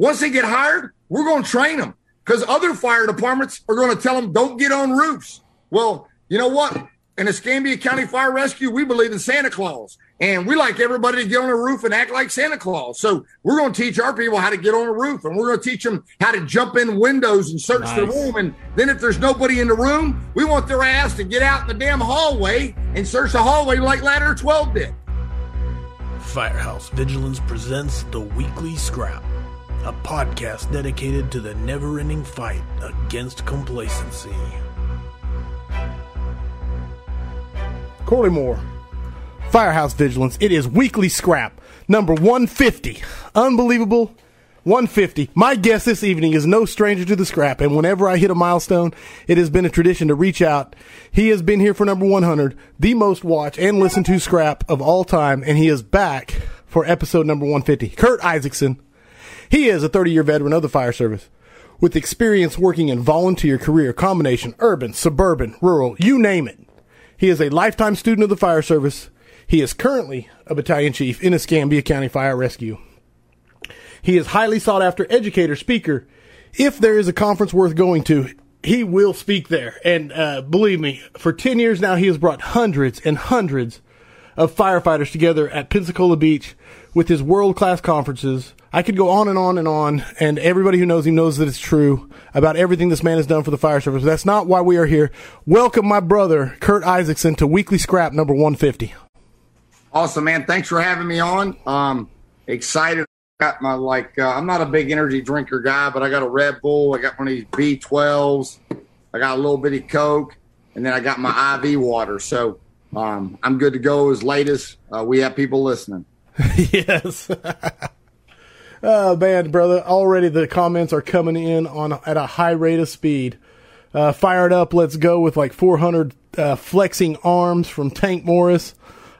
Once they get hired, we're going to train them because other fire departments are going to tell them don't get on roofs. Well, you know what? In Escambia County Fire Rescue, we believe in Santa Claus. And we like everybody to get on a roof and act like Santa Claus. So we're going to teach our people how to get on a roof and we're going to teach them how to jump in windows and search nice. the room. And then if there's nobody in the room, we want their ass to get out in the damn hallway and search the hallway like Ladder 12 did. Firehouse Vigilance presents The Weekly Scrap, a podcast dedicated to the never ending fight against complacency. Corley Moore Firehouse Vigilance. It is weekly scrap number 150. Unbelievable. 150. My guest this evening is no stranger to the scrap, and whenever I hit a milestone, it has been a tradition to reach out. He has been here for number 100, the most watched and listened to scrap of all time, and he is back for episode number 150. Curt Isakson. He is a 30 year veteran of the fire service with experience working in volunteer career combination, urban, suburban, rural, you name it. He is a lifetime student of the fire service he is currently a battalion chief in Escambia County Fire Rescue. He is highly sought after educator, speaker. If there is a conference worth going to, he will speak there. And uh, believe me, for 10 years now, he has brought hundreds and hundreds of firefighters together at Pensacola Beach with his world class conferences. I could go on and on and on, and everybody who knows him knows that it's true about everything this man has done for the fire service. That's not why we are here. Welcome, my brother, Curt Isakson, to Weekly Scrap number 150. Awesome, man. Thanks for having me on. Um, excited. Got my like. Uh, I'm not a big energy drinker guy, but I got a Red Bull. I got one of these B12s. I got a little bitty Coke, and then I got my IV water. So um, I'm good to go as late as uh, we have people listening. yes. oh man, brother! Already the comments are coming in on at a high rate of speed. Uh, fired up. Let's go with like 400 uh, flexing arms from Tank Morris.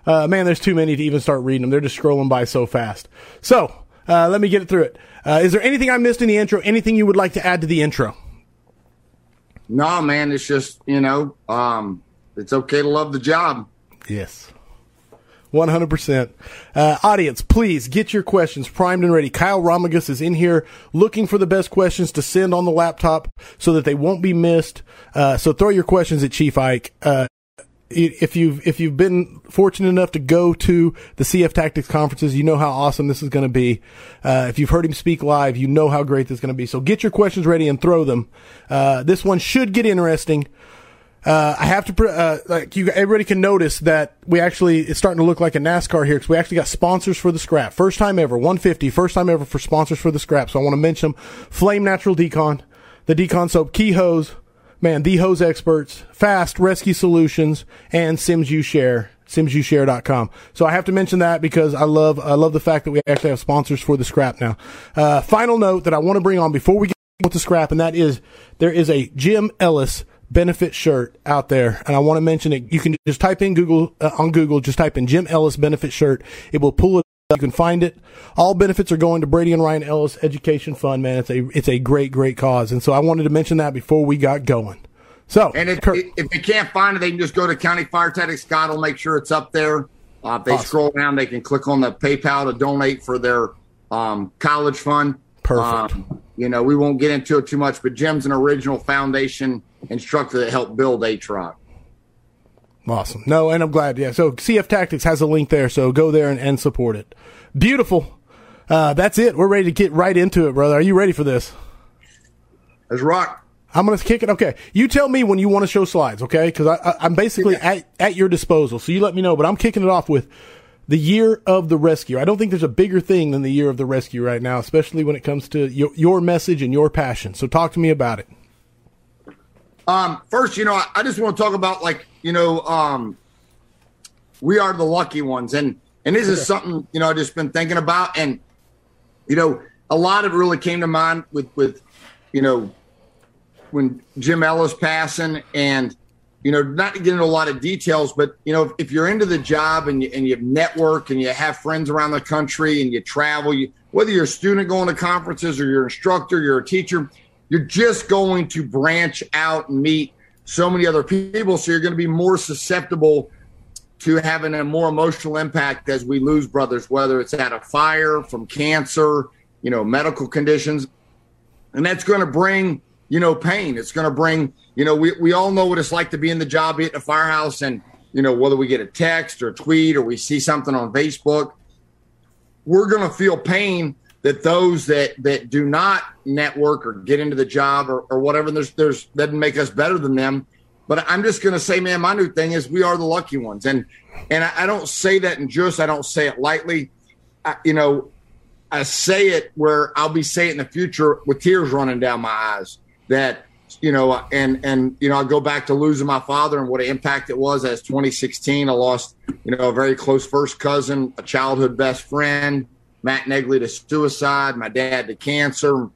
Uh, man, there's too many to even start reading them. They're just scrolling by so fast. So, uh, let me get through it. Uh, is there anything I missed in the intro? Anything you would like to add to the intro? No, man. It's just, you know, um, it's okay to love the job. Yes. 100%. Uh, audience, please get your questions primed and ready. Kyle Romagus is in here looking for the best questions to send on the laptop so that they won't be missed. Uh, so throw your questions at Chief Ike. Uh, if you've if you've been fortunate enough to go to the CF Tactics conferences, you know how awesome this is going to be. Uh, if you've heard him speak live, you know how great this is going to be. So get your questions ready and throw them. Uh, this one should get interesting. Uh, I have to, uh, like you, everybody can notice that we actually, it's starting to look like a NASCAR here because we actually got sponsors for the scrap. First time ever, 150, first time ever for sponsors for the scrap. So I want to mention them. Flame Natural Decon, the Decon Soap, Key Hose, man, the hose experts, fast rescue solutions, and SimsUShare, simsushare.com. So I have to mention that because I love, I love the fact that we actually have sponsors for the scrap now. Uh, final note that I want to bring on before we get with the scrap, and that is there is a Jim Ellis benefit shirt out there, and I want to mention it. You can just type in Google uh, on Google, just type in Jim Ellis benefit shirt. It will pull it you can find it. All benefits are going to Brady and Ryan Ellis Education Fund. Man, it's a it's a great great cause, and so I wanted to mention that before we got going. So, and if, Curt, if they can't find it, they can just go to County Fire Tactics. Scott will make sure it's up there. Uh, if they awesome. scroll down, they can click on the PayPal to donate for their um, college fund. Perfect. Um, you know, we won't get into it too much, but Jim's an original foundation instructor that helped build ATROC. Awesome. No, and I'm glad. Yeah. So CF Tactics has a link there. So go there and, and support it. Beautiful. Uh, that's it. We're ready to get right into it, brother. Are you ready for this? Let's rock. I'm going to kick it. Okay. You tell me when you want to show slides, okay? Because I, am basically yeah. at, at your disposal. So you let me know. But I'm kicking it off with the year of the rescue. I don't think there's a bigger thing than the year of the rescue right now, especially when it comes to your, your message and your passion. So talk to me about it. Um, first, you know, I, I just want to talk about like, you know, um, we are the lucky ones. And, and this is something, you know, I just been thinking about. And, you know, a lot of it really came to mind with, with, you know, when Jim Ellis passing and, you know, not to get into a lot of details, but, you know, if, if you're into the job and you, and you network and you have friends around the country and you travel, you, whether you're a student going to conferences or you're an instructor, you're a teacher, you're just going to branch out and meet so many other people. So you're going to be more susceptible to having a more emotional impact as we lose brothers, whether it's at a fire, from cancer, you know, medical conditions. And that's going to bring, you know, pain. It's going to bring, you know, we, we all know what it's like to be in the job, at the firehouse, and, you know, whether we get a text or a tweet or we see something on Facebook, we're going to feel pain that those that that do not network or get into the job or, or whatever there's there's doesn't make us better than them. But i'm just going to say man my new thing is we are the lucky ones. And and i, I don't say that in just i don't say it lightly. I, you know i say it where i'll be saying in the future with tears running down my eyes that you know and and you know i go back to losing my father and what an impact it was as 2016 i lost you know a very close first cousin a childhood best friend Matt Negley to suicide, my dad to cancer. It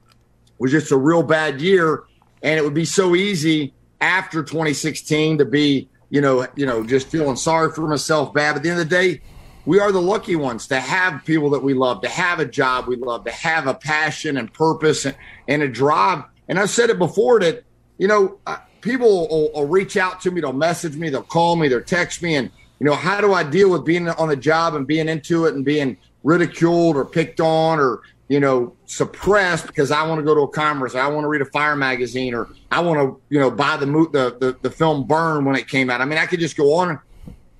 was just a real bad year. And it would be so easy after 2016 to be, you know, you know, just feeling sorry for myself bad. But at the end of the day, we are the lucky ones to have people that we love, to have a job we love, to have a passion and purpose and, and a drive. And I've said it before that, you know, uh, people will, will reach out to me, they'll message me, they'll call me, they'll text me, and you know, how do I deal with being on the job and being into it and being ridiculed or picked on or you know suppressed because I want to go to a conference, I want to read a fire magazine, or I want to you know buy the the the, the film Burn when it came out. I mean, I could just go on,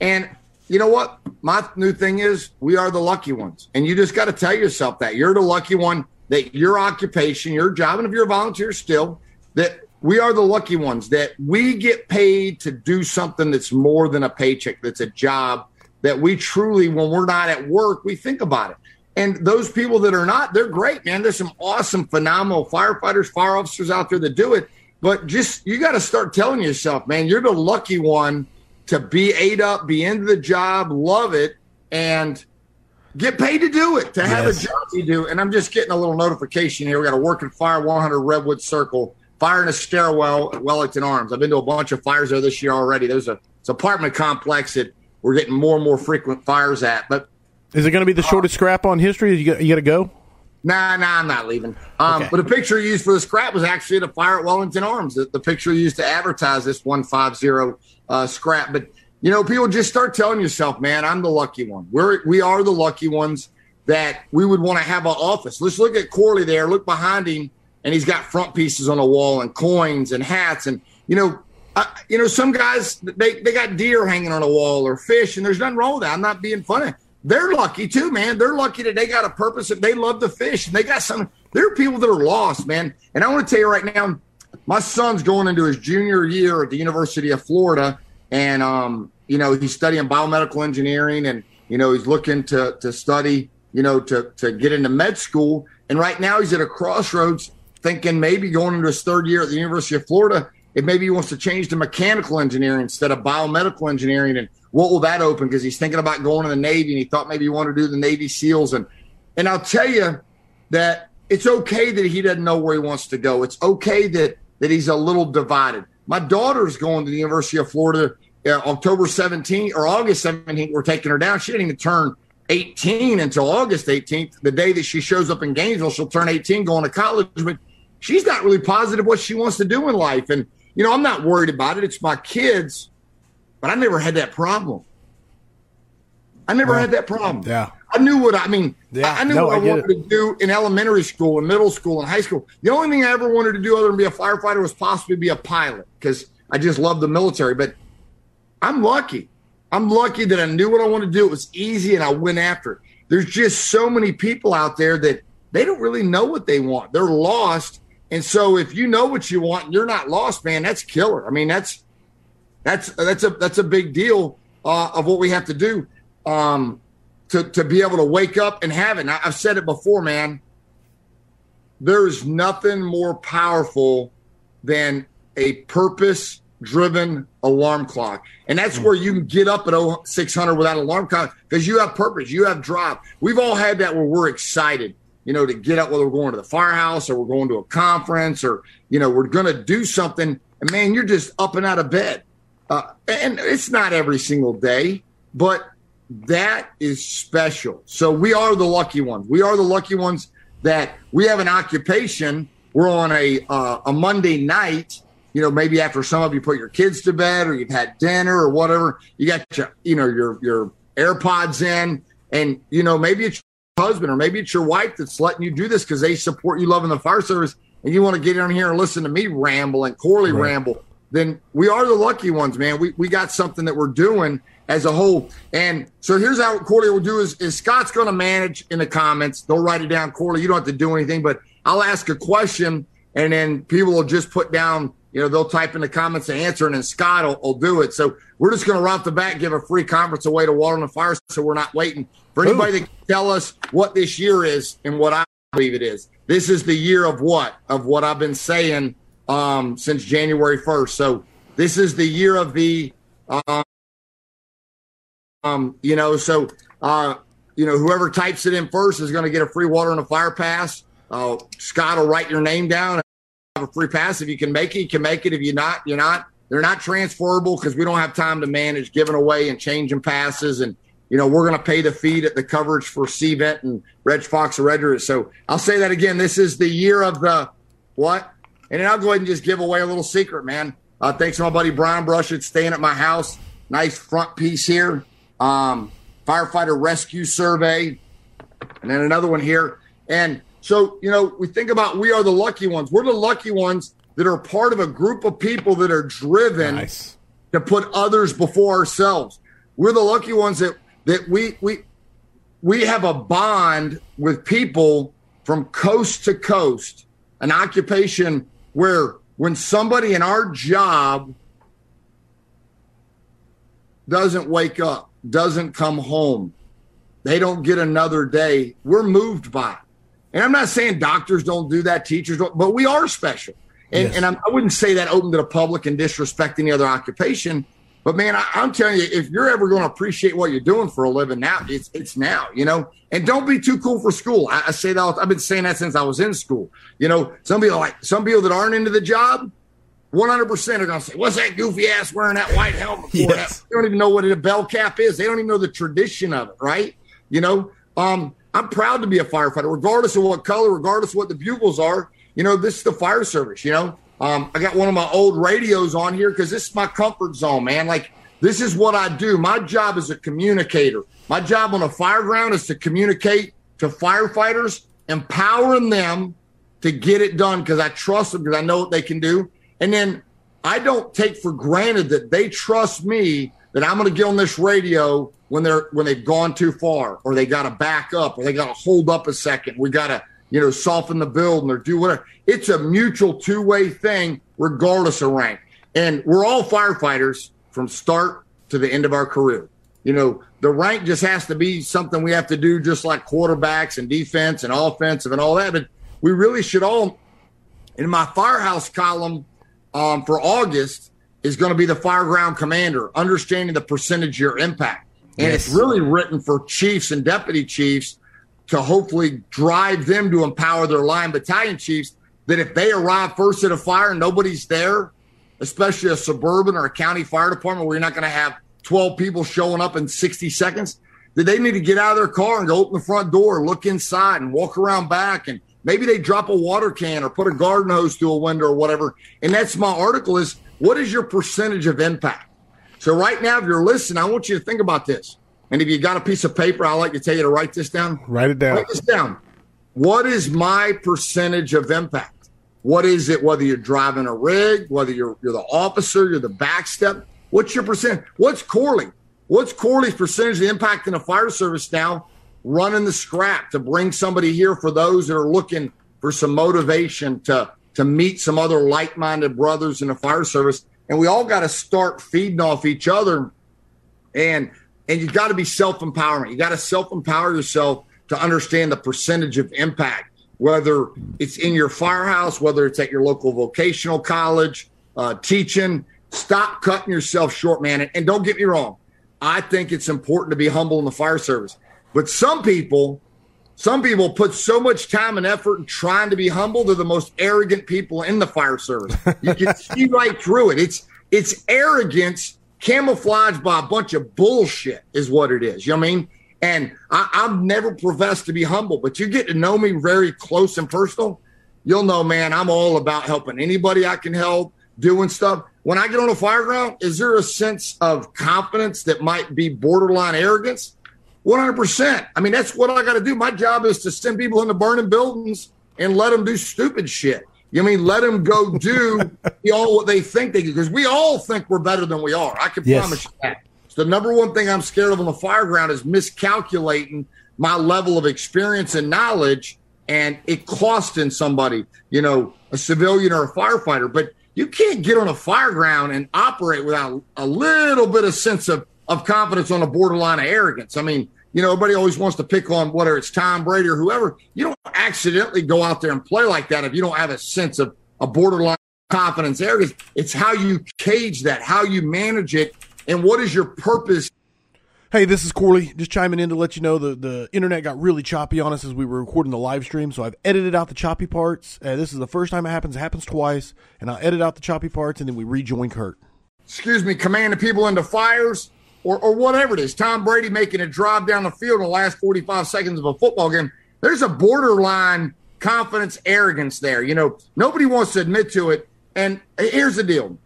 and you know what? My new thing is we are the lucky ones, and you just got to tell yourself that you're the lucky one. That your occupation, your job, and if you're a volunteer still, that we are the lucky ones that we get paid to do something that's more than a paycheck, that's a job that we truly, when we're not at work, we think about it. And those people that are not, they're great, man. There's some awesome, phenomenal firefighters, fire officers out there that do it. But just, you got to start telling yourself, man, you're the lucky one to be ate up, be into the job, love it, and get paid to do it, to have yes. a job you do. And I'm just getting a little notification here. We got a working fire 100 Redwood Circle, fire in a stairwell at Wellington Arms. I've been to a bunch of fires there this year already. There's a it's apartment complex that we're getting more and more frequent fires at. But is it going to be the shortest uh, scrap on history? You got, you got to go? Nah, nah, I'm not leaving. Um, okay. But the picture used for the scrap was actually at a fire at Wellington Arms. The, the picture used to advertise this 150 uh, scrap. But you know, people just start telling yourself, man, I'm the lucky one. We're we are the lucky ones that we would want to have an office. Let's look at Corley there. Look behind him, and he's got front pieces on the wall and coins and hats. And you know, uh, you know, some guys they they got deer hanging on a wall or fish, and there's nothing wrong with that. I'm not being funny. They're lucky too, man. They're lucky that they got a purpose and they love the fish and they got some. There are people that are lost, man. And I want to tell you right now, my son's going into his junior year at the University of Florida, and um, you know he's studying biomedical engineering, and you know he's looking to to study, you know, to to get into med school. And right now he's at a crossroads, thinking maybe going into his third year at the University of Florida if maybe he wants to change to mechanical engineering instead of biomedical engineering and what will that open? Because he's thinking about going to the navy and he thought maybe he wanted to do the navy seals and and i'll tell you that it's okay that he doesn't know where he wants to go. It's okay that that he's a little divided. My daughter's going to the university of florida uh, october 17th or august 17th we're taking her down. She didn't even turn 18 until august 18th the day that she shows up in gainesville she'll turn 18 going to college but she's not really positive what she wants to do in life. And you know, I'm not worried about it. It's my kids, but I never had that problem. I never had that problem. Yeah. I knew what I mean. Yeah. I knew no, what I, I wanted it. to do in elementary school and middle school and high school. The only thing I ever wanted to do other than be a firefighter was possibly be a pilot because I just love the military. But I'm lucky. I'm lucky that I knew what I wanted to do. It was easy and I went after it. There's just so many people out there that they don't really know what they want. They're lost and so if you know what you want and you're not lost, man, that's killer. I mean, that's that's that's a that's a big deal uh, of what we have to do um, to to be able to wake up and have it. Now, I've said it before, man. There's nothing more powerful than a purpose driven alarm clock. And that's where you can get up at 0600 without alarm clock because you have purpose, you have drive. We've all had that where we're excited you know, to get up, whether we're going to the firehouse or we're going to a conference or, you know, we're going to do something. And man, you're just up and out of bed. Uh, and it's not every single day, but that is special. So we are the lucky ones. We are the lucky ones that we have an occupation. We're on a uh, a Monday night. You know, maybe after some of you put your kids to bed or you've had dinner or whatever, you got your you know your your AirPods in, and you know maybe it's husband or maybe it's your wife that's letting you do this because they support you loving the fire service and you want to get in here and listen to me ramble and Corley right. ramble, then we are the lucky ones, man. We, we got something that we're doing as a whole. And so here's how Corley will do is, is Scott's going to manage in the comments. They'll write it down. Corley, you don't have to do anything, but I'll ask a question and then people will just put down, you know, they'll type in the comments the answer and then Scott will, will do it. So we're just going to right off the bat give a free conference away to Water and Fire so we're not waiting for anybody Ooh. to tell us what this year is and what I believe it is. This is the year of what? Of what I've been saying um, since January 1st. So this is the year of the, um, um you know, so, uh, you know, whoever types it in first is going to get a free water and a fire pass. Uh, Scott will write your name down and have a free pass. If you can make it, you can make it. If you're not, you're not. They're not transferable because we don't have time to manage giving away and changing passes and you know, we're going to pay the fee at the coverage for CVent and Reg Fox or Red So I'll say that again. This is the year of the what? And then I'll go ahead and just give away a little secret, man. Uh, thanks to my buddy Brian Brush. It's staying at my house. Nice front piece here. Um, firefighter rescue survey. And then another one here. And so, you know, we think about we are the lucky ones. We're the lucky ones that are part of a group of people that are driven nice. to put others before ourselves. We're the lucky ones that that we we we have a bond with people from coast to coast, an occupation where when somebody in our job doesn't wake up, doesn't come home, they don't get another day, we're moved by it. And I'm not saying doctors don't do that, teachers don't, but we are special. And, yes. and I wouldn't say that open to the public and disrespect any other occupation. But man, I, am telling you, if you're ever going to appreciate what you're doing for a living now, it's it's now, you know. And don't be too cool for school. I, I say that I've been saying that since I was in school. You know, some people like some people that aren't into the job, 100 percent are going to say, "What's that goofy ass wearing that white helmet for?" Yes. They don't even know what a bell cap is. They don't even know the tradition of it, right? You know, um, I'm proud to be a firefighter, regardless of what color, regardless of what the bugles are. You know, this is the fire service. You know, um, I got one of my old radios on here because this is my comfort zone, man. Like this is what I do. My job is a communicator. My job on a fire ground is to communicate to firefighters, empowering them to get it done because I trust them because I know what they can do. And then I don't take for granted that they trust me that I'm going to get on this radio when they're when they've gone too far or they got to back up or they got to hold up a second. We got to you know, soften the building or do whatever. It's a mutual two way thing, regardless of rank. And we're all firefighters from start to the end of our career. You know, the rank just has to be something we have to do, just like quarterbacks and defense and offensive and all that. But we really should all, in my firehouse column um, for August, is going to be the fireground commander, understanding the percentage of your impact. And yes. it's really written for chiefs and deputy chiefs to hopefully drive them to empower their line battalion chiefs that if they arrive first at a fire and nobody's there, especially a suburban or a county fire department where you're not going to have 12 people showing up in 60 seconds, that they need to get out of their car and go open the front door, look inside and walk around back and maybe they drop a water can or put a garden hose through a window or whatever. And that's my article is what is your percentage of impact? So right now, if you're listening, I want you to think about this. And if you got a piece of paper, I'd like to tell you to write this down. Write it down. Write this down. What is my percentage of impact? What is it? Whether you're driving a rig, whether you're you're the officer, you're the backstep. What's your percent? What's Corley? What's Corley's percentage of impact in the fire service now? Running the scrap to bring somebody here for those that are looking for some motivation to to meet some other like-minded brothers in the fire service. And we all got to start feeding off each other. And and you got to be self empowerment. You got to self empower yourself to understand the percentage of impact, whether it's in your firehouse, whether it's at your local vocational college, uh, teaching. Stop cutting yourself short, man. And, and don't get me wrong. I think it's important to be humble in the fire service. But some people, some people put so much time and effort in trying to be humble. They're the most arrogant people in the fire service. You can see right through it. It's it's arrogance camouflaged by a bunch of bullshit is what it is. You know what I mean? And I, I've never professed to be humble, but you get to know me very close and personal. You'll know, man, I'm all about helping anybody I can help, doing stuff. When I get on a fire ground, is there a sense of confidence that might be borderline arrogance? 100%. I mean, that's what I got to do. My job is to send people into burning buildings and let them do stupid shit. You mean let them go do know, what they think they do? Because we all think we're better than we are. I can Yes. promise you that. So the number one thing I'm scared of on the fire ground is miscalculating my level of experience and knowledge and it costing somebody, you know, a civilian or a firefighter. But you can't get on a fire ground and operate without a little bit of sense of, of confidence on a borderline of arrogance. I mean, you know, everybody always wants to pick on whether it's Tom Brady or whoever. You don't accidentally go out there and play like that if you don't have a sense of a borderline confidence arrogance. It's how you cage that, how you manage it, and what is your purpose Hey, this is Corley. Just chiming in to let you know the, the internet got really choppy on us as we were recording the live stream. So I've edited out the choppy parts. Uh, this is the first time it happens. It happens twice. And I'll edit out the choppy parts and then we rejoin Curt. excuse me, commanding people into fires or, or whatever it is. Tom Brady making a drive down the field in the last 45 seconds of a football game. There's a borderline confidence, arrogance there. You know, nobody wants to admit to it. And here's the deal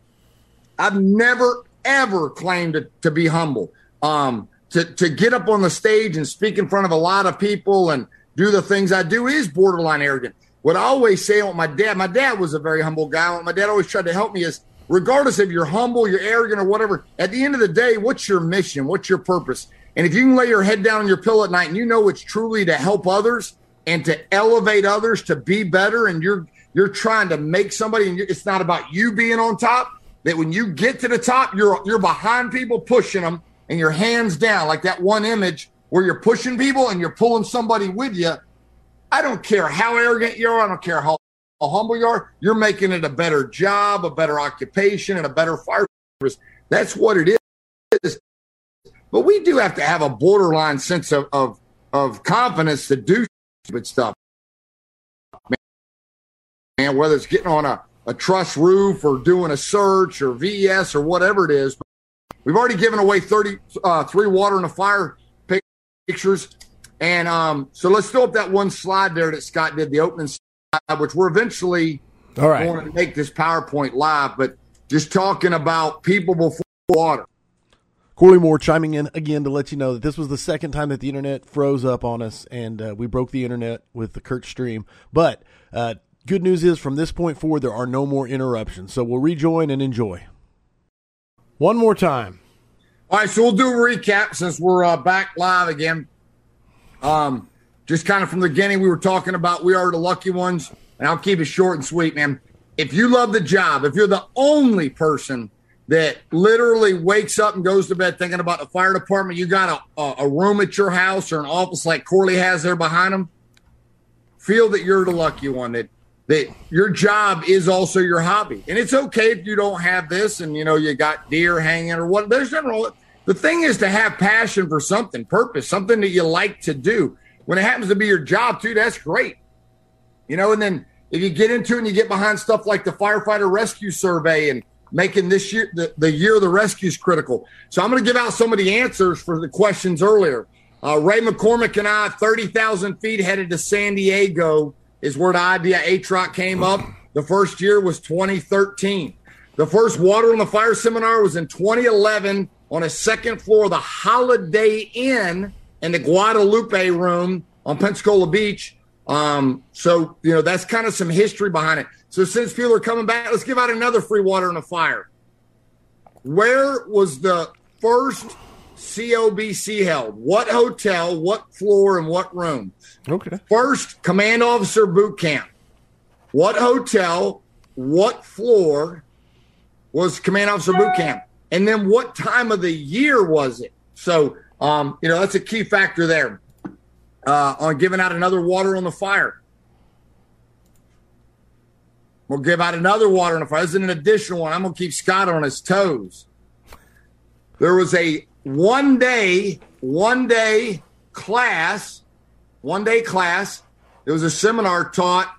I've never, ever claimed to, to be humble. Um, to, to get up on the stage and speak in front of a lot of people and do the things I do is borderline arrogant. What I always say with my dad, my dad was a very humble guy. What my dad always tried to help me is regardless if you're humble, you're arrogant, or whatever, at the end of the day, what's your mission? What's your purpose? And if you can lay your head down on your pillow at night and you know it's truly to help others and to elevate others to be better, and you're you're trying to make somebody, and it's not about you being on top. That when you get to the top, you're you're behind people pushing them, and your hands down, like that one image where you're pushing people and you're pulling somebody with you. I don't care how arrogant you are. I don't care how humble you are. You're making it a better job, a better occupation, and a better fire service. That's what it is. But we do have to have a borderline sense of of, of confidence to do stupid stuff. Man, whether it's getting on a, a truss roof or doing a search or VES or whatever it is. We've already given away 33 uh, three water and a fire pictures. And um, so let's throw up that one slide there that Scott did, the opening which we're eventually All right. going to make this PowerPoint live, but just talking about people before water. Corley Moore chiming in again to let you know that this was the second time that the internet froze up on us and uh, we broke the internet with the Curt stream. But uh, good news is from this point forward, there are no more interruptions. So we'll rejoin and enjoy. One more time. All right, so we'll do a recap since we're uh, back live again. Um, just kind of from the beginning, we were talking about we are the lucky ones, and I'll keep it short and sweet, man. If you love the job, if you're the only person that literally wakes up and goes to bed thinking about the fire department, you got a, a, room at your house or an office like Corley has there behind him, feel that you're the lucky one that that your job is also your hobby. And it's okay if you don't have this and you know you got deer hanging or what there's wrong. The thing is to have passion for something, purpose, something that you like to do. When it happens to be your job too, that's great. You know, and then if you get into it and you get behind stuff like the firefighter rescue survey and making this year the, the year of the rescue is critical. So I'm going to give out some of the answers for the questions earlier. Uh, Ray McCormick and I, 30,000 feet headed to San Diego is where the idea ATROC came up. The first year was 2013. The first Water on the Fire seminar was in 2011 on a second floor of the Holiday Inn in the Guadalupe room on Pensacola Beach. Um, so, you know, that's kind of some history behind it. So, since people are coming back, let's give out another free Water and a Fire. Where was the first COBC held? What hotel, what floor, and what room? Okay. First, command officer boot camp. What hotel, what floor was command officer boot camp? And then what time of the year was it? So, um, you know, that's a key factor there uh, on giving out another water on the fire. We'll give out another water on the fire. This is an additional one. I'm going to keep Scott on his toes. There was a one day, one day class, one day class. It was a seminar taught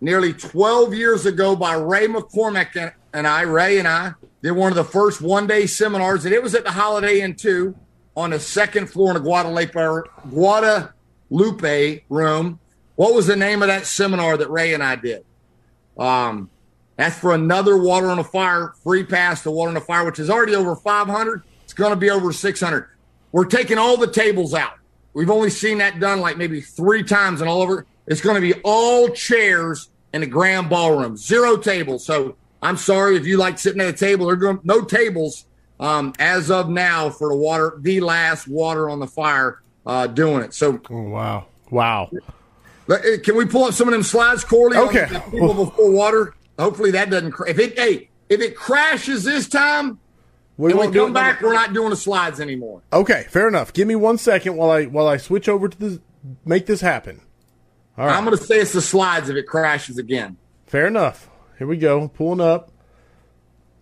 nearly 12 years ago by Ray McCormick and, I, Ray and I, did one of the first one day seminars, and it was at the Holiday Inn 2 on the second floor in the Guadalupe, Guadalupe room. What was the name of that seminar that Ray and I did? Um, that's for another Water on the Fire free pass to Water on the Fire, which is already over 500. It's going to be over 600. We're taking all the tables out. we've only seen that done like maybe three times in all over. It's going to be all chairs in the grand ballroom, zero tables. So I'm sorry if you like sitting at a table. They're no tables um, as of now for the water, the last water on the fire uh, doing it. So oh, wow, wow. Eh, can we pull up some of them slides, Corley? Okay. People before water. Hopefully that doesn't. If it hey, if it crashes this time, we and we come back, we're not doing the slides anymore. Okay, fair enough. Give me one second while I while I switch over to the make this happen. All right. I'm going to say it's the slides if it crashes again. Fair enough. Here we go. Pulling up.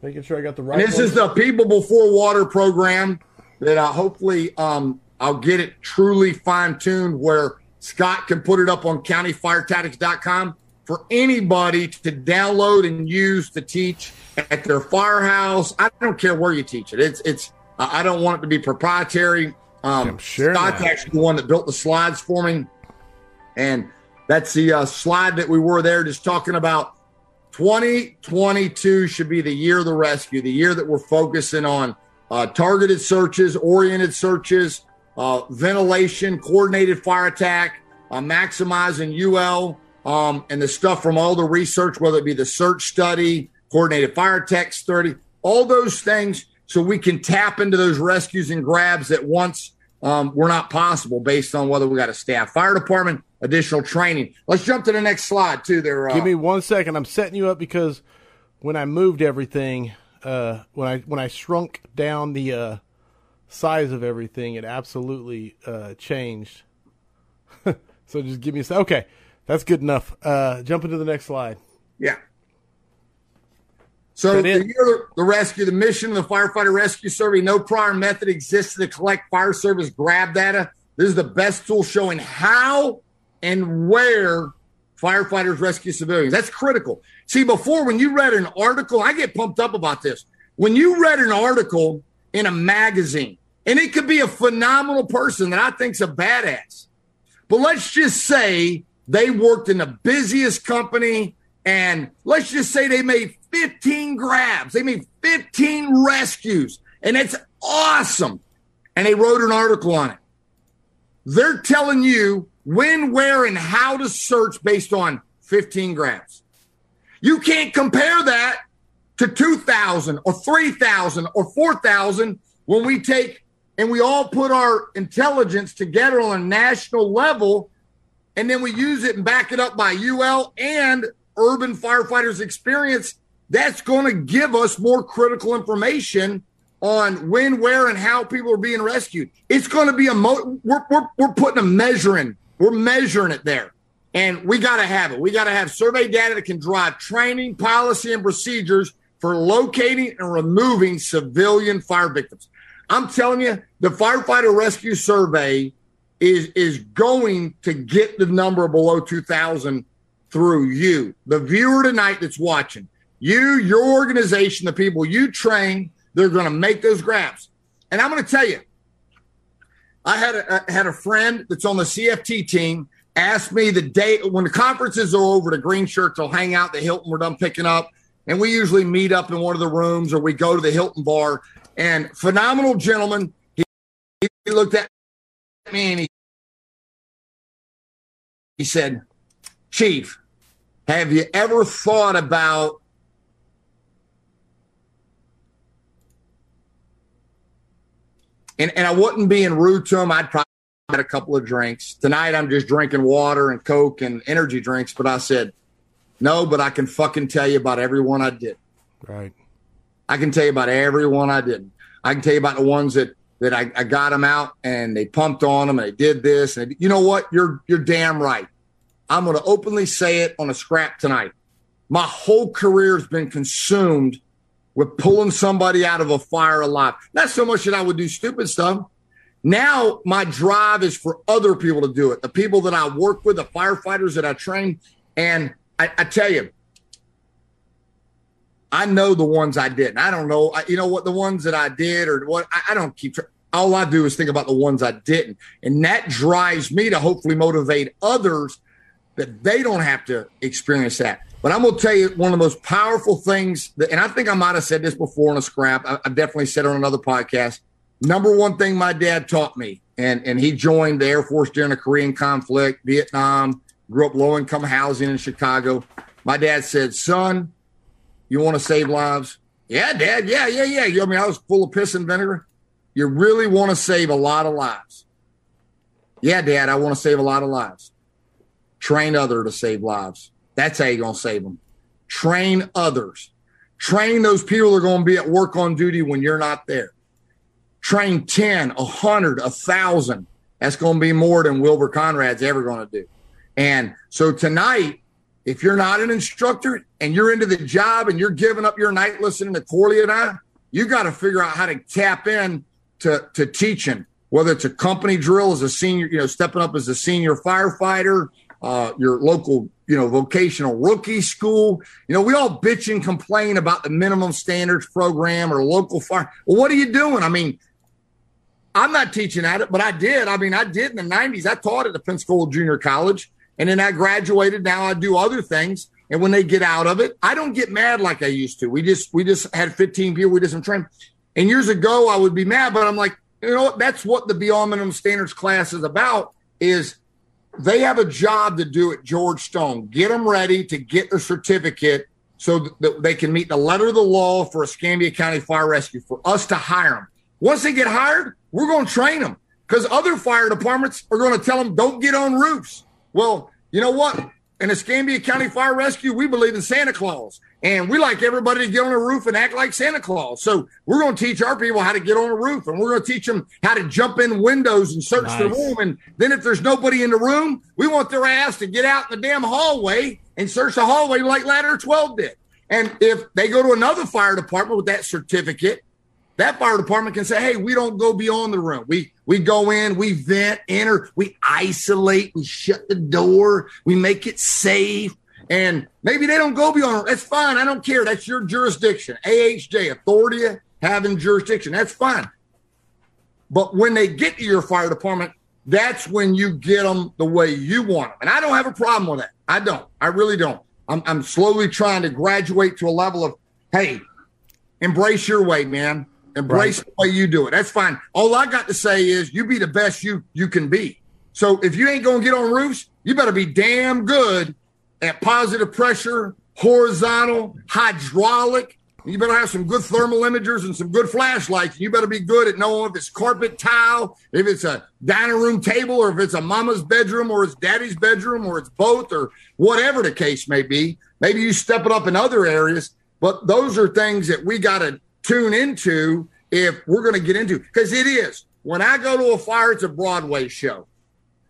Making sure I got the right. And this is the People Before Water program that I hopefully um, I'll get it truly fine tuned where Scott can put it up on countyfiretactics.com for anybody to download and use to teach at their firehouse. I don't care where you teach it. It's it's I don't want it to be proprietary. Um, I'm sure Scott's not. actually the one that built the slides for me, and that's the uh, slide that we were there just talking about. 2022 should be the year of the rescue, the year that we're focusing on uh, targeted searches, oriented searches, uh, ventilation, coordinated fire attack, uh, maximizing UL, um, and the stuff from all the research, whether it be the search study, coordinated fire attack study, all those things, so we can tap into those rescues and grabs that once um, were not possible based on whether we got a staff fire department, additional training. Let's jump to the next slide, too. There, uh, give me one second. I'm setting you up because when I moved everything, uh, when I when I shrunk down the uh, size of everything, it absolutely uh, changed. so just give me a second. okay. That's good enough. Uh, jump into the next slide. Yeah. So the year the rescue, the mission of the firefighter rescue survey, no prior method exists to collect fire service grab data. This is the best tool showing how and where firefighters rescue civilians. That's critical. See, before when you read an article, I get pumped up about this. When you read an article in a magazine, and it could be a phenomenal person that I think's a badass. But let's just say they worked in the busiest company and let's just say they made 15 grabs. They made 15 rescues and it's awesome. And they wrote an article on it. They're telling you when, where, and how to search based on 15 grams. You can't compare that to 2,000 or 3,000 or 4,000 when we take and we all put our intelligence together on a national level and then we use it and back it up by UL and urban firefighters experience, that's going to give us more critical information on when, where, and how people are being rescued. It's going to be a mo- we're, we're, we're putting a measuring, we're measuring it there. And we got to have it. We got to have survey data that can drive training, policy, and procedures for locating and removing civilian fire victims. I'm telling you, the firefighter rescue survey is is going to get the number below 2000 through you the viewer tonight that's watching you your organization the people you train they're going to make those grabs and i'm going to tell you i had a, I had a friend that's on the cft team ask me the day when the conferences are over the green shirts will hang out the hilton we're done picking up. And we usually meet up in one of the rooms or we go to the hilton bar. And phenomenal gentleman he, he looked at me and he, he said, Chief, have you ever thought about and, and I wasn't being rude to him. I'd probably had a couple of drinks. Tonight I'm just drinking water and Coke and energy drinks, but I said, no, but I can fucking tell you about everyone I did. Right. I can tell you about everyone I did. I can tell you about the ones that that I, I got them out and they pumped on them and they did this. And you know what? You're you're damn right. I'm going to openly say it on a scrap tonight. My whole career has been consumed with pulling somebody out of a fire alive. Not so much that I would do stupid stuff. Now my drive is for other people to do it. The people that I work with, the firefighters that I train. And I, I tell you, I know the ones I didn't. I don't know. You know what the ones that I did or what I, I don't keep. Tra- all I do is think about the ones I didn't, and that drives me to hopefully motivate others that they don't have to experience that. But I'm going to tell you one of the most powerful things, that, and I think I might have said this before on a scrap. I, I definitely said it on another podcast. Number one thing my dad taught me and and he joined the Air Force during the Korean conflict, Vietnam. Grew up low income housing in Chicago. My dad said, "Son, you want to save lives?" Yeah, Dad. Yeah, yeah, yeah. You, I mean, I was full of piss and vinegar. You really want to save a lot of lives. Yeah, Dad. I want to save a lot of lives. Train other to save lives. That's how you're gonna save them. Train others. Train those people that are going to be at work on duty when you're not there train 10, 100, 1,000. That's going to be more than Wilbur Conrad's ever going to do. And so tonight, if you're not an instructor and you're into the job and you're giving up your night listening to Corley and I, you got to figure out how to tap in to, to teaching, whether it's a company drill as a senior, you know, stepping up as a senior firefighter, uh, your local, you know, vocational rookie school. You know, we all bitch and complain about the minimum standards program or local fire. Well, what are you doing? I mean, I'm not teaching at it, but I did. I mean, I did in the 90s. I taught at the Pensacola Junior College, and then I graduated. Now I do other things. And when they get out of it, I don't get mad like I used to. We just we just had 15 people. We did some training. And years ago, I would be mad, but I'm like, you know, that's what the Beyond Minimum Standards class is about. Is they have a job to do at George Stone. Get them ready to get their certificate so that they can meet the letter of the law for Escambia County Fire Rescue. For us to hire them, once they get hired, we're going to train them because other fire departments are going to tell them don't get on roofs. Well, you know what? In Escambia County Fire Rescue, we believe in Santa Claus, and we like everybody to get on a roof and act like Santa Claus. So we're going to teach our people how to get on a roof, and we're going to teach them how to jump in windows and search nice. the room. And then if there's nobody in the room, we want their ass to get out in the damn hallway and search the hallway like Ladder 12 did. And if they go to another fire department with that certificate that fire department can say, hey, we don't go beyond the room. We we go in, we vent, enter, we isolate, we shut the door, we make it safe. And maybe they don't go beyond. That's fine. I don't care. That's your jurisdiction. AHJ, authority having jurisdiction. That's fine. But when they get to your fire department, that's when you get them the way you want them. And I don't have a problem with that. I don't. I really don't. I'm, I'm slowly trying to graduate to a level of, hey, embrace your way, man. Embrace right. the way you do it. That's fine. All I got to say is you be the best you you can be. So if you ain't gonna get on roofs, you better be damn good at positive pressure, horizontal, hydraulic. You better have some good thermal imagers and some good flashlights. You better be good at knowing if it's carpet tile, if it's a dining room table, or if it's a mama's bedroom, or it's daddy's bedroom, or it's both, or whatever the case may be. Maybe you step it up in other areas, but those are things that we got to tune into if we're going to get into because it is when I go to a fire, it's a Broadway show.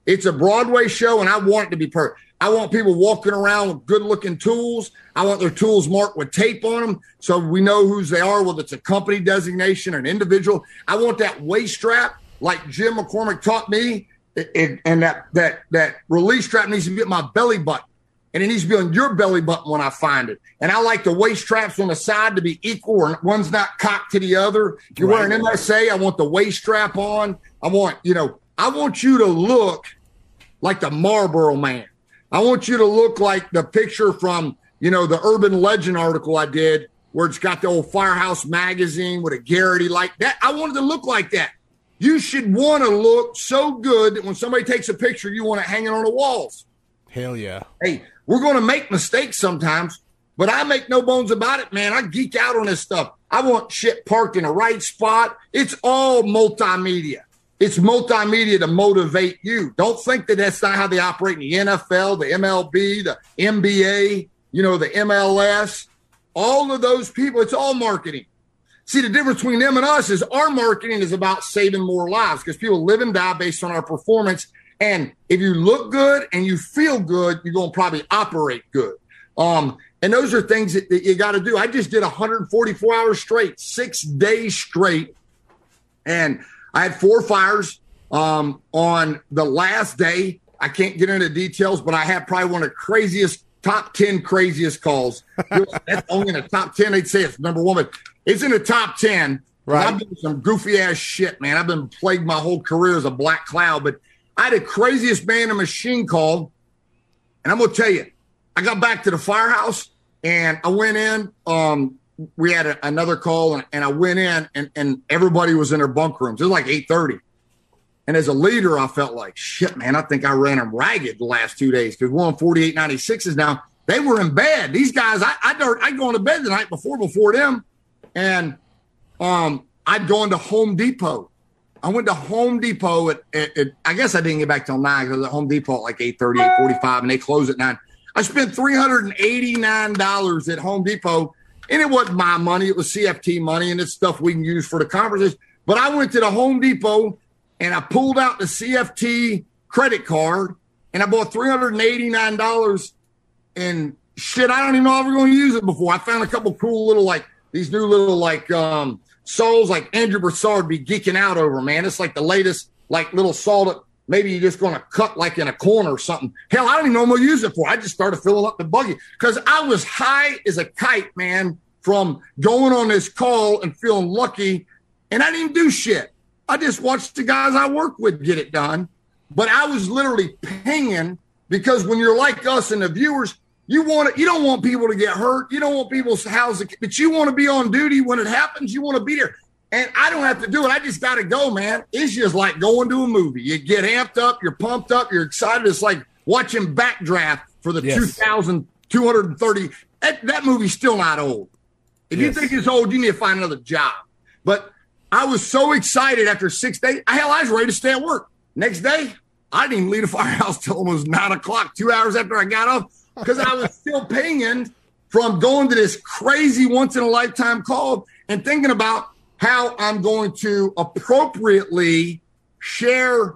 It's a Broadway show, and I want it to be perfect. I want people walking around with good looking tools. I want their tools marked with tape on them so we know whose they are, whether it's a company designation or an individual. I want that waist strap, like Jim McCormick taught me, and that that that release strap needs to be at my belly button and it needs to be on your belly button when I find it. And I like the waist straps on the side to be equal, or one's not cocked to the other. You're right. wearing MSA. I want the waist strap on. I want, you know, I want you to look like the Marlboro man. I want you to look like the picture from, you know, the urban legend article I did where it's got the old firehouse magazine with a Garrity like that. I wanted to look like that. You should want to look so good that when somebody takes a picture, you want to hang it hanging on the walls. Hell yeah. Hey, we're going to make mistakes sometimes, but I make no bones about it, man. I geek out on this stuff. I want shit parked in the right spot. It's all multimedia. It's multimedia to motivate you. Don't think that that's not how they operate in the NFL, the MLB, the NBA, you know, the MLS. All of those people, it's all marketing. See, the difference between them and us is our marketing is about saving more lives because people live and die based on our performance and if you look good and you feel good, you're going to probably operate good. Um, and those are things that, that you got to do. I just did 144 hours straight, six days straight. And I had four fires um, on the last day. I can't get into details, but I had probably one of the craziest, top 10 craziest calls. That's only in the top 10. They'd say it's number one, but it's in the top 10. Right. I've done some goofy ass shit, man. I've been plagued my whole career as a black cloud, but I had the craziest man in machine call. And I'm to tell you, I got back to the firehouse and I went in. Um, we had a, another call and, and, I went in and, and everybody was in their bunk rooms. It was like 830. And as a leader, I felt like shit, man. I think I ran them ragged the last two days because we're on forty eight ninety sixes now. They were in bed. These guys, I I I go into bed the night before before them, and um I'd go into Home Depot. I went to Home Depot at, at, at I guess I didn't get back till nine because at Home Depot at like 8 30, 45, and they close at nine. I spent $389 at Home Depot, and it wasn't my money, it was CFT money, and it's stuff we can use for the conferences. But I went to the Home Depot and I pulled out the CFT credit card and I bought $389 and shit, I don't even know if we're going to use it before. I found a couple cool little like these new little like um souls like Andrew Broussard be geeking out over, man. It's like the latest like little that maybe you're just going to cut like in a corner or something. Hell, I don't even know what I'm use it for. I just started filling up the buggy because I was high as a kite, man, from going on this call and feeling lucky. And I didn't do shit. I just watched the guys I work with get it done. But I was literally pinging because when you're like us and the viewers, you want it, you don't want people to get hurt. You don't want people's houses, but you want to be on duty when it happens. You want to be there. And I don't have to do it. I just got to go, man. It's just like going to a movie. You get amped up, you're pumped up, you're excited. It's like watching Backdraft for the yes. 2,230. That, that movie's still not old. If yes. you think it's old, you need to find another job. But I was so excited after six days. Hell, I was ready to stay at work. Next day, I didn't even leave the firehouse till almost nine o'clock, two hours after I got off, because I was still pinging from going to this crazy once in a lifetime call and thinking about how I'm going to appropriately share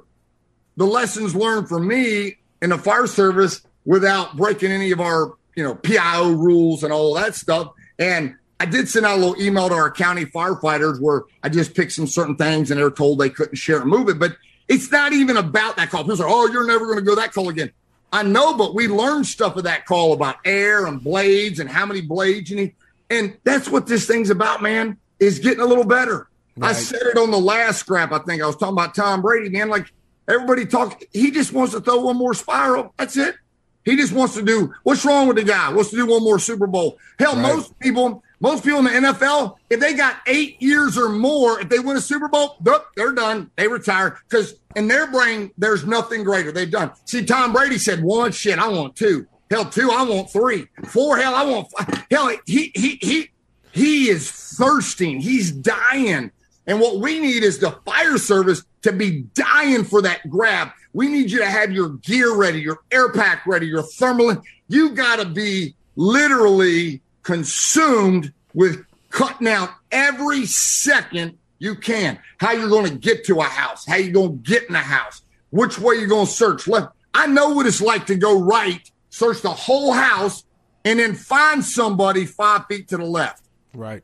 the lessons learned from me in the fire service without breaking any of our, you know, PIO rules and all that stuff. And I did send out a little email to our county firefighters where I just picked some certain things and they're told they couldn't share and move it. But it's not even about that call. People say, oh, you're never going to go that call again. I know, but we learned stuff of that call about air and blades and how many blades you need. And that's what this thing's about, man, is getting a little better. Right. I said it on the last scrap. I think I was talking about Tom Brady, man. Like everybody talks, he just wants to throw one more spiral. That's it. He just wants to do what's wrong with the guy? Wants to do one more Super Bowl. Hell, right. most people most people in the NFL, if they got eight years or more, if they win a Super Bowl, they're done. They retire because in their brain, there's nothing greater. They've done. See, Tom Brady said one shit. I want two. Hell, two. I want three. Four. Hell, I want. Five. Hell, he he he he is thirsting. He's dying. And what we need is the fire service to be dying for that grab. We need you to have your gear ready, your air pack ready, your thermal. You got to be literally consumed with cutting out every second you can. How you're going to get to a house, how you're going to get in a house, which way you're going to search left. I know what it's like to go right, search the whole house, and then find somebody five feet to the left. Right.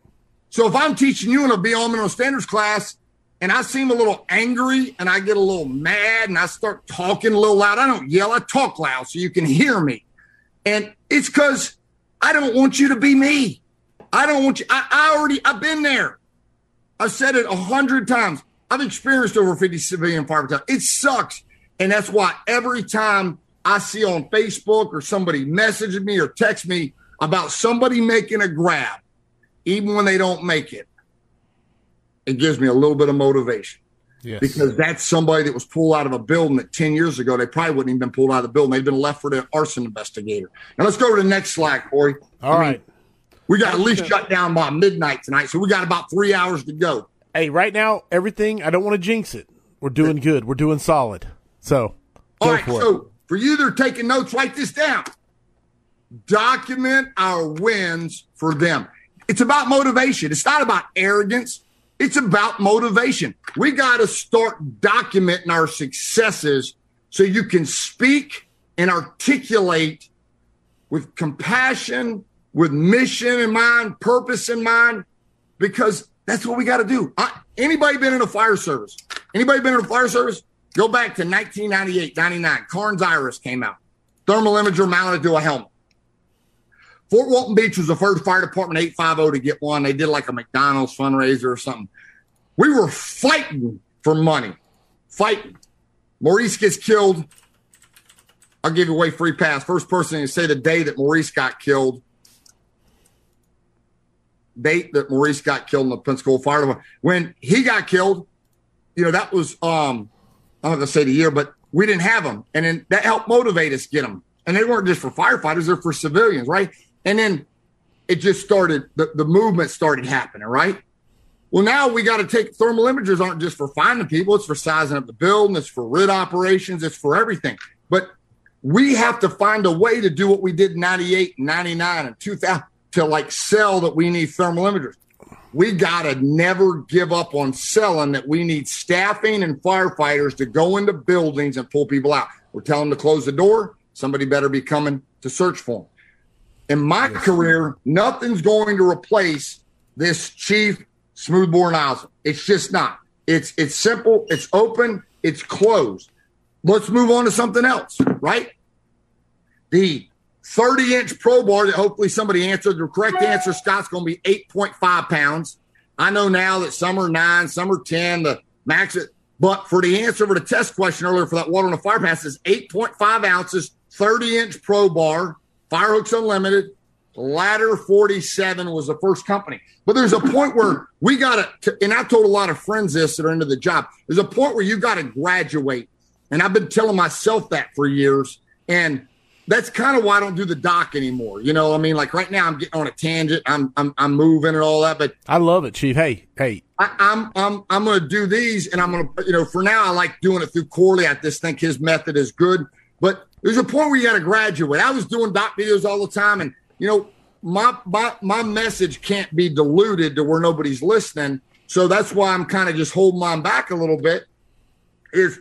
So if I'm teaching you in a Beyond Minimum Standards class and I seem a little angry and I get a little mad and I start talking a little loud, I don't yell, I talk loud so you can hear me. And it's because I don't want you to be me. I don't want you. I, I already, I've been there. I've said it a hundred times. I've experienced over 50 civilian fire It sucks. And that's why every time I see on Facebook or somebody messages me or text me about somebody making a grab, even when they don't make it, it gives me a little bit of motivation. Yes. Because that's somebody that was pulled out of a building that 10 years ago, they probably wouldn't even been pulled out of the building. They'd been left for the arson investigator. Now let's go to the next slide, Corley. All I right. Mean, we got at least shut down by midnight tonight. So we got about three hours to go. Hey, right now, everything, I don't want to jinx it. We're doing good. We're doing solid. So, all right. For so it. for you that are taking notes, write this down. Document our wins for them. It's about motivation. It's not about arrogance. It's about motivation. We got to start documenting our successes so you can speak and articulate with compassion, with mission in mind, purpose in mind, because that's what we got to do. I, anybody been in a fire service? Anybody been in a fire service? Go back to 1998, 99. Cairns iRIS came out. Thermal imager mounted to a helmet. Fort Walton Beach was the first fire department 850 to get one. They did like a McDonald's fundraiser or something. We were fighting for money, fighting. Maurice gets killed. I'll give away free pass. First person to say the day that Maurice got killed. Date that Maurice got killed in the Pensacola Fire Department. When he got killed, you know, that was um I'm not to say the year, but we didn't have them. And then that helped motivate us get them. And they weren't just for firefighters, they're for civilians, right? And then it just started, the, the movement started happening, right? Well, now we got to take thermal imagers aren't just for finding people, it's for sizing up the building, it's for RIT operations, it's for everything. But we have to find a way to do what we did in 98, 99, and 2000 to like sell that we need thermal imagers. We got to never give up on selling that we need staffing and firefighters to go into buildings and pull people out. We're telling them to close the door. Somebody better be coming to search for them. In my yes. career, nothing's going to replace this chief smoothbore nozzle. It's just not. It's it's simple. It's open. It's closed. Let's move on to something else, right? The 30 inch pro bar that hopefully somebody answered. The correct answer, Scott's going to be 8.5 pounds. I know now that some are nine, some are 10, the max. It, but for the answer for the test question earlier for that water on the fire pass is 8.5 ounces, 30 inch pro bar, Firehooks Unlimited. Ladder 47 was the first company. But there's a point where we got to, and I told a lot of friends this that are into the job, there's a point where you got to graduate. And I've been telling myself that for years. And that's kind of why I don't do the doc anymore. You know, I mean, like right now I'm getting on a tangent. I'm I'm I'm moving and all that, but I love it, Chief. Hey, hey. I, am I'm I'm, I'm going to do these, and I'm going to you know for now I like doing it through Corley. I just think his method is good, but there's a point where you got to graduate. I was doing doc videos all the time, and you know my my my message can't be diluted to where nobody's listening. So that's why I'm kind of just holding mine back a little bit. Is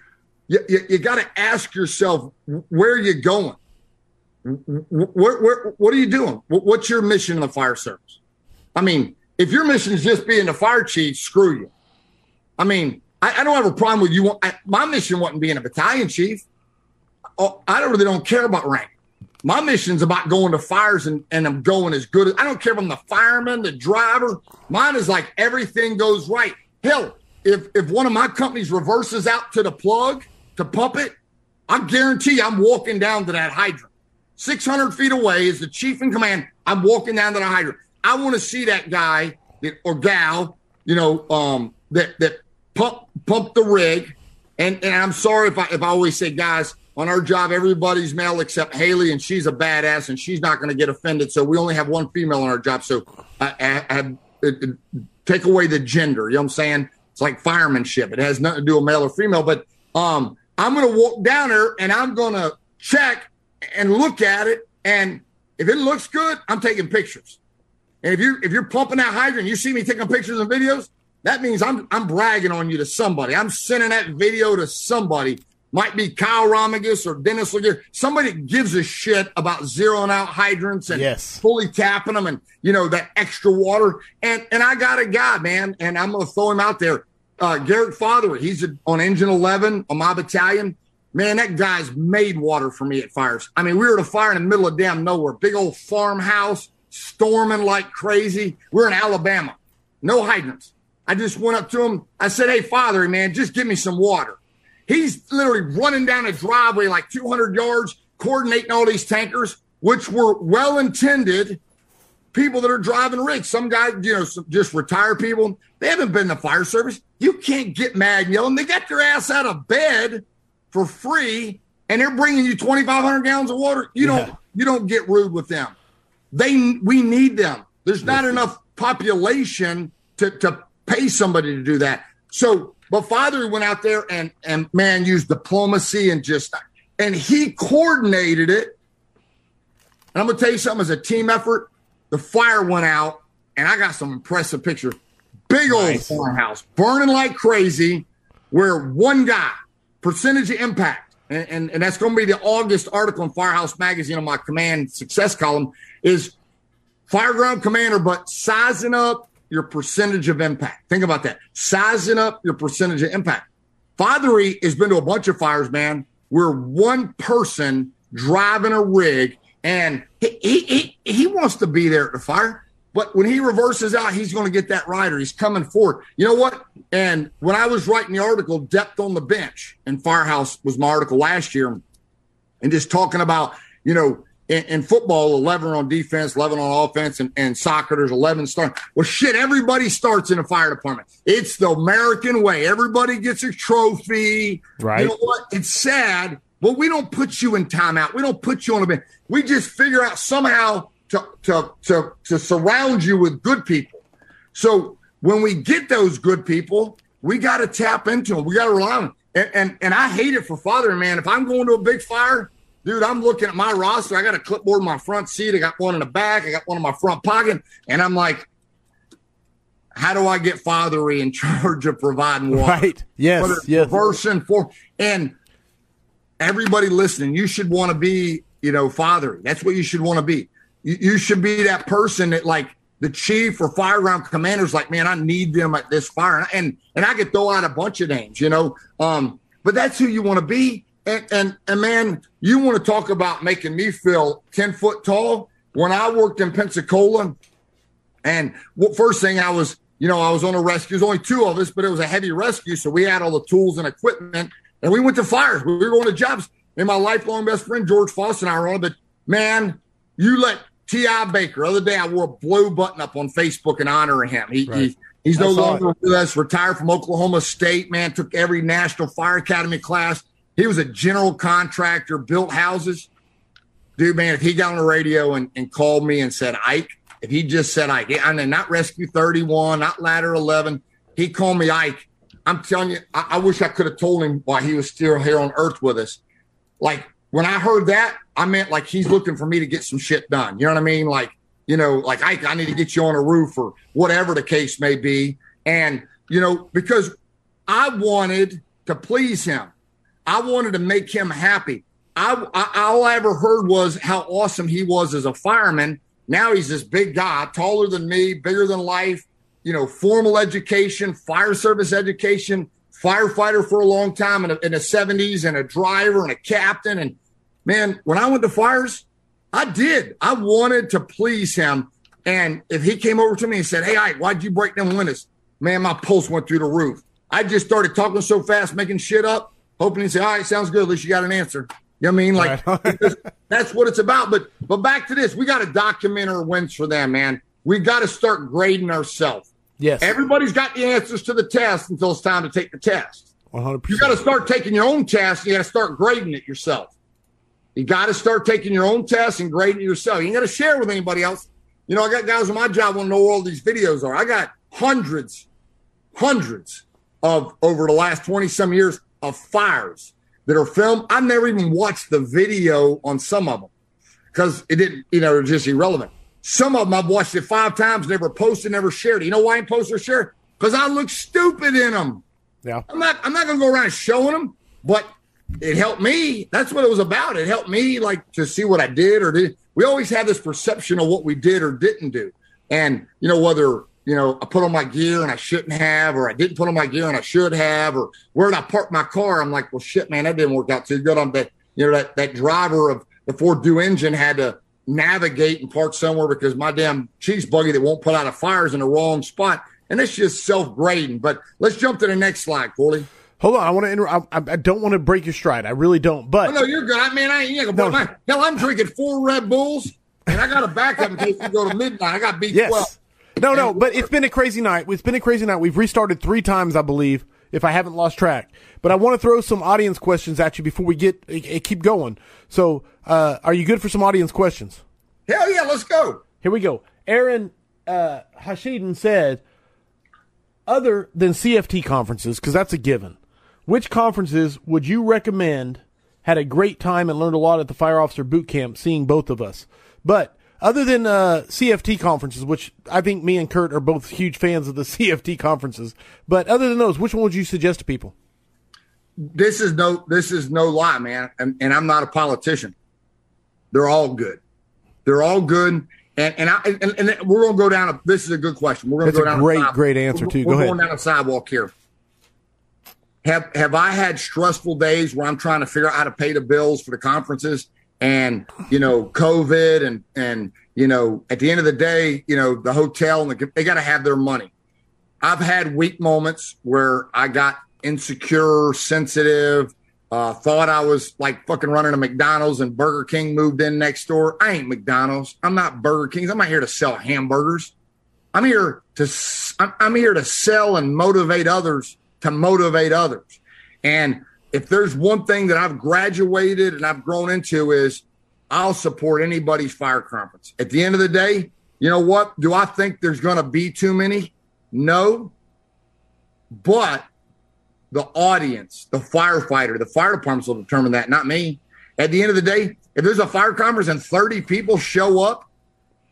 you, you, you got to ask yourself where are you going where, where, what are you doing? What's your mission in the fire service? I mean, if your mission is just being a fire chief, screw you. I mean, I, I don't have a problem with you. I, my mission wasn't being a battalion chief. Oh, I don't really don't care about rank. My mission is about going to fires and, and I'm going as good as I don't care if I'm the fireman, the driver. Mine is like everything goes right. Hell, if if one of my companies reverses out to the plug to pump it, I guarantee I'm walking down to that hydrant. 600 feet away is the chief in command. I'm walking down to the hydrant. I want to see that guy that, or gal, you know, um, that that pump pump the rig. And and I'm sorry if I if I always say guys on our job, everybody's male except Haley, and she's a badass, and she's not going to get offended. So we only have one female on our job. So I, I, I take away the gender. You know what I'm saying? It's like firemanship. It has nothing to do with male or female. But um, I'm going to walk down there and I'm going to check and look at it. And if it looks good, I'm taking pictures. And if you're if you're pumping that hydrant, you see me taking pictures and videos, that means I'm I'm bragging on you to somebody. I'm sending that video to somebody. Might be Kyle Romagus or Dennis LeGear. Somebody gives a shit about zeroing out hydrants and yes. fully tapping them and you know that extra water. And and I got a guy, man, and I'm gonna throw him out there. Uh, Garrett Father, he's a, on Engine 11 on my battalion. Man, that guy's made water for me at fires. I mean, we were at a fire in the middle of damn nowhere, big old farmhouse, storming like crazy. We're in Alabama, no hydrants. I just went up to him. I said, Hey, father, man, just give me some water. He's literally running down a driveway like 200 yards, coordinating all these tankers, which were well intended people that are driving rigs. Some guys, you know, just retired people. They haven't been in the fire service. You can't get mad and yell. And they got their ass out of bed for free and they're bringing you 2500 gallons of water you don't you don't get rude with them they we need them there's not enough population to to pay somebody to do that so but father went out there and and man used diplomacy and just and he coordinated it and i'm gonna tell you something as a team effort the fire went out and i got some impressive pictures big nice. old farmhouse burning like crazy where one guy percentage of impact, and, and, and that's going to be the August article in Firehouse Magazine on my command success column, is fireground commander, but sizing up your percentage of impact. Think about that. Sizing up your percentage of impact. Fathery has been to a bunch of fires, man. We're one person driving a rig, and he, he, he, he wants to be there at the fire. But when he reverses out, he's going to get that rider. He's coming forward. You know what? And when I was writing the article, Depth on the Bench, and Firehouse was my article last year, and just talking about, you know, in, in, football, 11 on defense, 11 on offense, and, and soccer, there's 11 start. Well, shit, everybody starts in a fire department. It's the American way. Everybody gets a trophy. Right. You know what? It's sad, but we don't put you in timeout. We don't put you on a bench. We just figure out somehow to, to, to, to surround you with good people. So when we get those good people, we got to tap into them. We got to rely on them. And, and, and I hate it for father, man. If I'm going to a big fire, dude, I'm looking at my roster. I got a clipboard in my front seat. I got one in the back. I got one in my front pocket. And I'm like, how do I get fathery in charge of providing water? Right. Yes. yes. First and for and everybody listening, you should want to be, you know, fathery. That's what you should want to be. You, you should be that person that like the chief or fire fireground commander's like, man, I need them at this fire. And, and, and I could throw out a bunch of names, you know. Um, but that's who you want to be. And, and, and man, you want to talk about making me feel 10 foot tall. When I worked in Pensacola, and first thing I was, you know, I was on a rescue. There's only two of us, but it was a heavy rescue. So we had all the tools and equipment and we went to fires. We were going to jobs. And my lifelong best friend, George Foss, and I were on it. But man, you let T.I. Baker. The other day, I wore a blue button up on Facebook in honor of him. He, right. he he's no longer with us. Retired from Oklahoma State. Man, took every National Fire Academy class. He was a general contractor, built houses. Dude, man, if he got on the radio and, and called me and said Ike, if he just said Ike, I mean, not Rescue 31, not Ladder 11, he called me Ike. I'm telling you, I, I wish I could have told him while he was still here on Earth with us. Like when I heard that, I meant like he's looking for me to get some shit done. You know what I mean? Like, you know, like I, I need to get you on a roof or whatever the case may be. And, you know, because I wanted to please him. I wanted to make him happy. I, I all I ever heard was how awesome he was as a fireman. Now he's this big guy, taller than me, bigger than life, you know, formal education, fire service education, firefighter for a long time in, a, in the 70s and a driver and a captain. And man, when I went to fires, I did. I wanted to please him. And if he came over to me and said, Hey, Ike, why'd you break them windows? Man, my pulse went through the roof. I just started talking so fast, making shit up, hoping he'd say, All right, sounds good. At least you got an answer. You know what I mean? Like that's what it's about. But but back to this, we got to document our wins for them, man. We got to start grading ourselves. Yes. Everybody's got the answers to the test until it's time to take the test. 100%. You got to start taking your own test. You got to start grading it yourself. You got to start taking your own tests and grading it yourself. You ain't got to share with anybody else. You know, I got guys on my job want to know where all these videos are. I got hundreds, hundreds of over the last 20 some years of fires that are filmed. I've never even watched the video on some of them because it didn't, you know, it was just irrelevant. Some of them I've watched it five times, never posted, never shared. You know why I post or share? Because I look stupid in them. Yeah. I'm not I'm not gonna go around showing them, but it helped me. That's what it was about. It helped me like to see what I did or did. We always have this perception of what we did or didn't do. And you know, whether you know, I put on my gear and I shouldn't have, or I didn't put on my gear and I should have, or where did I park my car? I'm like, well, shit, man, that didn't work out too good. I'm that, you know, that that driver of the Ford Do engine had to navigate and park somewhere because my damn cheese buggy that won't put out a fire is in the wrong spot. And it's just self grading. But let's jump to the next slide, Corley. Hold on, I want to. Inter- I, I, don't want to break your stride. I really don't. But oh, no, you're good. I mean, I ain't gonna no. Hell, I'm drinking four Red Bulls, and I got a backup in case we go to midnight. I got B12. Yes. No, no, but it's been a crazy night. It's been a crazy night. We've restarted three times, I believe, if I haven't lost track. But I want to throw some audience questions at you before we get uh, keep going. So, uh, are you good for some audience questions? Hell yeah, let's go. Here we go. Aaron uh, Hashidin said, other than CFT conferences, because that's a given, which conferences would you recommend? Had a great time and learned a lot at the Fire Officer Boot Camp seeing both of us. But other than uh, CFT conferences, which I think me and Curt are both huge fans of the CFT conferences, but other than those, which one would you suggest to people? This is no, this is no lie, man, and, and I'm not a politician. They're all good. They're all good. And and, I, and, and we're going to go down. A, this is a good question. We're going to go down. Great, great answer too. We're, go we're ahead. going down a sidewalk here. Have have I had stressful days where I'm trying to figure out how to pay the bills for the conferences and you know COVID and and you know at the end of the day you know the hotel and the, they got to have their money. I've had weak moments where I got insecure, sensitive, uh, thought I was like fucking running a McDonald's and Burger King moved in next door. I ain't McDonald's. I'm not Burger King's. I'm not here to sell hamburgers. I'm here to I'm here to sell and motivate others to motivate others. And if there's one thing that I've graduated and I've grown into is I'll support anybody's fire conference. At the end of the day, you know what? Do I think there's going to be too many? No. But the audience, the firefighter, the fire departments will determine that, not me. At the end of the day, if there's a fire conference and 30 people show up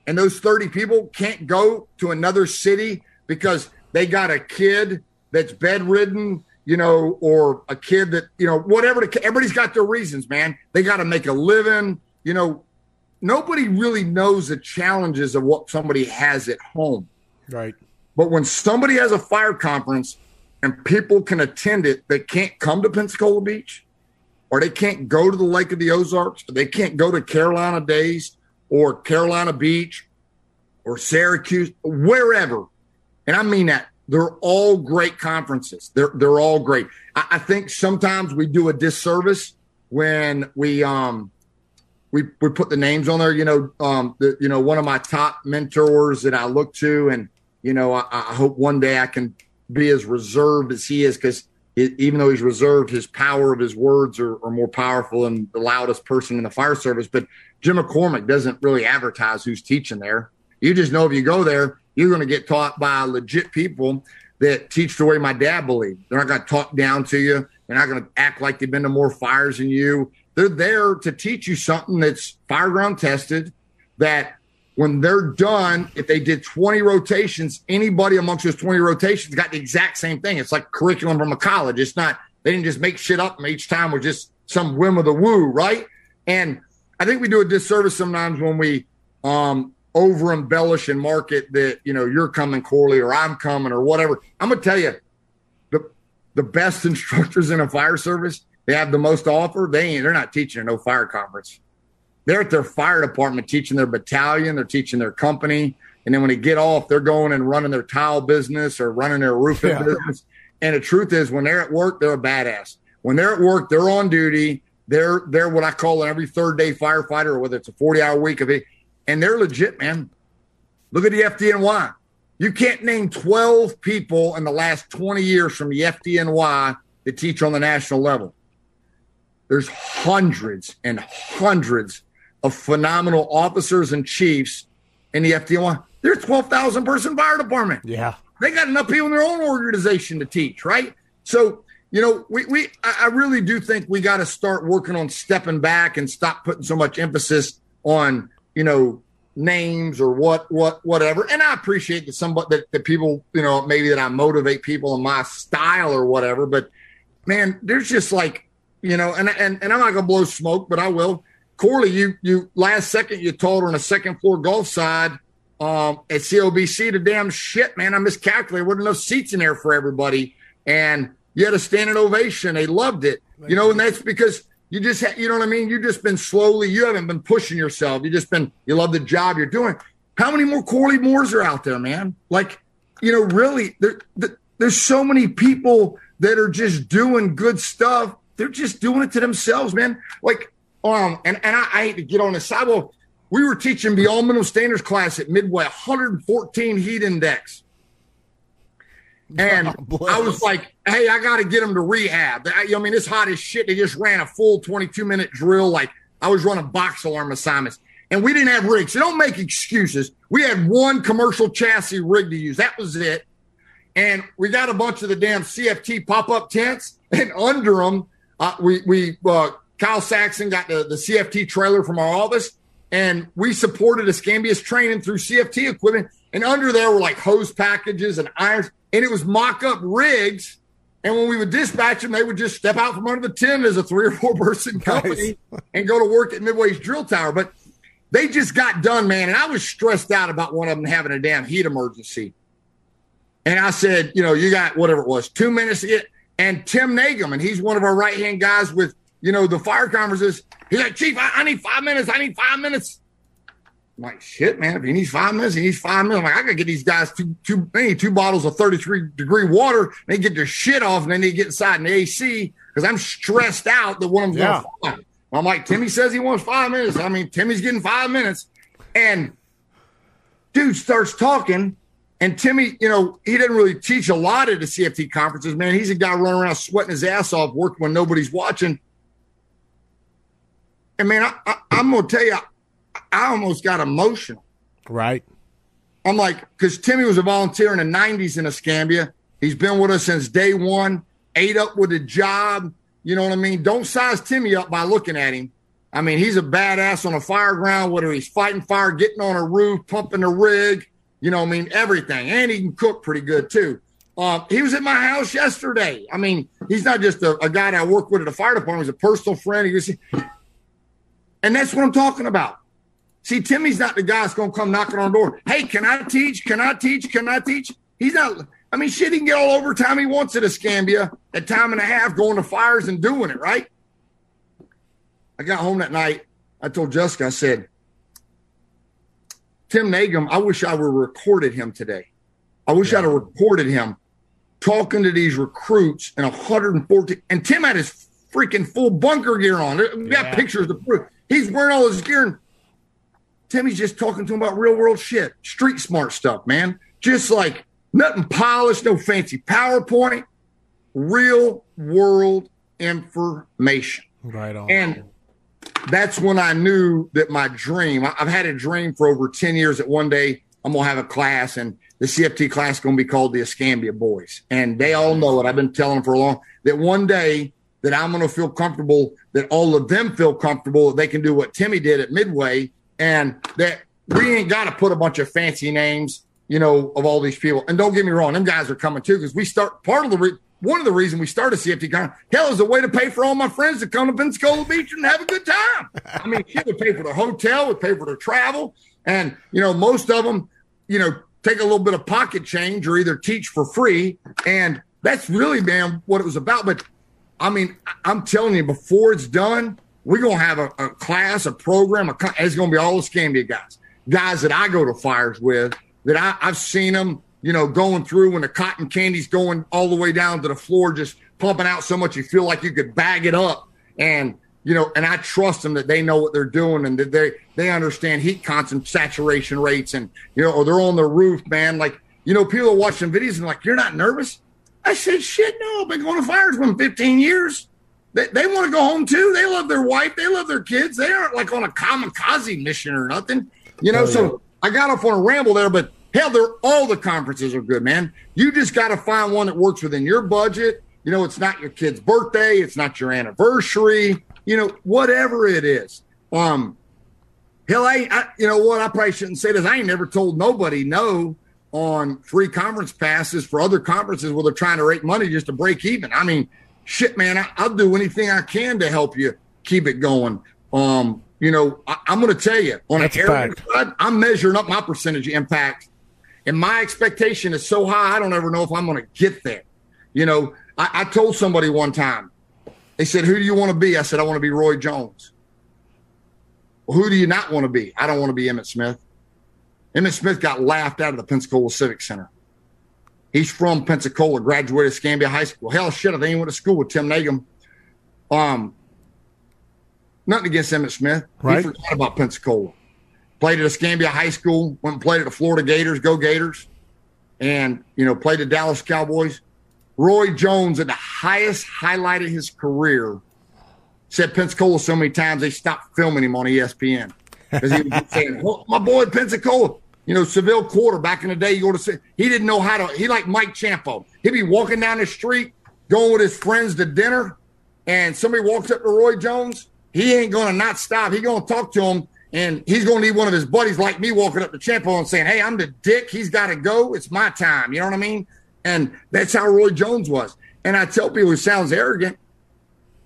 and those 30 people can't go to another city because they got a kid that's bedridden, you know, or a kid that, you know, whatever. everybody's got their reasons, man. They got to make a living. You know, nobody really knows the challenges of what somebody has at home. Right. But when somebody has a fire conference and people can attend it they can't come to Pensacola Beach or they can't go to the Lake of the Ozarks, or they can't go to Carolina Days or Carolina Beach or Syracuse, wherever. And I mean that. They're all great conferences. They're they're all great. I, I think sometimes we do a disservice when we um we we put the names on there. You know, um, the, you know, one of my top mentors that I look to, and you know, I, I hope one day I can be as reserved as he is because even though he's reserved, his power of his words are, are, more powerful than the loudest person in the fire service. But Jim McCormick doesn't really advertise who's teaching there. You just know if you go there, you're going to get taught by legit people that teach the way my dad believed. They're not going to talk down to you. They're not going to act like they've been to more fires than you. They're there to teach you something that's fireground tested that when they're done, if they did 20 rotations, anybody amongst those 20 rotations got the exact same thing. It's like curriculum from a college. It's not, they didn't just make shit up each time was just some whim of the woo, right? And I think we do a disservice sometimes when we um, over embellish and market that, you know, you're coming Corley or I'm coming or whatever. I'm going to tell you, the, the best instructors in a fire service, they have the most to offer. They ain't, they're not teaching a no fire conference they're at their fire department teaching their battalion, they're teaching their company. And then when they get off, they're going and running their tile business or running their roofing yeah. business. And the truth is, when they're at work, they're a badass. When they're at work, they're on duty. They're they're what I call an every third day firefighter, or whether it's a 40 hour week of it. And they're legit, man. Look at the FDNY. You can't name 12 people in the last 20 years from the FDNY that teach on the national level. There's hundreds and hundreds of phenomenal officers and chiefs in the FDNY. They're 12,000 person fire department. Yeah. They got enough people in their own organization to teach, right? So, you know, we, we I really do think we got to start working on stepping back and stop putting so much emphasis on, you know, names or what, what, whatever. And I appreciate that somebody that, that people, you know, maybe that I motivate people in my style or whatever. But man, there's just like, you know, and, and, and I'm not to blow smoke, but I will Corley, you you last second you told her on a second floor golf side um, at COBC the damn shit, man. I miscalculated. Wasn't enough seats in there for everybody, and you had a standing ovation. They loved it, you know, and that's because you just ha- you know what I mean. You've just been slowly. You haven't been pushing yourself. You just been you love the job you're doing. How many more Corley Moores are out there, man? Like, you know, really, there, there, there's so many people that are just doing good stuff. They're just doing it to themselves, man. Like um, and, and I, I hate to get on the side. Well, we were teaching beyond minimum standards class at Midway, 114 heat index. And I was like, hey, I got to get them to rehab. I, I mean, it's hot as shit. They just ran a full 22 minute drill. Like I was running box alarm assignments. And we didn't have rigs. So don't make excuses. We had one commercial chassis rig to use. That was it. And we got a bunch of the damn CFT pop up tents. And under them, uh, we, we uh, Kyle Saxon got the, the CFT trailer from our office, and we supported Escambia's training through CFT equipment. And under there were like hose packages and irons, and it was mock up rigs. And when we would dispatch them, they would just step out from under the tent as a three or four person company nice. and go to work at Midway's drill tower. But they just got done, man. And I was stressed out about one of them having a damn heat emergency. And I said, you know, you got whatever it was, two minutes to get. And Tim Nagum, and he's one of our right hand guys with you know, the fire conferences. He's like, Chief, I, I, need five minutes. I need five minutes. I'm like, shit, man. If he needs five minutes, he needs five minutes. I'm like, I gotta get these guys two, two, they need two bottles of 33 degree water. They get their shit off and then they get inside in the AC. because I'm stressed out that one of them's Yeah. to fly. I'm like, Timmy says he wants five minutes. I mean, Timmy's getting five minutes. And dude starts talking. And Timmy, you know, he didn't really teach a lot at the CFT conferences, man. He's a guy running around sweating his ass off, working when nobody's watching. And man, I, I, I'm going to tell you, I, almost got emotional. Right. I'm like, because Timmy was a volunteer in the 90s in Escambia. He's been with us since day one, ate up with a job. You know what I mean? Don't size Timmy up by looking at him. I mean, he's a badass on a fire ground, whether he's fighting fire, getting on a roof, pumping a rig, you know what I mean? Everything. And he can cook pretty good too. Um, he was at my house yesterday. I mean, he's not just a, a guy that I work with at the fire department, he's a personal friend. He was, and that's what I'm talking about. See, Timmy's not the guy that's going to come knocking on the door. Hey, can I teach? Can I teach? Can I teach? He's not. I mean, shit, he can get all overtime he wants at Escambia at time and a half, going to fires and doing it, right? I got home that night. I told Jessica, I said, Tim Nagum, I wish I would have recorded him today. I wish I'd have recorded him talking to these recruits in 114. And Tim had his freaking full bunker gear on. We got Yeah. pictures to prove. He's wearing all his gear. And Timmy's just talking to him about real world shit, street smart stuff, man. Just like nothing polished, no fancy PowerPoint, real world information. Right on. And that's when I knew that my dream, I've had a dream for over 10 years that one day I'm going to have a class and the CFT class is going to be called the Escambia Boys. And they all know it. I've been telling them for a long that one day that I'm going to feel comfortable, that all of them feel comfortable, that they can do what Timmy did at Midway and that we ain't got to put a bunch of fancy names, you know, of all these people. And don't get me wrong, them guys are coming too because we start part of the re- one of the reasons we started CFT Con hell is a way to pay for all my friends to come to Pensacola Beach and have a good time. I mean, shit would pay for the hotel, would pay for the travel, and you know, most of them, you know, take a little bit of pocket change or either teach for free, and that's really, man, what it was about. But I mean, I'm telling you, before it's done, we're gonna have a, a class, a program. A, it's gonna be all the Scambia guys, guys that I go to fires with. That I, I've seen them, you know, going through when the cotton candy's going all the way down to the floor, just pumping out so much you feel like you could bag it up. And you know, and I trust them that they know what they're doing and that they they understand heat constant saturation rates and you know, or they're on the roof, man. Like you know, people are watching videos and like, you're not nervous. I said, shit, no, I've been going to fires for 15 years. They, they want to go home too. They love their wife. They love their kids. They aren't like on a kamikaze mission or nothing. You know, Oh, yeah. so I got off on a ramble there, but hell, they're all the conferences are good, man. You just got to find one that works within your budget. You know, it's not your kid's birthday, it's not your anniversary, you know, whatever it is. Um, hell, I, I you know what? I probably shouldn't say this. I ain't never told nobody no on free conference passes for other conferences where they're trying to rake money just to break even. I mean, shit, man, I, I'll do anything I can to help you keep it going. Um, you know, I, I'm going to tell you on That's a an side, I'm measuring up my percentage impact, and my expectation is so high. I don't ever know if I'm going to get there. You know, I, I told somebody one time, they said, "Who do you want to be?" I said, "I want to be Roy Jones." Well, who do you not want to be? I don't want to be Emmitt Smith. Emmitt Smith got laughed out of the Pensacola Civic Center. He's from Pensacola, graduated Scambia High School. Hell, shit, I think he went to school with Tim Nagum. Um, nothing against Emmitt Smith. Right. He forgot about Pensacola. Played at Escambia High School. Went and played at the Florida Gators. Go Gators! And you know, played the Dallas Cowboys. Roy Jones, at the highest highlight of his career, said Pensacola so many times they stopped filming him on ESPN because he was saying, "My boy Pensacola." You know, Seville Quarter back in the day, you go to see, he didn't know how to. He like Mike Champo. He'd be walking down the street, going with his friends to dinner, and somebody walks up to Roy Jones. He ain't going to not stop. He going to talk to him, and he's going to need one of his buddies like me walking up to Champo and saying, "Hey, I'm the dick. He's got to go. It's my time." You know what I mean? And that's how Roy Jones was. And I tell people, it sounds arrogant.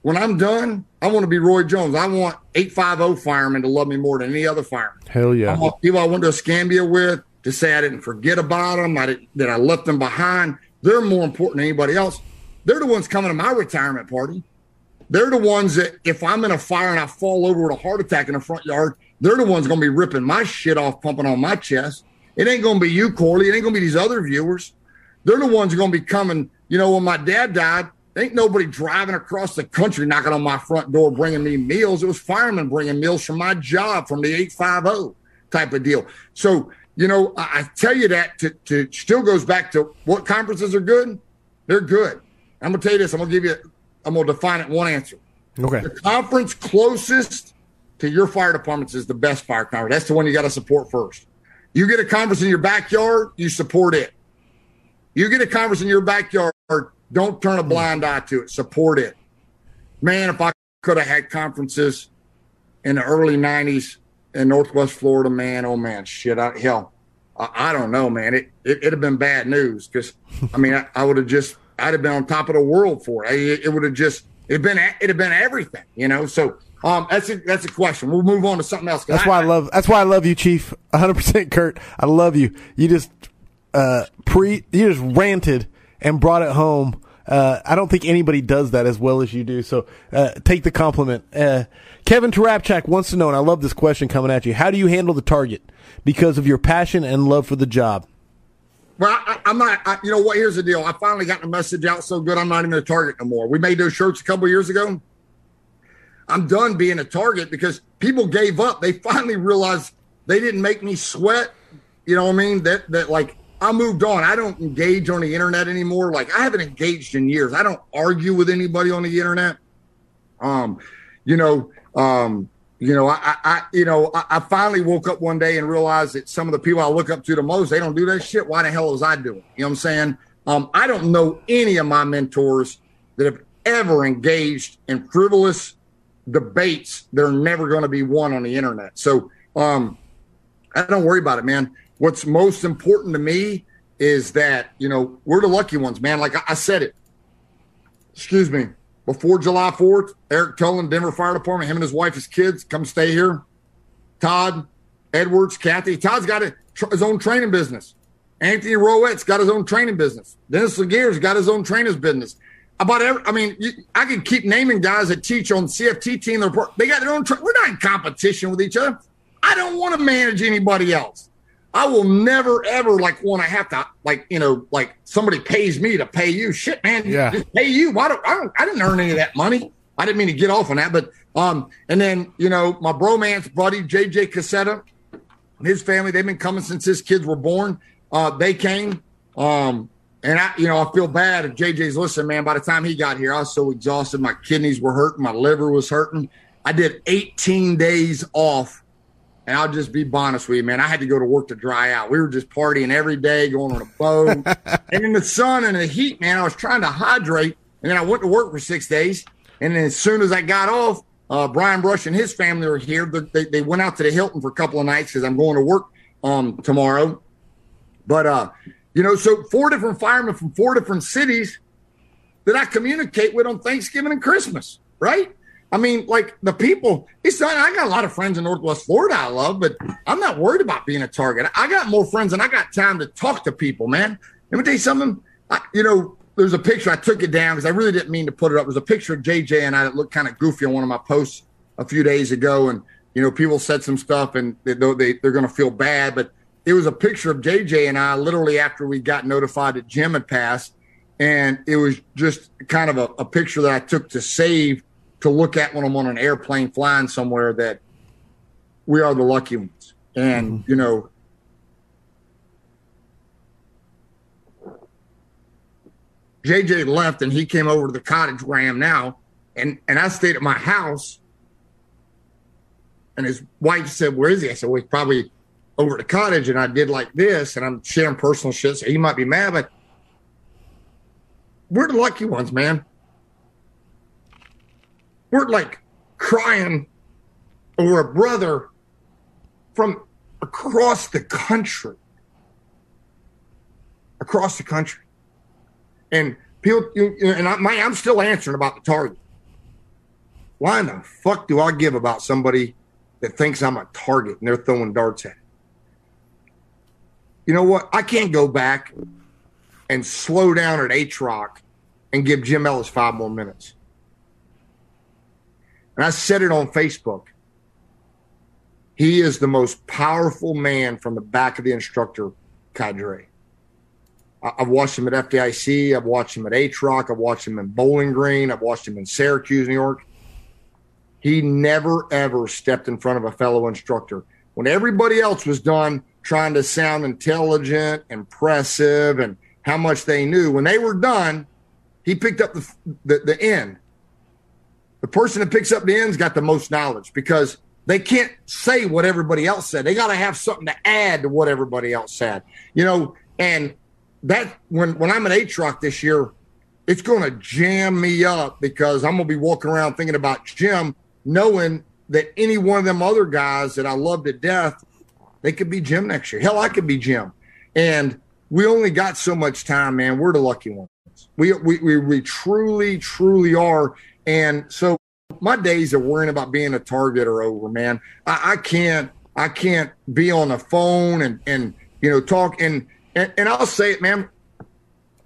When I'm done, I want to be Roy Jones. I want 850 firemen to love me more than any other fireman. Hell I yeah. want people I went to Escambia with to say I didn't forget about them, I didn't, that I left them behind. They're more important than anybody else. They're the ones coming to my retirement party. They're the ones that if I'm in a fire and I fall over with a heart attack in the front yard, they're the ones going to be ripping my shit off, pumping on my chest. It ain't going to be you, Corley. It ain't going to be these other viewers. They're the ones going to be coming. You know, when my dad died, Ain't nobody driving across the country knocking on my front door bringing me meals. It was firemen bringing meals from my job from the 850 type of deal. So, you know, I, I tell you that to, to still goes back to what conferences are good. They're good. I'm gonna tell you this. I'm gonna give you. I'm gonna define it one answer. Okay. The conference closest to your fire departments is the best fire conference. That's the one you got to support first. You get a conference in your backyard, you support it. You get a conference in your backyard, don't turn a blind eye to it. Support it. Man, if I could have had conferences in the early 90s in Northwest Florida, man, oh man, shit, I, hell, I, I don't know, man. It, it, it'd have been bad news because, I mean, I, I would have just, I'd have been on top of the world for it. It, it would have just, it'd been, it'd have been everything, you know? So, um, that's a, that's a question. We'll move on to something else. That's why I love. That's why I love you, Chief. 100, percent Curt. I love you. You just uh, pre. You just ranted and brought it home. Uh, I don't think anybody does that as well as you do. So uh, take the compliment. Uh, Kevin Tarapchak wants to know, and I love this question coming at you. How do you handle the target because of your passion and love for the job? Well, I, am not. I, you know what? Here's the deal. I finally got the message out so good. I'm not even a target no more. We made those shirts a couple years ago. I'm done being a target because people gave up. They finally realized they didn't make me sweat. You know what I mean? That that like I moved on. I don't engage on the internet anymore. Like I haven't engaged in years. I don't argue with anybody on the internet. Um, you know, um, you know, I, I, you know, I, I, finally woke up one day and realized that some of the people I look up to the most, they don't do that shit. Why the hell was I doing? You know what I'm saying? Um, I don't know any of my mentors that have ever engaged in frivolous debates that are never going to be won on the internet. So um, I don't worry about it, man. What's most important to me is that, you know, we're the lucky ones, man. Like I, said it, excuse me, before July 4th, Eric Tolan, Denver Fire Department, him and his wife, his kids, come stay here. Todd, Edwards, Kathy. Todd's got a, his own training business. Anthony Roette's got his own training business. Dennis LeGear's got his own trainer's business about every. I mean, you, I could keep naming guys that teach on CFT team. They got their own. Tra- we're not in competition with each other. I don't want to manage anybody else. I will never ever like want to have to like you know like somebody pays me to pay you. Shit, man, yeah, just pay you. Why don't I? Don't, I didn't earn any of that money. I didn't mean to get off on that, but um, and then you know my bromance buddy JJ Cassetta, his family. They've been coming since his kids were born. Uh, they came. Um, and I, you know, I feel bad if JJ's listening, man. By the time he got here, I was so exhausted. My kidneys were hurting. My liver was hurting. I did 18 days off. And I'll just be honest with you, man. I had to go to work to dry out. We were just partying every day, going on a boat. and in the sun and the heat, man, I was trying to hydrate. And then I went to work for six days. And then as soon as I got off, uh, Brian Brush and his family were here. They, they went out to the Hilton for a couple of nights because I'm going to work um, tomorrow. But uh, you know, so four different firemen from four different cities that I communicate with on Thanksgiving and Christmas, right? I mean, like the people, it's not, I got a lot of friends in Northwest Florida I love, but I'm not worried about being a target. I got more friends and I got time to talk to people, man. Let me tell you something. I, you know, there's a picture, I took it down because I really didn't mean to put it up. There's a picture of JJ and I that looked kind of goofy on one of my posts a few days ago. And, you know, people said some stuff and they, they, they're going to feel bad, but it was a picture of JJ and I literally after we got notified that Jim had passed. And it was just kind of a, a picture that I took to save to look at when I'm on an airplane flying somewhere that we are the lucky ones. And, mm-hmm. you know, JJ left and he came over to the cottage where I am now. And, and I stayed at my house. And his wife said, Where is he? I said, Well, he's probably over at the cottage and I did like this and I'm sharing personal shit, so he might be mad, but we're the lucky ones, man. We're like crying over a brother from across the country. Across the country. And people, and I, I'm still answering about the target. Why in the fuck do I give about somebody that thinks I'm a target and they're throwing darts at? it? you know what? I can't go back and slow down at ATROC and give Jim Ellis five more minutes. And I said it on Facebook. He is the most powerful man from the back of the instructor cadre. I've watched him at FDIC. I've watched him at ATROC. I've watched him in Bowling Green. I've watched him in Syracuse, New York. He never, ever stepped in front of a fellow instructor. When everybody else was done trying to sound intelligent, impressive, and how much they knew, when they were done, he picked up the, the, the end. The person that picks up the end's got the most knowledge because they can't say what everybody else said. They got to have something to add to what everybody else said. You know, and that when when I'm an at ATROC this year, it's going to jam me up because I'm going to be walking around thinking about Jim, knowing that any one of them other guys that I love to death, they could be Jim next year. Hell, I could be Jim. And we only got so much time, man. We're the lucky ones. We we we, we truly truly are. And so my days of worrying about being a target are over, man. I, I can't I can't be on the phone and and you know talk and and, and I'll say it, man.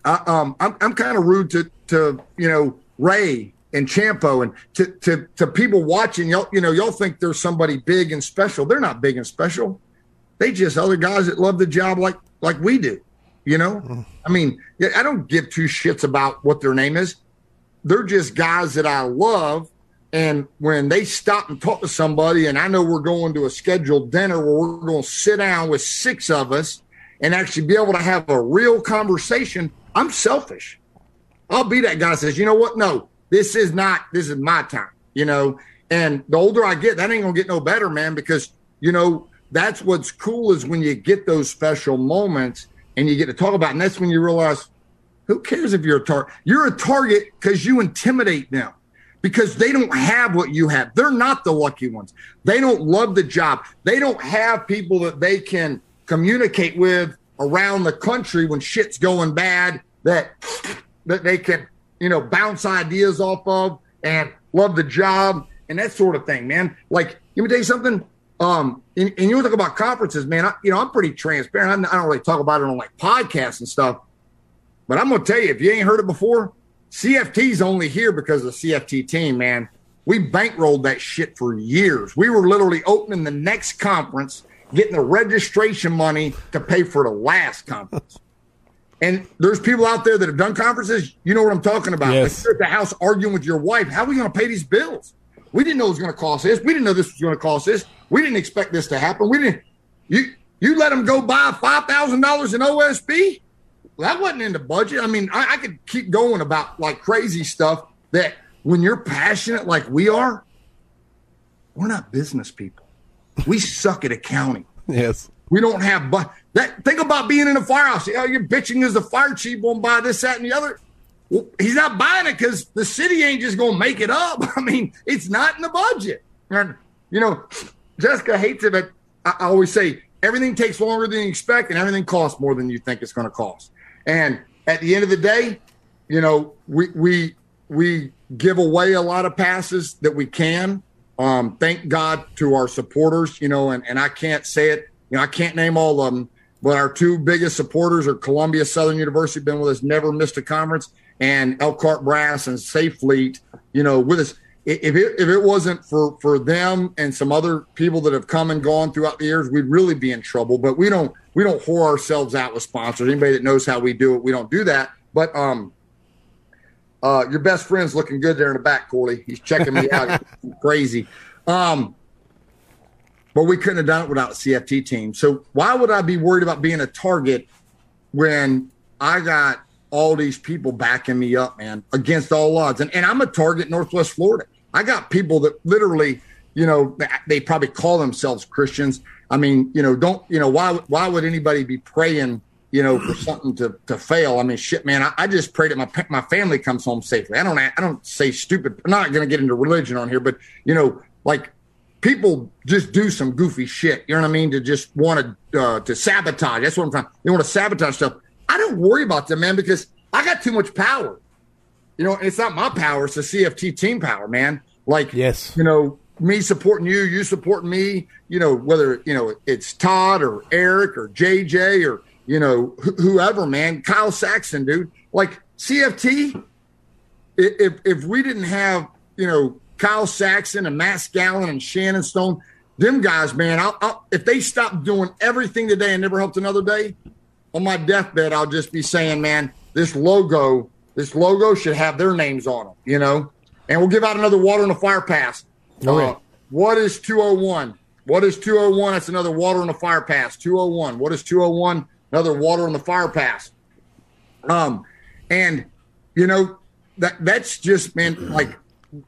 I, um, I'm I'm kind of rude to to you know Ray and Ciampo and to to to people watching. Y'all you know y'all think there's somebody big and special. They're not big and special. They just other guys that love the job like like we do. You know, I mean, I don't give two shits about what their name is. They're just guys that I love. And when they stop and talk to somebody, and I know we're going to a scheduled dinner where we're going to sit down with six of us and actually be able to have a real conversation, I'm selfish. I'll be that guy that says, you know what? No, this is not, this is my time, you know? And the older I get, that ain't going to get no better, man, because, you know, that's what's cool is when you get those special moments and you get to talk about, it, and that's when you realize who cares if you're a target? You're a target because you intimidate them because they don't have what you have. They're not the lucky ones. They don't love the job. They don't have people that they can communicate with around the country when shit's going bad that that they can, you know, bounce ideas off of and love the job and that sort of thing, man. Like, let me tell you something. Um, and, and you talk about conferences, man. I, you know, I'm pretty transparent. I'm, I do not really talk about it on like podcasts and stuff. But I'm gonna tell you, if you ain't heard it before, CFT's only here because of the CFT team, man. We bankrolled that shit for years. We were literally opening the next conference, getting the registration money to pay for the last conference. And there's people out there that have done conferences. You know what I'm talking about. Yes. Like you're at the house arguing with your wife. How are we going to pay these bills? We didn't know it was going to cost this. We didn't know this was going to cost this. We didn't expect this to happen. We didn't. You you let them go buy five thousand dollars in OSB? That wasn't in the budget. I mean, I, I could keep going about like crazy stuff that when you're passionate like we are, we're not business people. We suck at accounting. Yes. We don't have but that. Think about being in a firehouse. Oh, you're bitching as the fire chief won't buy this, that, and the other. Well, he's not buying it because the city ain't just going to make it up. I mean, it's not in the budget. And you know, Jessica hates it, but I, I always say everything takes longer than you expect, and everything costs more than you think it's going to cost. And at the end of the day, you know, we we we give away a lot of passes that we can. Um, thank God to our supporters, you know, and, and I can't say it, you know, I can't name all of them, but our two biggest supporters are Columbia Southern University, been with us, never missed a conference, and Elkhart Brass and Safe Fleet, you know, with us. If it, if it wasn't for, for them and some other people that have come and gone throughout the years, we'd really be in trouble. But we don't we don't whore ourselves out with sponsors. Anybody that knows how we do it, we don't do that. But um, uh, your best friend's looking good there in the back, Corley. He's checking me out. crazy. Um, but we couldn't have done it without CFT team. So why would I be worried about being a target when I got all these people backing me up, man, against all odds? And, and I'm a target Northwest Florida. I got people that literally, you know, they probably call themselves Christians. I mean, you know, don't, you know, why, why would anybody be praying, you know, for something to, to fail? I mean, shit, man, I, I just pray that my, my family comes home safely. I don't, I don't say stupid. I'm not going to get into religion on here, but, you know, like people just do some goofy shit. You know what I mean? To just want to, uh, to sabotage. That's what I'm trying. They want to sabotage stuff. I don't worry about them, man, because I got too much power. You know, it's not my power; it's the CFT team power, man. Like, yes, you know, me supporting you, you supporting me. You know, whether you know it's Todd or Eric or JJ or you know wh- whoever, man. Kyle Saxon, dude. Like CFT. If if we didn't have you know Kyle Saxon and Matt Scallon and Shannon Stone, them guys, man. I'll, I'll, if they stopped doing everything today and never helped another day, on my deathbed, I'll just be saying, man, this logo, this logo should have their names on them, you know? And we'll give out another water on the fire pass. Okay. Uh, what is 201? What is 201? That's another water on the fire pass. 201. What is 201? Another water on the fire pass. Um, and you know, that that's just man, like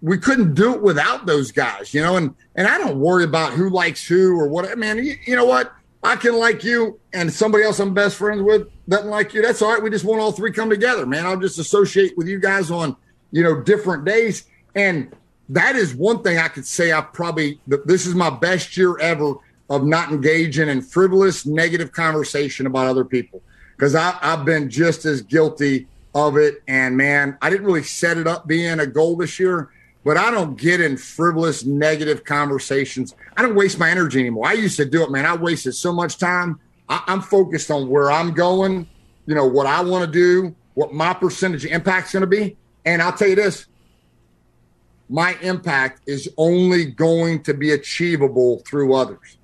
we couldn't do it without those guys, you know, and and I don't worry about who likes who or what man, you, you know what? I can like you and somebody else I'm best friends with doesn't like you. That's all right. We just want all three come together, man. I'll just associate with you guys on, you know, different days. And that is one thing I could say I probably this is my best year ever of not engaging in frivolous negative conversation about other people because I've been just as guilty of it. And man, I didn't really set it up being a goal this year, but I don't get in frivolous negative conversations. I don't waste my energy anymore. I used to do it, man. I wasted so much time. I, I'm focused on where I'm going, you know, what I want to do, what my percentage impact's going to be. And I'll tell you this my impact is only going to be achievable through others.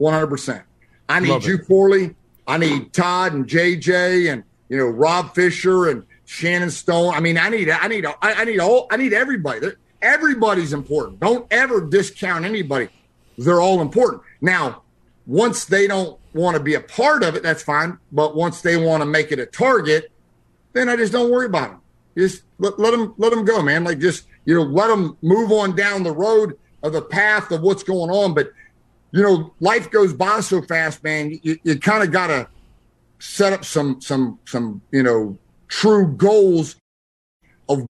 100%. I need Love it. you, Corley. I need Todd and JJ and, you know, Rob Fisher and Shannon Stone. I mean, I need, I need, I, I need all, I need everybody. Everybody's important. Don't ever discount anybody. They're all important. Now, once they don't want to be a part of it, that's fine. But once they want to make it a target, then I just don't worry about them. Just let, let them let them go, man. Like just you know, let them move on down the road of the path of what's going on. But you know, life goes by so fast, man. You, you kind of got to set up some some some you know true goals of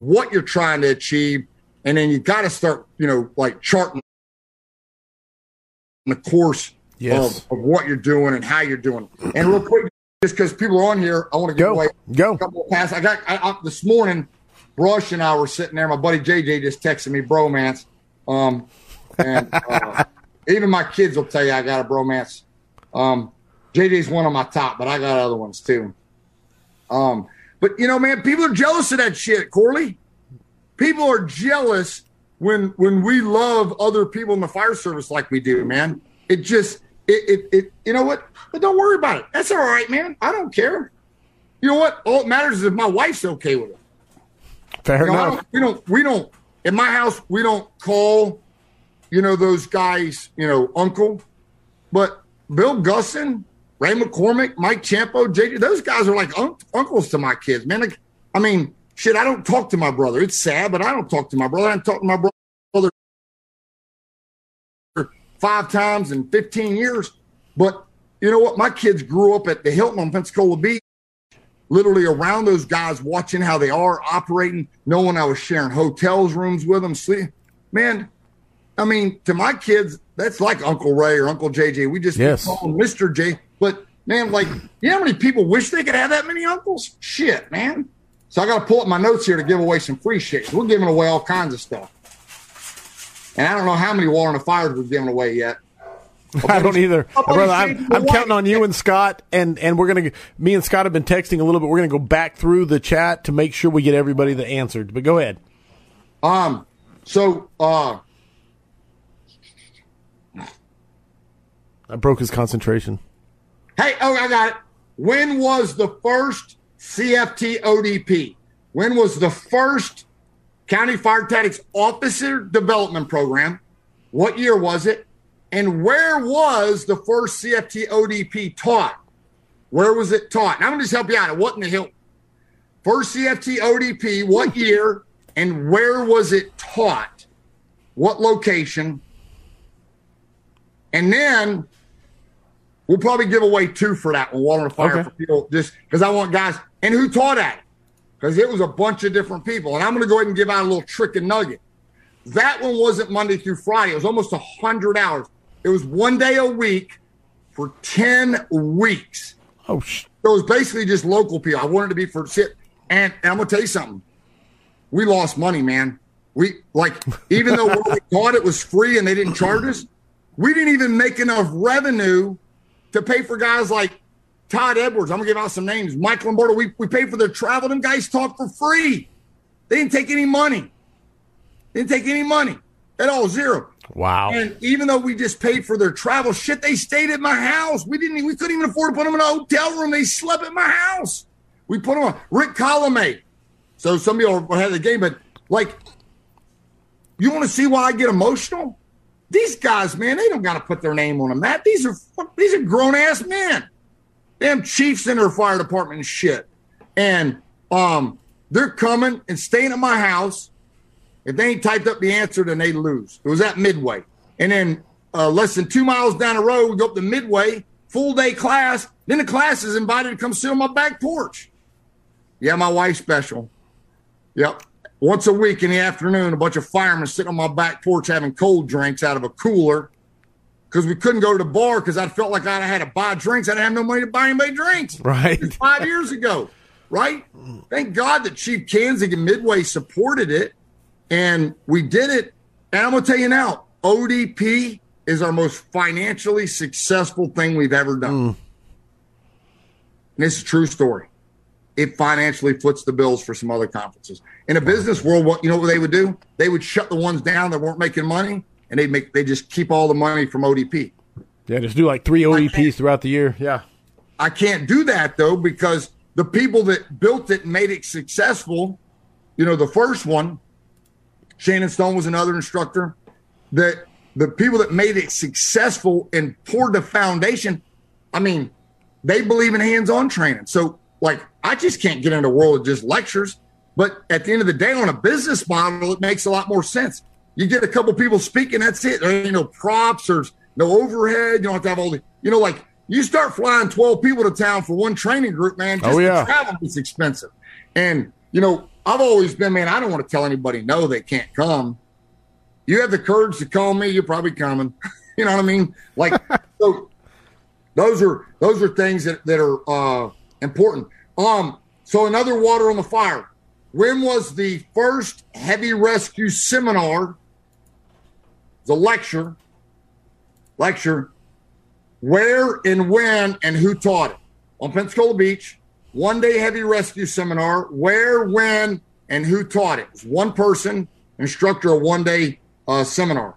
what you're trying to achieve, and then you got to start you know like charting the course Yes. of, of what you're doing and how you're doing. And real quick, just because people are on here, I want to give Go. away Go. a couple of passes. I got I, I, this morning. Brush and I were sitting there. My buddy JJ just texted me bromance. Um, and uh, even my kids will tell you I got a bromance. Um, JJ's one of my top, but I got other ones too. Um, but you know, man, people are jealous of that shit, Corley. People are jealous when when we love other people in the fire service like we do, man. It just it it, it you know what? But don't worry about it. That's all right, man. I don't care. You know what? All it matters is if my wife's okay with it. Fair You know, enough. don't, we don't we don't in my house we don't call you know those guys you know uncle, but Bill Gustin, Ray McCormack, Mike Ciampo, JJ, those guys are like un- uncles to my kids, man. Like, I mean, shit, I don't talk to my brother. It's sad, but I don't talk to my brother. I don't talk to my brother five times in 15 years. But you know what? My kids grew up at the Hilton on Pensacola Beach literally around those guys, watching how they are operating, knowing I was sharing hotels rooms with them. Sleep, man. I mean, to my kids, that's like Uncle Ray or Uncle JJ. We just Yes. call him Mr. J. But man, like, you know how many people wish they could have that many uncles? Shit, man. So I got to pull up my notes here to give away some free shit. We're giving away all kinds of stuff. And I don't know how many water on the fires we've given away yet. I don't either, brother. I'm, I'm counting on you and Scott, and and we're gonna. Me and Scott have been texting a little bit. We're gonna go back through the chat to make sure we get everybody that answered. But go ahead. Um, so uh I broke his concentration. Hey, oh, I got it. When was the first CFT ODP? When was the first County Fire Tactics Officer Development Program? What year was it? And where was the first CFT ODP taught? Where was it taught? And I'm going to just help you out. It wasn't the Hilton. First CFT ODP, what hmm. year and where was it taught? What location? And then We'll probably give away two for that one, water and fire Okay. for people, just because I want guys. And who taught at it? Because it was a bunch of different people. And I'm going to go ahead and give out a little trick and nugget. That one wasn't Monday through Friday. It was almost 100 hours. It was one day a week for 10 weeks. Oh, sh- So it was basically just local people. I wanted to be for shit. And, and I'm going to tell you something. We lost money, man. We, like, even though we thought it was free and they didn't charge us, we didn't even make enough revenue to pay for guys like Todd Edwards. I'm gonna give out some names. Mike Lombardo. We we paid for their travel. Them guys talk for free. They didn't take any money. They didn't take any money at all. Zero. Wow. And even though we just paid for their travel, shit, they stayed at my house. We didn't. We couldn't even afford to put them in a hotel room. They slept at my house. We put them on Rick Colomay. So some of y'all had the game, but like, you want to see why I get emotional? These guys, man, they don't got to put their name on a map. These are these are grown ass men. Them chiefs in their fire department and shit, and um, they're coming and staying at my house. If they ain't typed up the answer, then they lose. It was at Midway, and then uh, less than two miles down the road, we go up to Midway, full day class. Then the class is invited to come sit on my back porch. Yeah, my wife's special. Yep once a week in the afternoon, a bunch of firemen sitting on my back porch having cold drinks out of a cooler because we couldn't go to the bar because I felt like I had to buy drinks. I didn't have no money to buy anybody drinks. Right. Five years ago. Right. Thank God that Chief Kanzig and Midway supported it and we did it. And I'm going to tell you now, ODP is our most financially successful thing we've ever done. Mm. And it's a true story it financially foots the bills for some other conferences. In a business world, what you know what they would do? They would shut the ones down that weren't making money, and they make they just keep all the money from ODP. Yeah, just do like three ODPs throughout the year. Yeah, I can't do that though because the people that built it and made it successful, you know, the first one, Shannon Stone was another instructor. That the people that made it successful and poured the foundation, I mean, they believe in hands-on training. So like I just can't get into a world of just lectures. But at the end of the day, on a business model, it makes a lot more sense. You get a couple people speaking, that's it. There ain't no props, there's no overhead. You don't have to have all the, you know, like you start flying 12 people to town for one training group, man. Just oh, yeah. travel is expensive. And, you know, I've always been, man, I don't want to tell anybody no, they can't come. You have the courage to call me, you're probably coming. you know what I mean? Like, so those are, those are things that, that are, uh, important. Um, so another water on the fire. When was the first heavy rescue seminar? The lecture, lecture. Where and when and who taught it? On Pensacola Beach. One day heavy rescue seminar. Where, when, and who taught it? It was one person, instructor, a one day uh, seminar.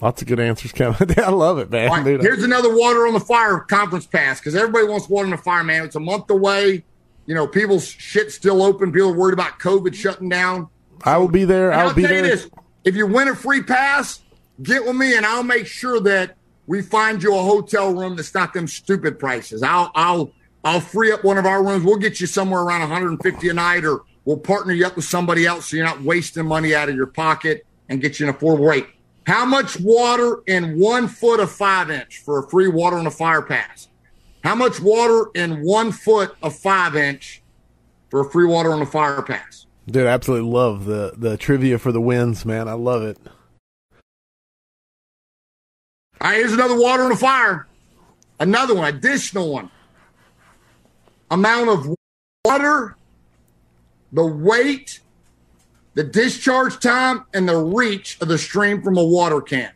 Lots of good answers coming. I love it, man. Right, here's another water on the fire conference pass because everybody wants water on the fire, man. It's a month away. You know, people's shit still open. People are worried about COVID shutting down. I will be there. I'll, I'll be there. This, if you win a free pass, get with me and I'll make sure that we find you a hotel room that's not them stupid prices. I'll I'll I'll free up one of our rooms. We'll get you somewhere around 150 a night, or we'll partner you up with somebody else so you're not wasting money out of your pocket and get you an affordable rate. How much water in one foot of five inch for a free water on a fire pass? How much water in one foot of five inch for a free water on a fire pass? Dude, I absolutely love the the trivia for the wins, man. I love it. All right, here's another water on a fire. Another one, additional one. Amount of water, the weight the discharge time and the reach of the stream from a water can.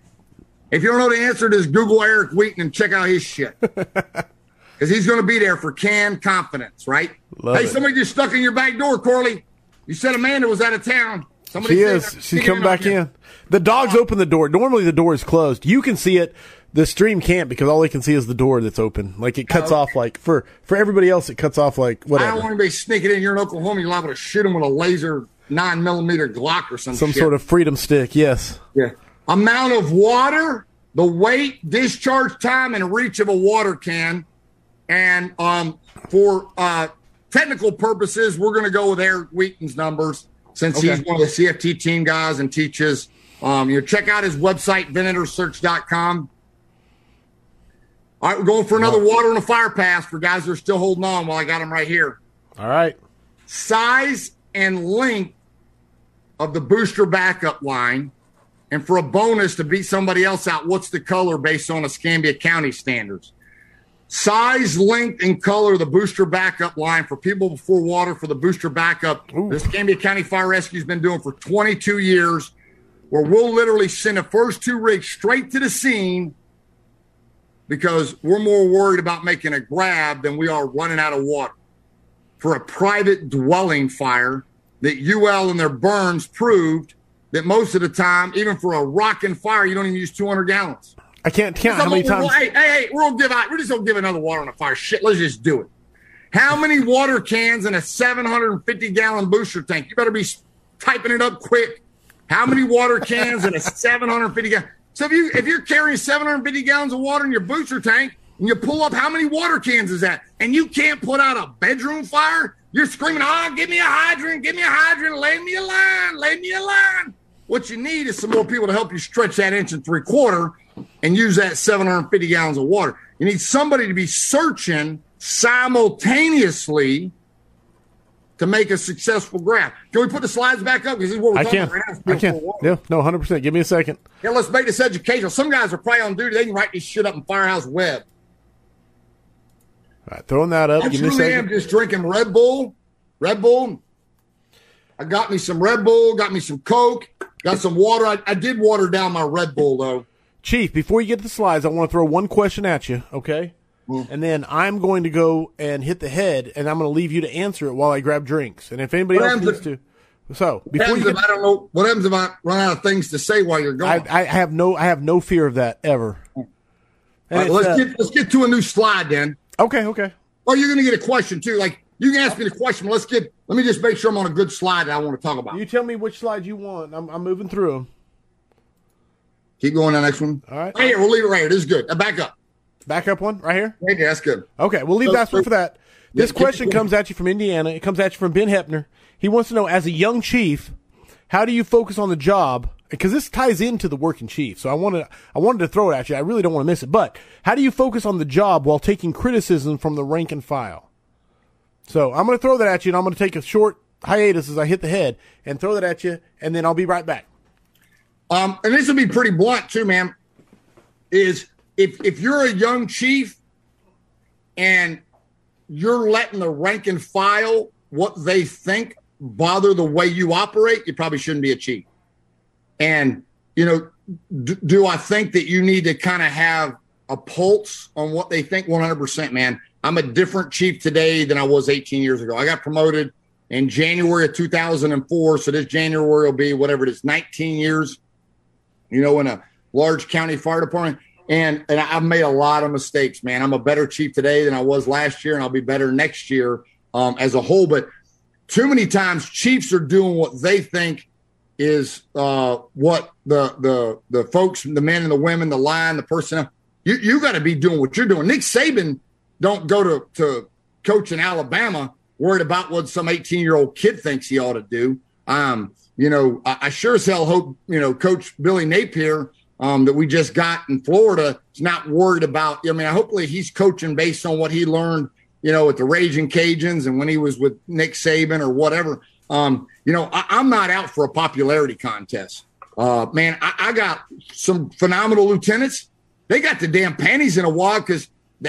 If you don't know the answer to this, Google Eric Wheaton and check out his shit. Because he's going to be there for canned confidence, right? Love hey, it. somebody just stuck in your back door, Corley. You said Amanda was out of town. Somebody she is. She's coming back in. The dogs open the door. Normally the door is closed. You can see it. The stream can't because all they can see is the door that's open. Like it cuts oh, okay. off. Like for for everybody else, it cuts off. Like whatever. I don't want anybody sneaking in here in Oklahoma. You're liable to shoot them with a laser nine millimeter Glock or some some shit. sort of freedom stick. Yes. Yeah. Amount of water, the weight, discharge time, and reach of a water can, and um, for uh, technical purposes, we're going to go with Eric Wheaton's numbers since okay. he's one of the CFT team guys and teaches. Um, you know, check out his website, venatorsearch.com. All right, we're going for another water on a fire pass for guys that are still holding on while I got them right here. All right. Size and length of the booster backup line. And for a bonus to beat somebody else out, what's the color based on Escambia County standards? Size, length, and color of the booster backup line for people before water for the booster backup. Ooh. The Escambia County Fire Rescue has been doing for 22 years, where we'll literally send the first two rigs straight to the scene because we're more worried about making a grab than we are running out of water for a private dwelling fire that UL and their burns proved that most of the time, even for a rocking fire, you don't even use 200 gallons. I can't count how many times. Hey, hey, hey, we're gonna give out. We're just gonna give another water on a fire. Shit, let's just do it. How many water cans in a 750 gallon booster tank? You better be typing it up quick. How many water cans in a 750 gallon? So if you if you're carrying 750 gallons of water in your booster tank and you pull up, how many water cans is that? And you can't put out a bedroom fire. You're screaming, "Oh, give me a hydrant! Give me a hydrant! Lay me a line! Lay me a line!" What you need is some more people to help you stretch that inch and three quarter and use that 750 gallons of water. You need somebody to be searching simultaneously to make a successful graph. Can we put the slides back up? Because this is what we're I talking can. about. I can. Yeah, no, 100%. Give me a second. Yeah, let's make this educational. Some guys are probably on duty. They can write this shit up in Firehouse Web. All right, throwing that up. I Give me a truly am just drinking Red Bull. Red Bull. I got me some Red Bull, got me some Coke, got some water. I, I did water down my Red Bull, though. Chief, before you get to the slides, I want to throw one question at you, okay? Mm. And then I'm going to go and hit the head, and I'm going to leave you to answer it while I grab drinks. And if anybody What else needs to, so What before happens you if get, I don't know? What happens if I run out of things to say while you're gone? I, I have no, I have no fear of that ever. All right, let's uh, get let's get to a new slide then. okay, okay. Or you're going to get a question too. Like you can ask me the question. But let's get. Let me just make sure I'm on a good slide that I want to talk about. You tell me which slide you want. I'm, I'm moving through them. Keep going to the next one. All right. Right here. We'll leave it right here. This is good. Uh, back up. Back up one right here. Right there. That's good. Okay, we'll leave So- that one for that. This Yeah, question comes at you from Indiana. It comes at you from Ben Hepner. He wants to know, as a young chief, how do you focus on the job? Because this ties into the working chief. So I wanted, I wanted to throw it at you. I really don't want to miss it. But how do you focus on the job while taking criticism from the rank and file? So I'm going to throw that at you, and I'm going to take a short hiatus as I hit the head and throw that at you, and then I'll be right back. Um, and this will be pretty blunt too, man. Is if if you're a young chief and you're letting the rank and file what they think bother the way you operate, you probably shouldn't be a chief. And you know, do I think that you need to kind of have a pulse on what they think? One hundred percent, man. I'm a different chief today than I was 18 years ago. I got promoted in January of 2004, so this January will be whatever it is, 19 years you know, in a large county fire department. And and I've made a lot of mistakes, man. I'm a better chief today than I was last year, and I'll be better next year um, as a whole. But too many times, chiefs are doing what they think is uh, what the the the folks, the men and the women, the line, the personnel. You you got to be doing what you're doing. Nick Saban don't go to to coach in Alabama worried about what some 18 year old kid thinks he ought to do. Um, you know, I, I sure as hell hope you know Coach Billy Napier um, that we just got in Florida is not worried about. I mean, hopefully he's coaching based on what he learned, you know, at the Raging Cajuns and when he was with Nick Saban or whatever. Um, you know, I, I'm not out for a popularity contest. Uh, man, I, I got some phenomenal lieutenants. They got the damn panties in a wad because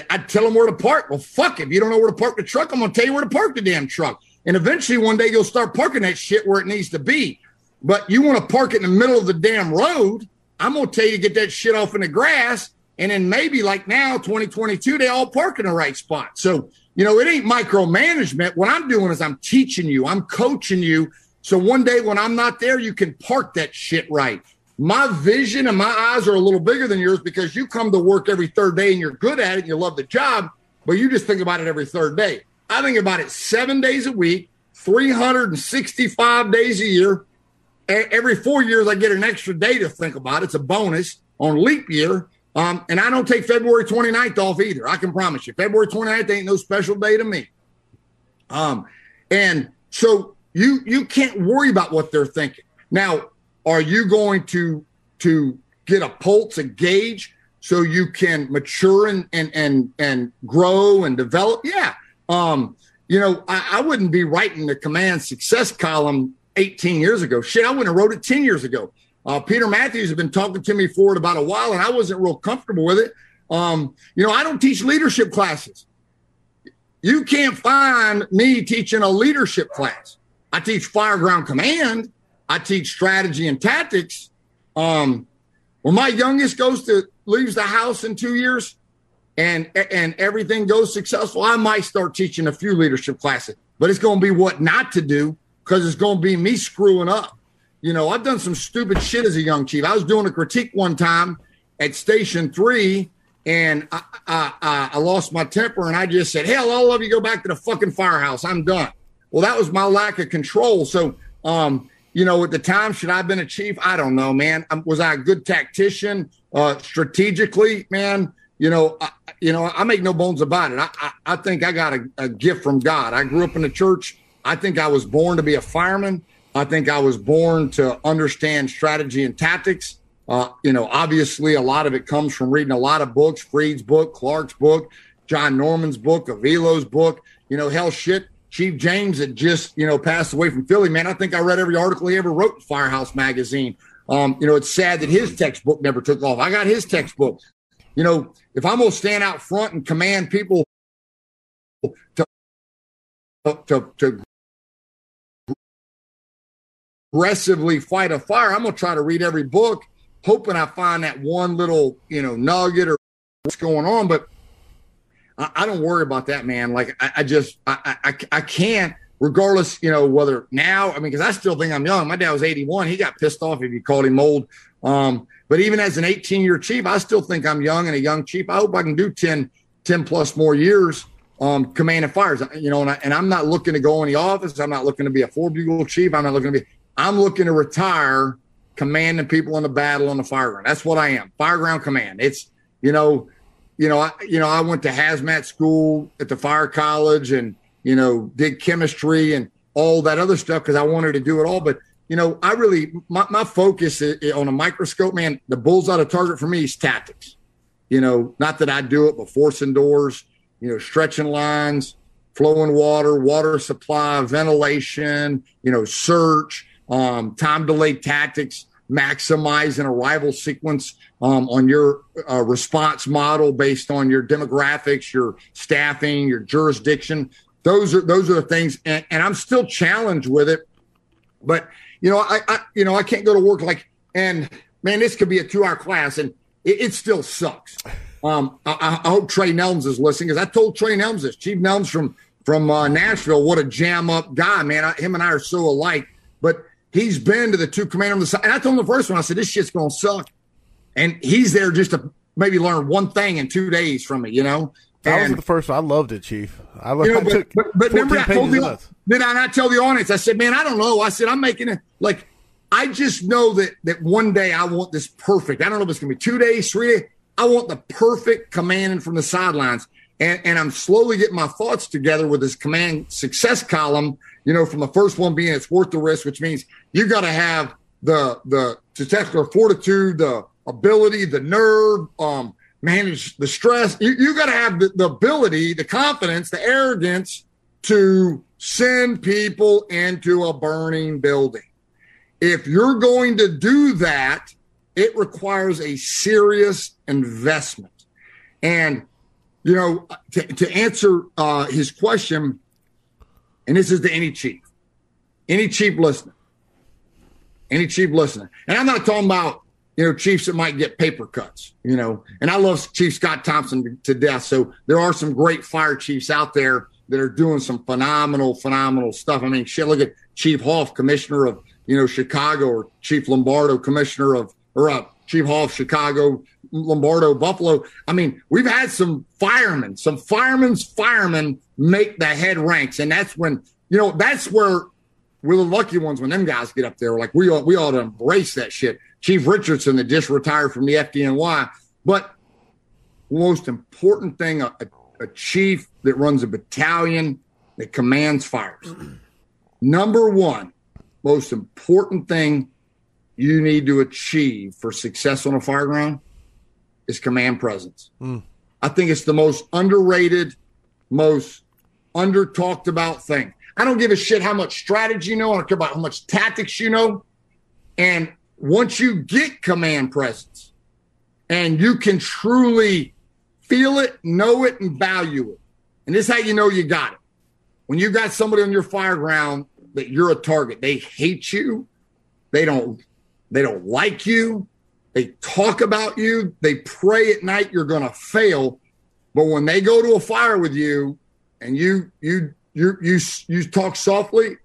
I'd tell them where to park. Well, fuck, if you don't know where to park the truck, I'm going to tell you where to park the damn truck. And eventually one day you'll start parking that shit where it needs to be. But you want to park it in the middle of the damn road. I'm going to tell you to get that shit off in the grass. And then maybe like now, 2022, they all park in the right spot. So, you know, it ain't micromanagement. What I'm doing is I'm teaching you, I'm coaching you. So one day when I'm not there, you can park that shit right. My vision and my eyes are a little bigger than yours because you come to work every third day and you're good at it and you love the job, but you just think about it every third day. I think about it seven days a week, 365 days a year. Every four years, I get an extra day to think about. It's a bonus on leap year. Um, and I don't take February 29th off either. I can promise you. February 29th ain't no special day to me. Um, and so you you can't worry about what they're thinking. Now, are you going to to get a pulse, a gauge, so you can mature and and and and grow and develop? Yeah. Um, you know, I, I wouldn't be writing the command success column 18 years ago. Shit, I wouldn't have wrote it 10 years ago. Uh, Peter Matthews has been talking to me for it about a while, and I wasn't real comfortable with it. Um, you know, I don't teach leadership classes. You can't find me teaching a leadership class. I teach fireground command. I teach strategy and tactics. Um, when my youngest goes to leaves the house in two years, and and everything goes successful, I might start teaching a few leadership classes. But it's going to be what not to do because it's going to be me screwing up. you know, I've done some stupid shit as a young chief. I was doing a critique one time at Station Three, and I, I, I lost my temper, and I just said, "Hell, all of you go back to the fucking firehouse. I'm done." Well, that was my lack of control. So, um, you know, at the time, should I have been a chief? I don't know, man. Um, was I a good tactician? Uh, strategically, man, you know, you know, I make no bones about it. I, I, I think I got a, a gift from God. I grew up in the church. I think I was born to be a fireman. I think I was born to understand strategy and tactics. Uh, you know, obviously, a lot of it comes from reading a lot of books Freed's book, Clark's book, John Norman's book, Avillo's book. You know, hell shit. Chief James had just, you know, passed away from Philly, man. I think I read every article he ever wrote in Firehouse Magazine. Um, you know, it's sad that his textbook never took off. I got his textbook. You know, if I'm going to stand out front and command people to, to, to aggressively fight a fire, I'm going to try to read every book, hoping I find that one little, you know, nugget or what's going on. But I, I don't worry about that, man. Like I, I just, I, I, I can't, regardless, you know, whether now, I mean, because I still think I'm young. My dad was 81. He got pissed off if you called him old. Um, but even as an 18 year chief, I still think I'm young and a young chief. I hope I can do 10, 10 plus more years um, commanding fires. You know, and, I, I'm not looking to go in the office. I'm not looking to be a four bugle chief. I'm not looking to be I'm looking to retire commanding people in the battle on the fireground. That's what I am. Fireground command. It's, you know, you know, I, you know, I went to hazmat school at the fire college and, you know, did chemistry and all that other stuff because I wanted to do it all. But, you know, I really, my, my focus is, on a microscope, man, the bullseye of target for me is tactics. You know, not that I do it, but forcing doors, you know, stretching lines, flowing water, water supply, ventilation, you know, search, um, time delayed tactics, maximize an arrival sequence um, on your uh, response model based on your demographics, your staffing, your jurisdiction. Those are those are the things, and, and I'm still challenged with it. But you know, I, I, you know I can't go to work like and man, this could be a two hour class, and it, it still sucks. Um, I, I, hope Trey Nelms is listening because I told Trey Nelms this. Chief Nelms from from uh, Nashville, what a jam up guy, man. I, him and I are so alike. But He's been to the two commander on the side. And I told him the first one, I said, this shit's to suck. And he's there just to maybe learn one thing in two days from me, you know? That was the first one. I loved it, Chief. I, loved, you know, but, but, but remember, I told the, did I not tell the audience? I said, man, I don't know. I said, I'm making it like, I just know that that one day I want this perfect. I don't know if it's going to be two days, three days. I want the perfect commanding from the sidelines. And, and I'm slowly getting my thoughts together with this command success column you know, from the first one being it's worth the risk, which means you got to have the the testicular fortitude, the ability, the nerve, um, manage the stress. You, you got to have the, the ability, the confidence, the arrogance to send people into a burning building. If you're going to do that, it requires a serious investment. And, you know, to, to answer uh, his question, and this is to any chief, any chief listener, any chief listener. And I'm not talking about, you know, chiefs that might get paper cuts, you know, and I love Chief Scott Thompson to death. So there are some great fire chiefs out there that are doing some phenomenal, phenomenal stuff. I mean, shit, look at Chief Hoff, commissioner of, you know, Chicago, or Chief Lombardo, commissioner of, or uh, Chief Hoff, Chicago, Lombardo, Buffalo. I mean, we've had some firemen, some firemen's firemen make the head ranks. And that's when, you know, that's where we're the lucky ones when them guys get up there. Like we ought, we ought to embrace that shit. Chief Richardson that just retired from the FDNY. But most important thing, a, a chief that runs a battalion that commands fires. Number one, most important thing you need to achieve for success on a fire ground is command presence. Mm. I think it's the most underrated, most under talked about thing. I don't give a shit how much strategy you know. I don't care about how much tactics you know. And once you get command presence and you can truly feel it, know it, and value it. And this is how you know you got it. When you got somebody on your fire ground that you're a target, they hate you. They don't, they don't like you. They talk about you. They pray at night you're going to fail. But when they go to a fire with you and you you you you you talk softly,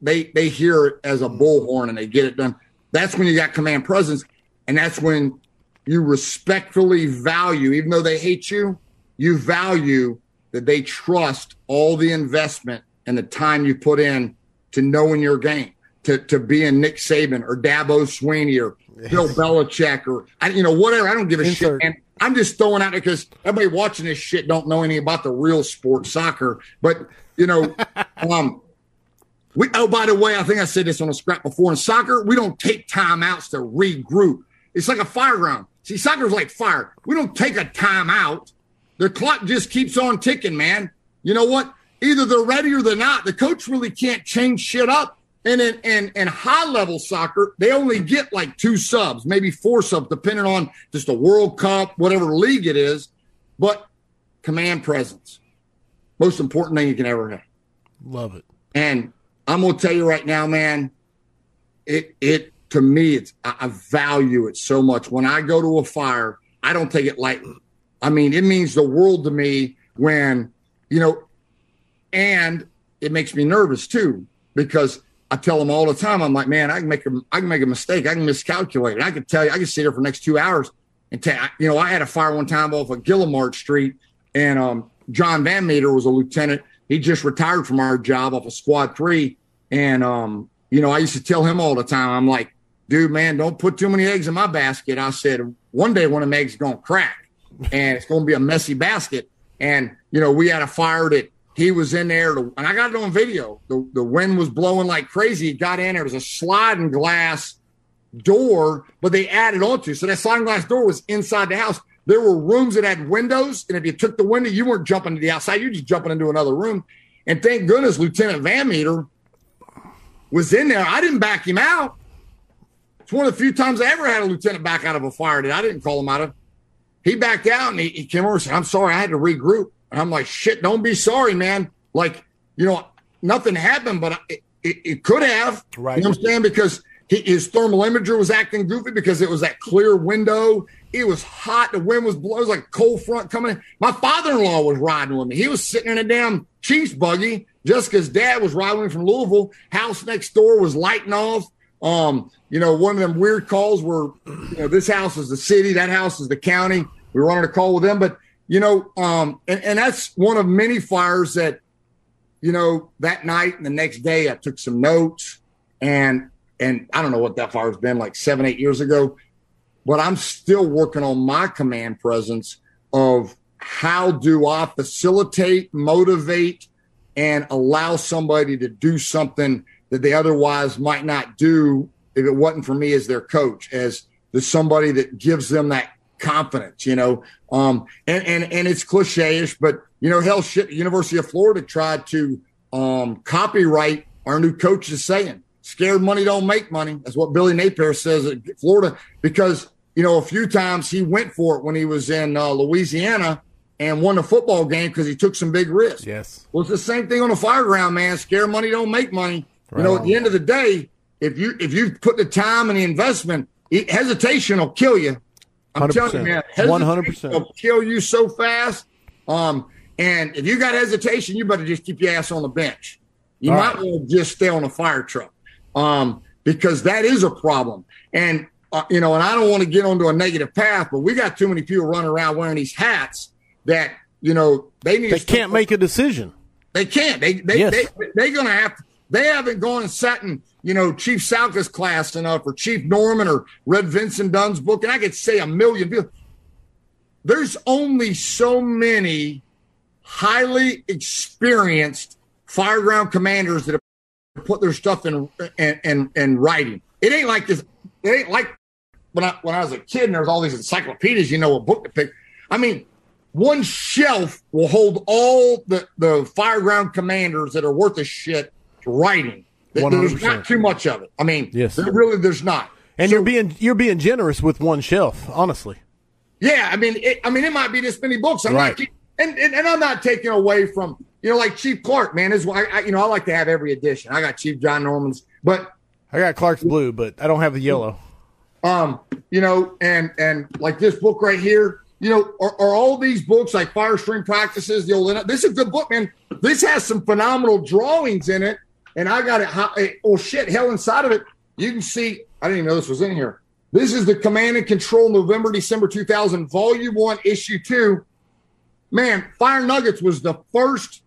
they they hear it as a bullhorn and they get it done. That's when you got command presence, and that's when you respectfully value, even though they hate you, you value that they trust all the investment and the time you put in to knowing your game, to to being Nick Saban or Dabo Swinney or Bill Belichick or I, you know whatever. I don't give a Insert. shit. And I'm just throwing out because everybody watching this shit don't know anything about the real sport, soccer. But you know, um, we. Oh, by the way, I think I said this on a scrap before. In soccer, we don't take timeouts to regroup. It's like a fire ground. See, soccer's like fire. We don't take a timeout. The clock just keeps on ticking, man. You know what? Either they're ready or they're not. The coach really can't change shit up. And in, in, in high level soccer, they only get like two subs, maybe four subs, depending on just a World Cup, whatever league it is. But command presence, most important thing you can ever have. Love it. And I'm gonna tell you right now, man, it it to me, it's I, I value it so much. When I go to a fire, I don't take it lightly. I mean, it means the world to me when, you know, and it makes me nervous too, because I tell them all the time, I'm like, man, I can make a I can make a mistake. I can miscalculate it. I can tell you, I can sit here for the next two hours and tell you know, I had a fire one time off of Gillimart Street, and um, John Van Meter was a lieutenant. He just retired from our job off of Squad Three, and um, you know, I used to tell him all the time, I'm like, dude, man, don't put too many eggs in my basket. I said, one day one of them eggs is gonna crack, and it's gonna be a messy basket. And you know, we had a fire that he was in there, to, and I got it on video. The the wind was blowing like crazy. He got in there. It was a sliding glass door, but they added onto. So that sliding glass door was inside the house. There were rooms that had windows, and if you took the window, you weren't jumping to the outside. You're just jumping into another room. And thank goodness Lieutenant Van Meter was in there. I didn't back him out. It's one of the few times I ever had a lieutenant back out of a fire that I didn't call him out of. He backed out and he, he came over and said, I'm sorry, I had to regroup. And I'm like, shit, don't be sorry, man. Like, you know, nothing happened, but it, it, it could have. Right. You know what I'm saying? Because he, his thermal imager was acting goofy because it was that clear window. It was hot. The wind was blowing. It was like a cold front coming in. My father in law was riding with me. He was sitting in a damn Chiefs buggy. Jessica's dad was riding from Louisville. House next door was lighting off. Um, you know, one of them weird calls where, you know, this house is the city, that house is the county. We were on a call with them, but you know, um, and, and that's one of many fires that, you know, that night and the next day I took some notes and and I don't know what that fire's been like seven, eight years ago, but I'm still working on my command presence of how do I facilitate, motivate, and allow somebody to do something that they otherwise might not do if it wasn't for me as their coach, as the somebody that gives them that confidence, you know. Um, and and and it's cliche-ish, but you know, hell shit, University of Florida tried to um copyright our new coach is saying. Scared money don't make money. That's what Billy Napier says at Florida, because you know, a few times he went for it when he was in uh, Louisiana and won a football game because he took some big risks. Yes. Well, it's the same thing on the fire ground, man. Scare money don't make money. You know, at the end of the day, if you if you put the time and the investment, it, hesitation will kill you. I'm telling you, 100%. man, 100%. will kill you so fast. Um, and if you got hesitation, you better just keep your ass on the bench. You All might right. want to just stay on a fire truck, um, because that is a problem. And uh, you know, and I don't want to get onto a negative path, but we got too many people running around wearing these hats that you know they need. They to can't make a decision. they can't. They they Yes. they they're gonna have. To, they haven't gone and sat in you know Chief Salka's class enough, or Chief Norman, or read Vincent Dunn's book, and I could say a million people. There's only so many highly experienced fireground commanders that have put their stuff in and in, in writing. It ain't like this. It ain't like when I when I was a kid and there was all these encyclopedias. You know, a book to pick. I mean, one shelf will hold all the the fireground commanders that are worth a shit writing. There- There's 100%. not too much of it. I mean, Yes. there really there's not. And So- you're being you're being generous with one shelf, honestly. Yeah, I mean, it, I mean, it might be this many books. I'm Right. not, and, and and I'm not taking away from you know, like Chief Clark, man. Is why I, you know I like to have every edition. I got Chief John Norman's, but I got Clark's blue, but I don't have the yellow. um, you know, and and like this book right here, you know, are, are all these books like Fire Practices, the old? This is a good book, man. This has some phenomenal drawings in it and I got it. Oh shit! Hell, inside of it, you can see. I didn't even know this was in here. This is the Command and Control November December 2000 Volume One Issue Two. Man, Fire Nuggets was the first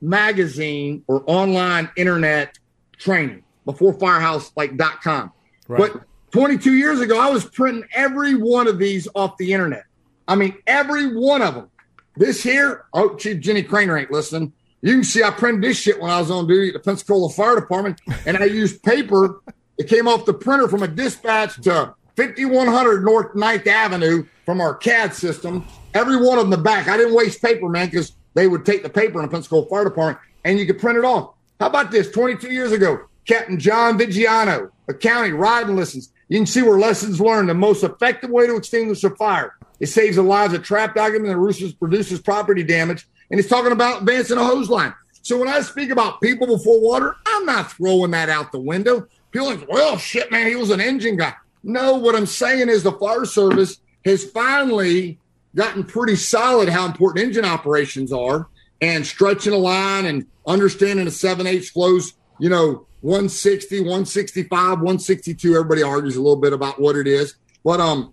magazine or online internet training before Firehouse like dot com. Right. But 22 years ago, I was printing every one of these off the internet. I mean, every one of them. This here, oh, Chief Jenny Craner ain't listening. You can see I printed this shit when I was on duty at the Pensacola Fire Department, and I used paper. It came off the printer from a dispatch to 5100 North 9th Avenue from our CAD system. Every one of them the back. I didn't waste paper, man, because they would take the paper in the Pensacola Fire Department and you could print it off. How about this? 22 years ago, Captain John Vigiano, accounting, riding lessons. You can see where lessons learned. The most effective way to extinguish a fire. It saves the lives of trapped occupants and reduces, produces property damage. And it's talking about advancing a hose line. So when I speak about people before water, I'm not throwing that out the window. People like, well, shit, man, he was an engine guy. No, what I'm saying is the fire service has finally gotten pretty solid how important engine operations are and stretching a line and understanding a 7 8 flows, you know, 160, 165, 162. Everybody argues a little bit about what it is. But, um,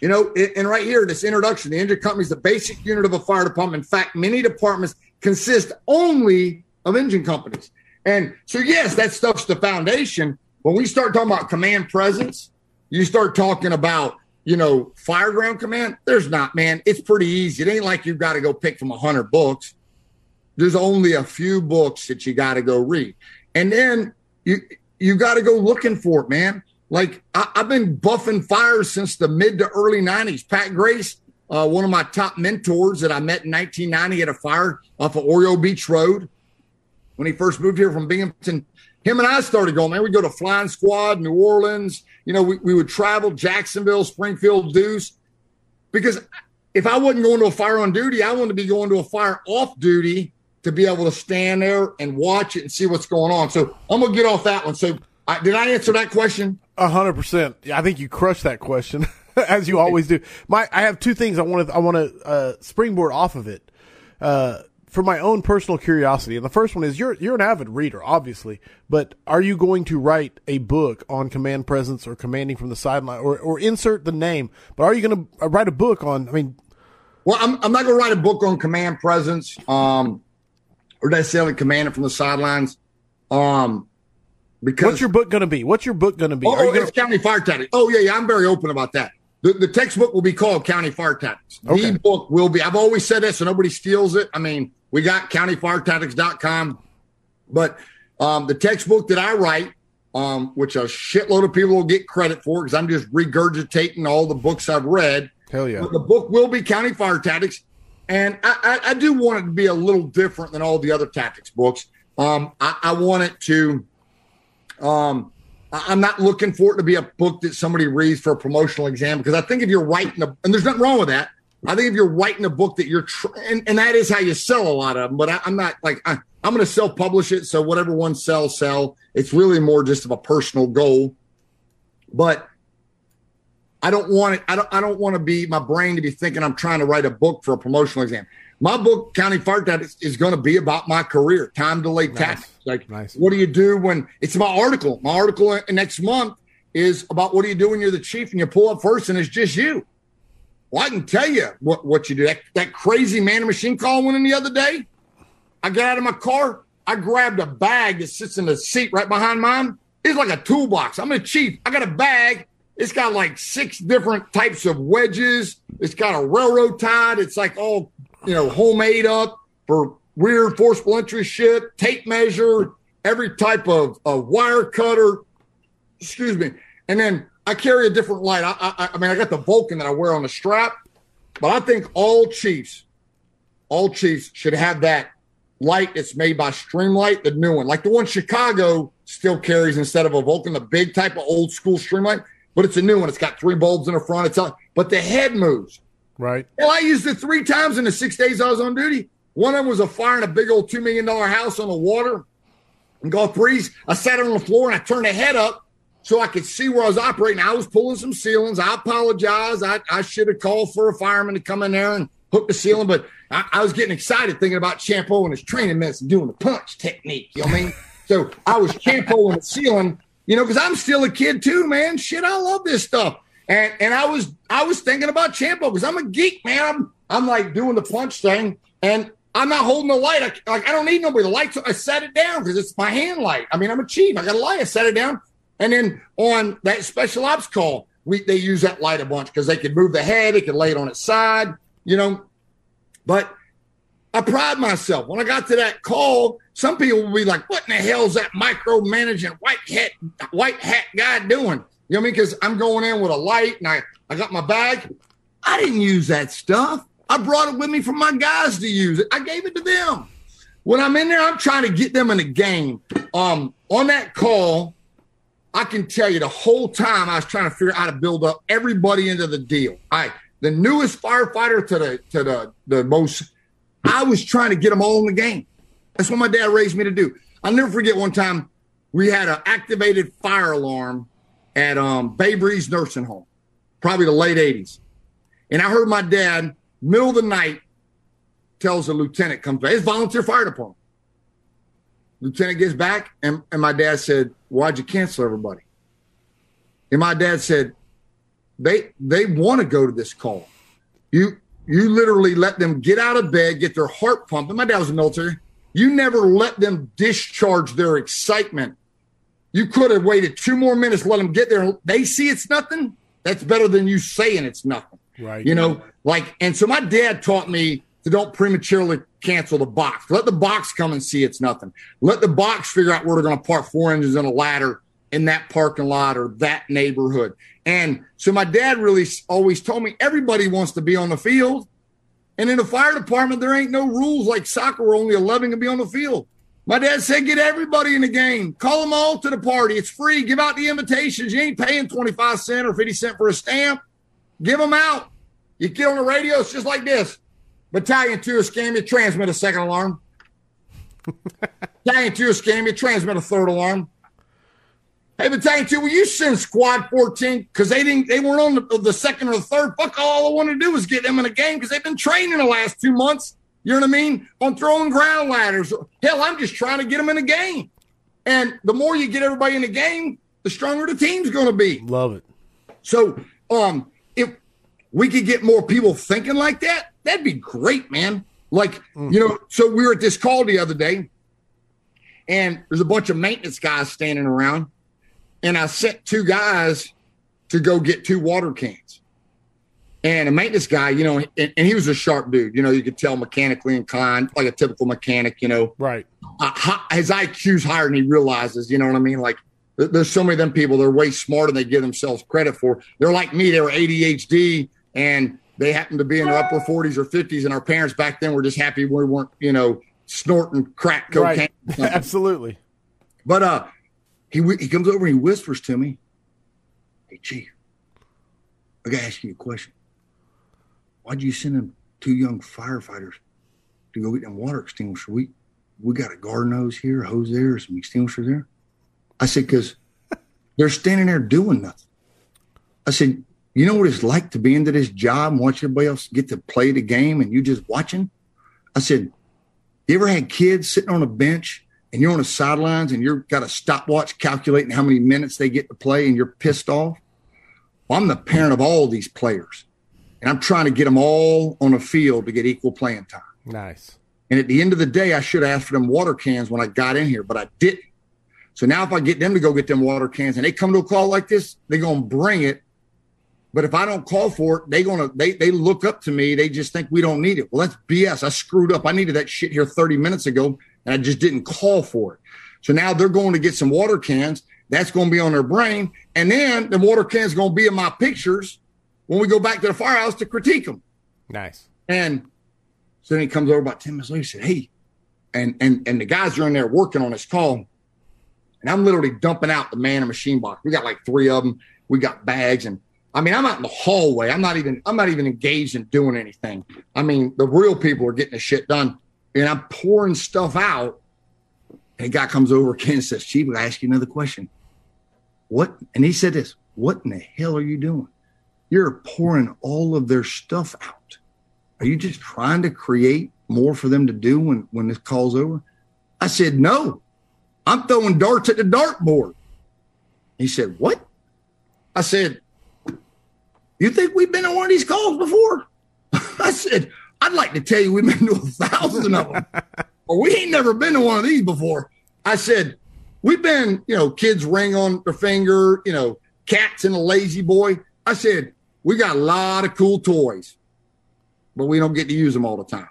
you know, and right here, this introduction, the engine company is the basic unit of a fire department. In fact, many departments consist only of engine companies. And so, yes, that stuff's the foundation. When we start talking about command presence, you start talking about, you know, fire ground command. There's not, man. It's pretty easy. It ain't like you've got to go pick from a hundred books. There's only a few books that you got to go read. And then you you got to go looking for it, man. Like I, have been buffing fires since the mid to early '90s. Pat Grace, uh, one of my top mentors that I met in 1990 at a fire off of Oriole Beach Road when he first moved here from Binghamton. Him and I started going, man. We go to Flying Squad, New Orleans. You know, we, we would travel Jacksonville, Springfield, Deuce, because if I wasn't going to a fire on duty, I wanted to be going to a fire off duty to be able to stand there and watch it and see what's going on. So I'm gonna get off that one. So I, did I answer that question? A hundred percent. Yeah, I think you crushed that question, as you always do. My, I have two things I want to, I want to uh, springboard off of it. Uh, for my own personal curiosity, and the first one is you're you're an avid reader, obviously, but are you going to write a book on command presence or commanding from the sideline, or or insert the name? But are you going to uh, write a book on? I mean, well, I'm I'm not going to write a book on command presence. Um, or necessarily command it from the sidelines. Um, because what's your book going to be? What's your book going to be? Oh, oh gonna... it's county fire tactics. Oh yeah, yeah. I'm very open about that. The, the textbook will be called County Fire Tactics. Okay. The book will be. I've always said that, so nobody steals it. I mean, we got countyfiretactics.com, but um, the textbook that I write, um, which a shitload of people will get credit for because I'm just regurgitating all the books I've read. Hell yeah! But the book will be County Fire Tactics. And I, I, I, do want it to be a little different than all the other tactics books. Um, I, I want it to. Um, I'm not looking for it to be a book that somebody reads for a promotional exam because I think if you're writing a, and there's nothing wrong with that. I think if you're writing a book that you're, tr- and, and that is how you sell a lot of them. But I, am not like I, I'm going to self publish it, so whatever one sells, sell. It's really more just of a personal goal. But I don't want it. I don't. I don't want to be my brain to be thinking I'm trying to write a book for a promotional exam. My book, County Fire Tactics, is going to be about my career, time delay nice. tactics. Like, nice. what do you do when it's my article? My article uh, next month is about what do you do when you're the chief and you pull up first and it's just you. Well, I can tell you what, what you do. That, that crazy man machine call went in the other day. I got out of my car. I grabbed a bag that sits in the seat right behind mine. It's like a toolbox. I'm a chief. I got a bag it's got like six different types of wedges. It's got a railroad tied. It's like all, you know, homemade up for rear forcible entry shit, tape measure, every type of, of wire cutter. Excuse me. And then I carry a different light. I, I, I mean, I got the Vulcan that I wear on the strap, but I think all Chiefs, all Chiefs should have that light that's made by Streamlight, the new one, like the one Chicago still carries instead of a Vulcan, the big type of old school Streamlight but it's a new one. It's got three bulbs in the front. It's on, but the head moves. Right. Well, I used it three times in the six days I was on duty. One of them was a fire in a big old two million dollar house on the water in Gulf Breeze. I sat on the floor and I turned the head up so I could see where I was operating. I was pulling some ceilings. I apologize. I, I should have called for a fireman to come in there and hook the ceiling, but I, I was getting excited thinking about Ciampo and his training mess and doing the punch technique. You know what I mean? So I was campoing the ceiling, you know, because I'm still a kid too, man. Shit, I love this stuff. And and I was I was thinking about Ciampo because I'm a geek, man. I'm I'm like doing the punch thing, and I'm not holding the light. I, like I don't need nobody. The light. I set it down because it's my hand light. I mean, I'm a chief. I got a light. I set it down, and then on that special ops call, we they use that light a bunch because they could move the head. They could lay it on its side, you know. But I pride myself. When I got to that call, some people will be like, "What in the hell is that micromanaging white hat white hat guy doing?" You know what I mean? Because I'm going in with a light and I, I got my bag. I didn't use that stuff. I brought it with me for my guys to use it. I gave it to them. When I'm in there, I'm trying to get them in the game. Um, on that call, I can tell you the whole time I was trying to figure out how to build up everybody into the deal. I the newest firefighter to the to the the most. I was trying to get them all in the game. That's what my dad raised me to do. I'll never forget one time we had an activated fire alarm at um, Bay Breeze Nursing Home, probably the late 80s. And I heard my dad, middle of the night, tells the lieutenant, comes back. It's volunteer fire department. Lieutenant gets back, and, and my dad said, Why'd you cancel everybody? And my dad said, They they want to go to this call. You you literally let them get out of bed, get their heart pumping. My dad was in the military. You never let them discharge their excitement you could have waited two more minutes, let them get there. They see it's nothing. That's better than you saying it's nothing. Right. You know, like, and so my dad taught me don't prematurely cancel the box. Let the box come and see it's nothing. Let the box figure out where they're going to park four engines in a ladder in that parking lot or that neighborhood. And so my dad really always told me everybody wants to be on the field. And in the fire department, there ain't no rules like soccer where only 11 can be on the field. My dad said, get everybody in the game. Call them all to the party. It's free. Give out the invitations. You ain't paying 25 cents or 50 cents for a stamp. Give them out. You get on the radio, it's just like this. Battalion 2 Escambia, transmit a second alarm. Battalion 2 Escambia, transmit a third alarm. Hey, Battalion 2, will you send Squad 14? Because they didn't they weren't on the, the, second or the third. Fuck all I want to do is get them in a game because they've been training the last two months. You know what I mean? On throwing ground ladders. Hell, I'm just trying to get them in the game. And the more you get everybody in the game, the stronger the team's going to be. Love it. So, um, if we could get more people thinking like that, that'd be great, man. Like, mm. you know, so we were at this call the other day, and there's a bunch of maintenance guys standing around, and I sent two guys to go get two water cans and a maintenance guy, you know, and, and, he was a sharp dude. You know, you could tell mechanically inclined, like a typical mechanic. You know, right? Uh, his IQ's higher than he realizes. You know what I mean? Like, there's so many of them people. They're way smarter than they give themselves credit for. They're like me. They were ADHD, and they happened to be in their upper 40s or 50s. And our parents back then were just happy we weren't, you know, snorting crack cocaine. Right. Absolutely. But uh, he he comes over and he whispers to me, "Hey, chief, I gotta ask you a question." why'd you send them two young firefighters to go get them water extinguisher? We we got a garden hose here, a hose there, some extinguisher there. I said, because they're standing there doing nothing. I said, you know what it's like to be into this job and watch everybody else get to play the game and you just watching? I said, you ever had kids sitting on a bench and you're on the sidelines and you've got a stopwatch calculating how many minutes they get to play and you're pissed off? Well, I'm the parent of all these players and I'm trying to get them all on a field to get equal playing time. Nice. And at the end of the day, I should have asked for them water cans when I got in here, but I didn't. So now if I get them to go get them water cans and they come to a call like this, they're gonna bring it. But if I don't call for it, they gonna they they look up to me. They just think we don't need it. Well, that's BS. I screwed up. I needed that shit here 30 minutes ago, and I just didn't call for it. So now they're going to get some water cans. That's going to be on their brain, and then the water cans going to be in my pictures when we go back to the firehouse to critique them. Nice. And so then he comes over about 10 minutes later. He said, Hey, and and and the guys are in there working on this call. And I'm literally dumping out the man and machine box. We got like three of them. We got bags and I mean, I'm out in the hallway. I'm not even I'm not even engaged in doing anything. I mean, the real people are getting the shit done. And I'm pouring stuff out. And a guy comes over and says, Chief, I ask you another question. What? And he said this, what in the hell are you doing? You're pouring all of their stuff out. Are you just trying to create more for them to do when, when this call's over? I said, no, I'm throwing darts at the dartboard. He said, What? I said, You think we've been on one of these calls before? I said, I'd like to tell you we've been to a thousand of them. or we ain't never been to one of these before. I said, We've been, you know, kids ring on their finger, you know, cats and a lazy boy. I said, We got a lot of cool toys, but we don't get to use them all the time.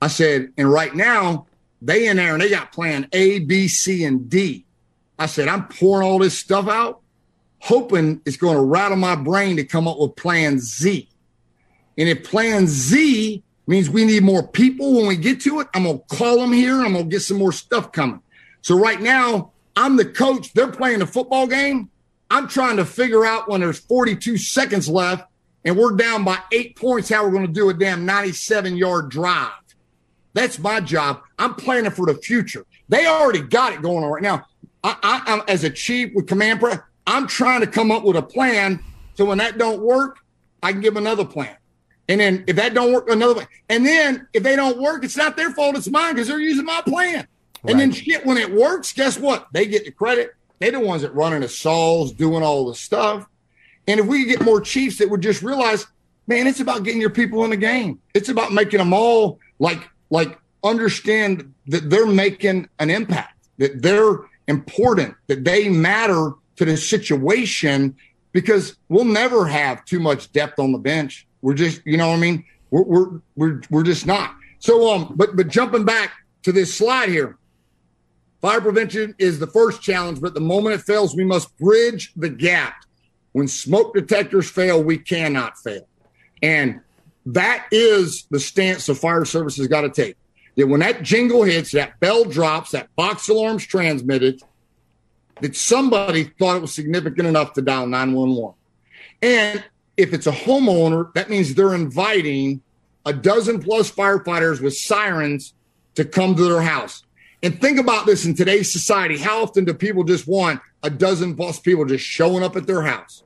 I said, and right now, they in there and they got plan A, B, C, and D. I said, I'm pouring all this stuff out, hoping it's going to rattle my brain to come up with plan Z. And if plan Z means we need more people when we get to it, I'm going to call them here. I'm going to get some more stuff coming. So right now, I'm the coach. They're playing a football game. I'm trying to figure out when there's 42 seconds left and we're down by eight points, how we're going to do a damn 97 yard drive. That's my job. I'm planning for the future. They already got it going on right now. I, I, as a chief with Command I'm trying to come up with a plan. So when that don't work, I can give another plan. And then if that don't work, another plan. And then if they don't work, it's not their fault. It's mine because they're using my plan. Right. And then shit, when it works, guess what? They get the credit. They're the ones that running the saws, doing all the stuff. And if we could get more chiefs that would just realize, man, it's about getting your people in the game. It's about making them all like like understand that they're making an impact, that they're important, that they matter to the situation because we'll never have too much depth on the bench. We're just, you know what I mean? We're, we're, we're, we're just not. So, um, but, but jumping back to this slide here, fire prevention is the first challenge, but the moment it fails, we must bridge the gap. When smoke detectors fail, we cannot fail. And that is the stance the fire service has got to take. That when that jingle hits, that bell drops, that box alarm's transmitted, that somebody thought it was significant enough to dial 911. And if it's a homeowner, that means they're inviting a dozen plus firefighters with sirens to come to their house. And think about this in today's society. How often do people just want a dozen plus people just showing up at their house?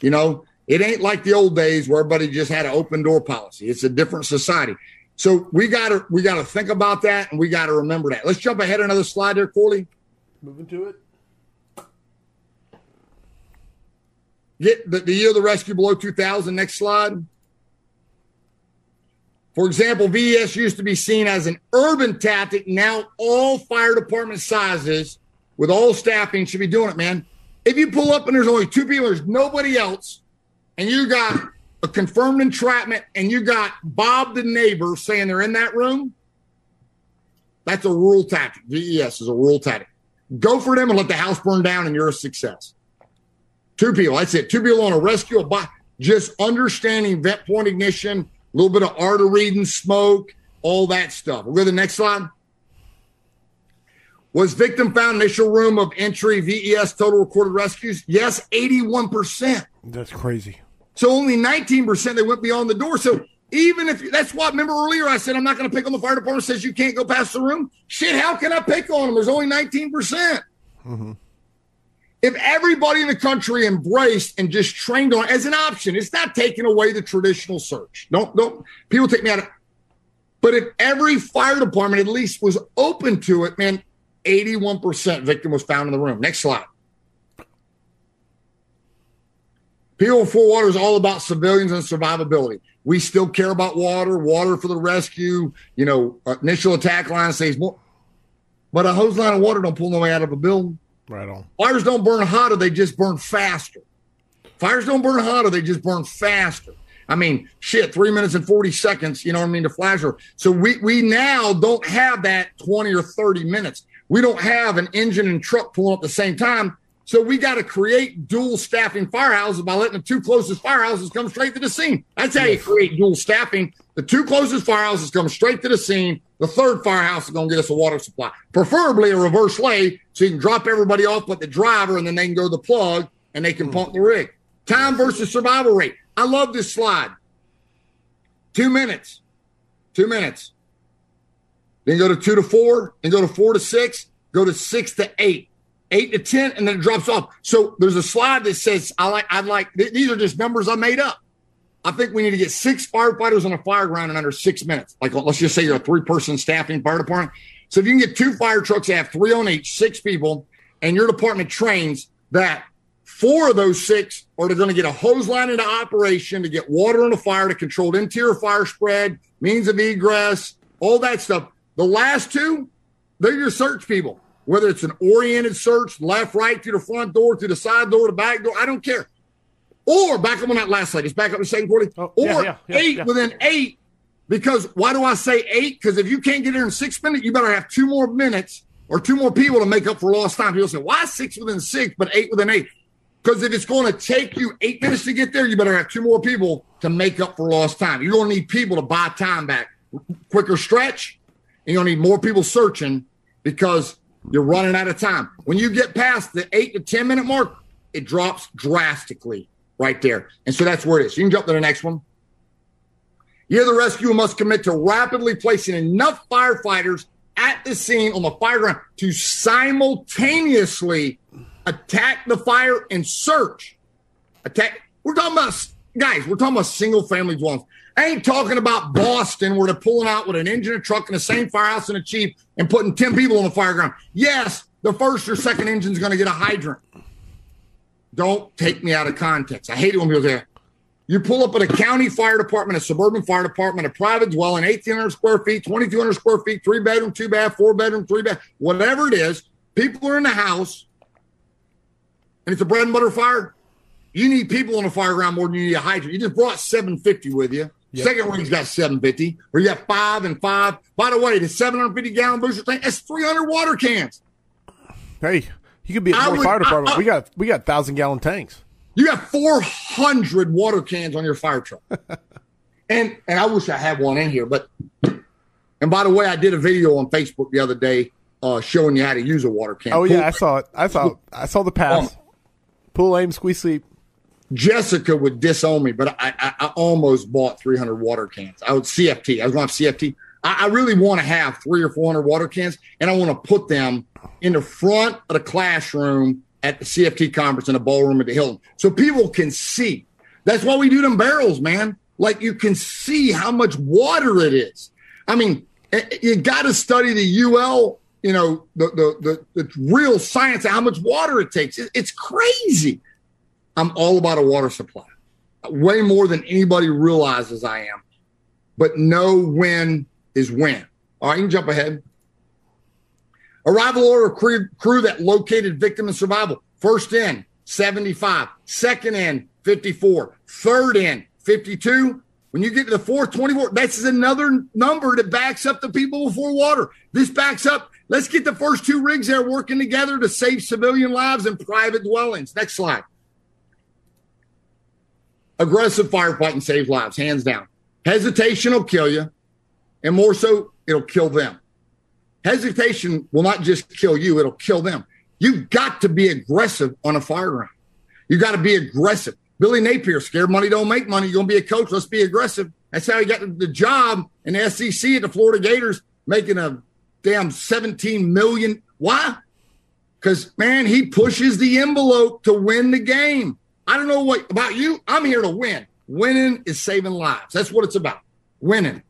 You know, it ain't like the old days where everybody just had an open door policy. It's a different society. So we got to we got to think about that and we got to remember that. Let's jump ahead another slide there, Corley. Moving to it. Get the, the year of the rescue below 2000. Next slide. For example, VES used to be seen as an urban tactic. Now all fire department sizes with all staffing should be doing it, man. If you pull up and there's only two people, there's nobody else and you got a confirmed entrapment and you got Bob the neighbor saying they're in that room, that's a rural tactic. VES is a rural tactic. Go for them and let the house burn down and you're a success. Two people, that's it. Two people on a rescue, a just understanding vent point ignition, a little bit of art reading smoke, all that stuff. We'll go to the next slide. Was victim found initial room of entry VES total recorded rescues? Yes, 81%. That's crazy. So only 19% they went beyond the door. So even if that's what remember earlier I said I'm not going to pick on the fire department says you can't go past the room. Shit, how can I pick on them? There's only 19%. percent mm hmm If everybody in the country embraced and just trained on as an option, it's not taking away the traditional search. Don't don't people take me out of but if every fire department at least was open to it, man, 81% victim was found in the room. Next slide. People Before Water is all about civilians and survivability. We still care about water, water for the rescue, you know, uh, initial attack line says more. But a hose line of water don't pull no way out of a building. Right on. Fires don't burn hotter, they just burn faster. Fires don't burn hotter, they just burn faster. I mean, shit, three minutes and 40 seconds, you know what I mean, to flasher. So we, we now don't have that 20 or 30 minutes. We don't have an engine and truck pulling at the same time. So we got to create dual staffing firehouses by letting the two closest firehouses come straight to the scene. That's how you create dual staffing. The two closest firehouses come straight to the scene. The third firehouse is going to get us a water supply, preferably a reverse lay, so you can drop everybody off but the driver, and then they can go to the plug and they can mm. pump the rig. Time versus survival rate. I love this slide. Two minutes. Two minutes. Then go to two to four, then go to four to six, go to six to eight eight to 10, and then it drops off. So there's a slide that says, I like, I'd like, th- these are just numbers I made up. I think we need to get six firefighters on a fire ground in under six minutes. Like, let's just say you're a three person staffing fire department. So if you can get two fire trucks that have three on each, six people, and your department trains that four of those six are going to get a hose line into operation to get water on the fire to control interior fire spread, means of egress, all that stuff. The last two, they're your search people. Whether it's an oriented search, left, right, through the front door, through the side door, the back door, I don't care. Or back up on that last slide. It's back up to second quarter. Oh, or yeah, yeah, yeah, eight within eight. Because why do I say eight? Because if you can't get there in six minutes, you better have two more minutes or two more people to make up for lost time. People say, why six within six, but eight within eight? Because if it's going to take you eight minutes to get there, you better have two more people to make up for lost time. You're going to need people to buy time back. Quicker stretch, and you're going to need more people searching because you're running out of time. When you get past the eight to 10 minute mark, it drops drastically right there. And so that's where it is. You can jump to the next one. Here, the rescue must commit to rapidly placing enough firefighters at the scene on the fire ground to simultaneously attack the fire and search. Attack. We're talking about, guys, we're talking about single family dwellings. I ain't talking about Boston where they're pulling out with an engine, a truck, and the same firehouse and a chief and putting 10 people on the fire ground. Yes, the first or second engine is going to get a hydrant. Don't take me out of context. I hate it when people say, you pull up at a county fire department, a suburban fire department, a private dwelling, 1,800 square feet, 2,200 square feet, three bedroom, two bath, four bedroom, three bath, whatever it is. People are in the house and it's a bread and butter fire. You need people on the fire ground more than you need a hydrant. You just brought 750 with you. Yep. Second ring's got 750, or you got five and five. By the way, the 750 gallon booster tank, that's 300 water cans. Hey, you could be at more fire department. I, I, we got we got thousand gallon tanks. You got 400 water cans on your fire truck. and and I wish I had one in here, but and by the way, I did a video on Facebook the other day uh, showing you how to use a water can. Oh yeah, I saw it. I saw I saw the pass. Um, Pull, aim, squeeze, sleep. Jessica would disown me, but I, I, I, almost bought 300 water cans. I would CFT. I was going to have CFT. I, I really want to have three or 400 water cans, and I want to put them in the front of the classroom at the CFT conference in the ballroom at the Hilton so people can see. That's why we do them barrels, man. Like you can see how much water it is. I mean, eh, eh, you got to study the UL, you know, the, the, the, the, real science of how much water it takes. it's crazy. I'm all about a water supply, way more than anybody realizes I am. But know when is when. All right, you can jump ahead. Arrival order crew, crew that located victim and survival. First in, 75. Second in, 54. Third in, 52. When you get to the fourth, 24, that's another number that backs up the people before water. This backs up. Let's get the first two rigs there working together to save civilian lives and private dwellings. Next slide. Aggressive firefighting saves lives, hands down. Hesitation will kill you, and more so, it'll kill them. Hesitation will not just kill you, it'll kill them. You've got to be aggressive on a fire ground. You got to be aggressive. Billy Napier, scared money don't make money. You're going to be a coach. Let's be aggressive. That's how he got the job in the SEC at the Florida Gators, making a damn 17 million. Why? Because, man, he pushes the envelope to win the game. I don't know what about you. I'm here to win. Winning is saving lives. That's what it's about. Winning.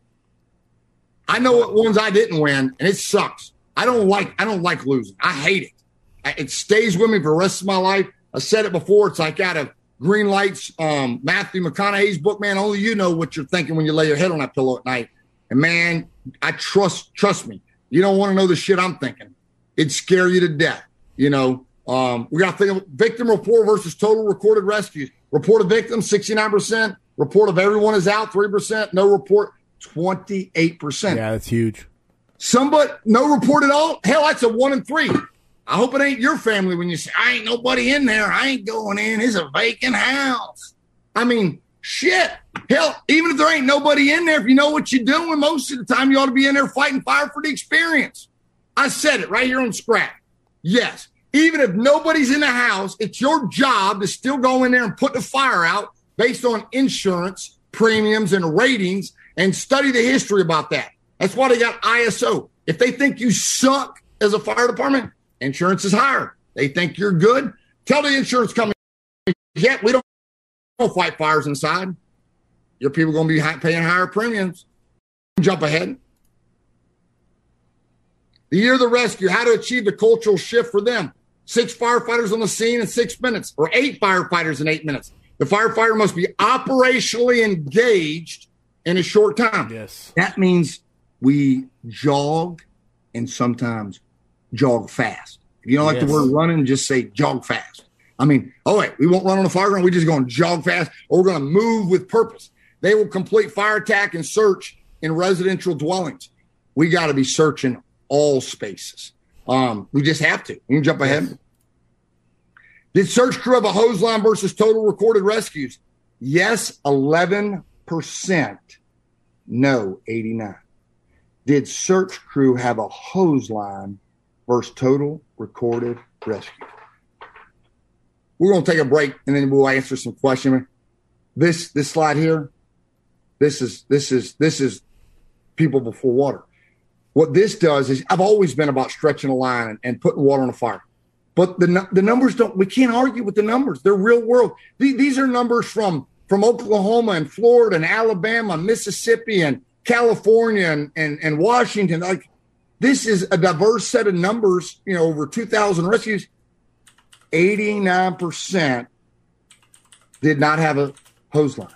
I know what ones I didn't win, and it sucks. I don't like I don't like losing. I hate it. It stays with me for the rest of my life. I said it before. It's like out of Greenlights, um, Matthew McConaughey's book. Man, only you know what you're thinking when you lay your head on that pillow at night. And man, I trust trust me. You don't want to know the shit I'm thinking. It'd scare you to death. You know, um, we got to think of victim report versus total recorded rescues. Report of victim, 69%. Report of everyone is out, 3%. No report, 28%. Yeah, that's huge. Somebody, no report at all? Hell, that's a one in three. I hope it ain't your family when you say, I ain't nobody in there. I ain't going in. It's a vacant house. I mean, shit. Hell, even if there ain't nobody in there, if you know what you're doing, most of the time you ought to be in there fighting fire for the experience. I said it right here on Scrap. Yes. Even if nobody's in the house, it's your job to still go in there and put the fire out based on insurance premiums and ratings and study the history about that. That's why they got ISO. If they think you suck as a fire department, insurance is higher. They think you're good. Tell the insurance company, yeah, we don't, don't fight fires inside. Your people going to be paying higher premiums. Jump ahead. The year of the rescue, how to achieve the cultural shift for them. Six firefighters on the scene in six minutes, or eight firefighters in eight minutes. The firefighter must be operationally engaged in a short time. Yes. That means we jog and sometimes jog fast. If you don't like Yes. the word running, just say jog fast. I mean, oh wait, we won't run on the fire ground. We're just going to jog fast, or we're going to move with purpose. They will complete fire attack and search in residential dwellings. We got to be searching all spaces. Um, we just have to. You can jump ahead. Did search crew have a hose line versus total recorded rescues? Yes, eleven percent. No, eighty nine. Did search crew have a hose line versus total recorded rescue? We're going to take a break and then we'll answer some questions. This this slide here, this is this is this is people before water. What this does is I've always been about stretching a line and, and putting water on a fire. But the the numbers don't. We can't argue with the numbers. They're real world. The- These are numbers from from Oklahoma and Florida and Alabama, Mississippi and California and and, and Washington. Like this is a diverse set of numbers. You know, over two thousand rescues. Eighty nine percent did not have a hose line.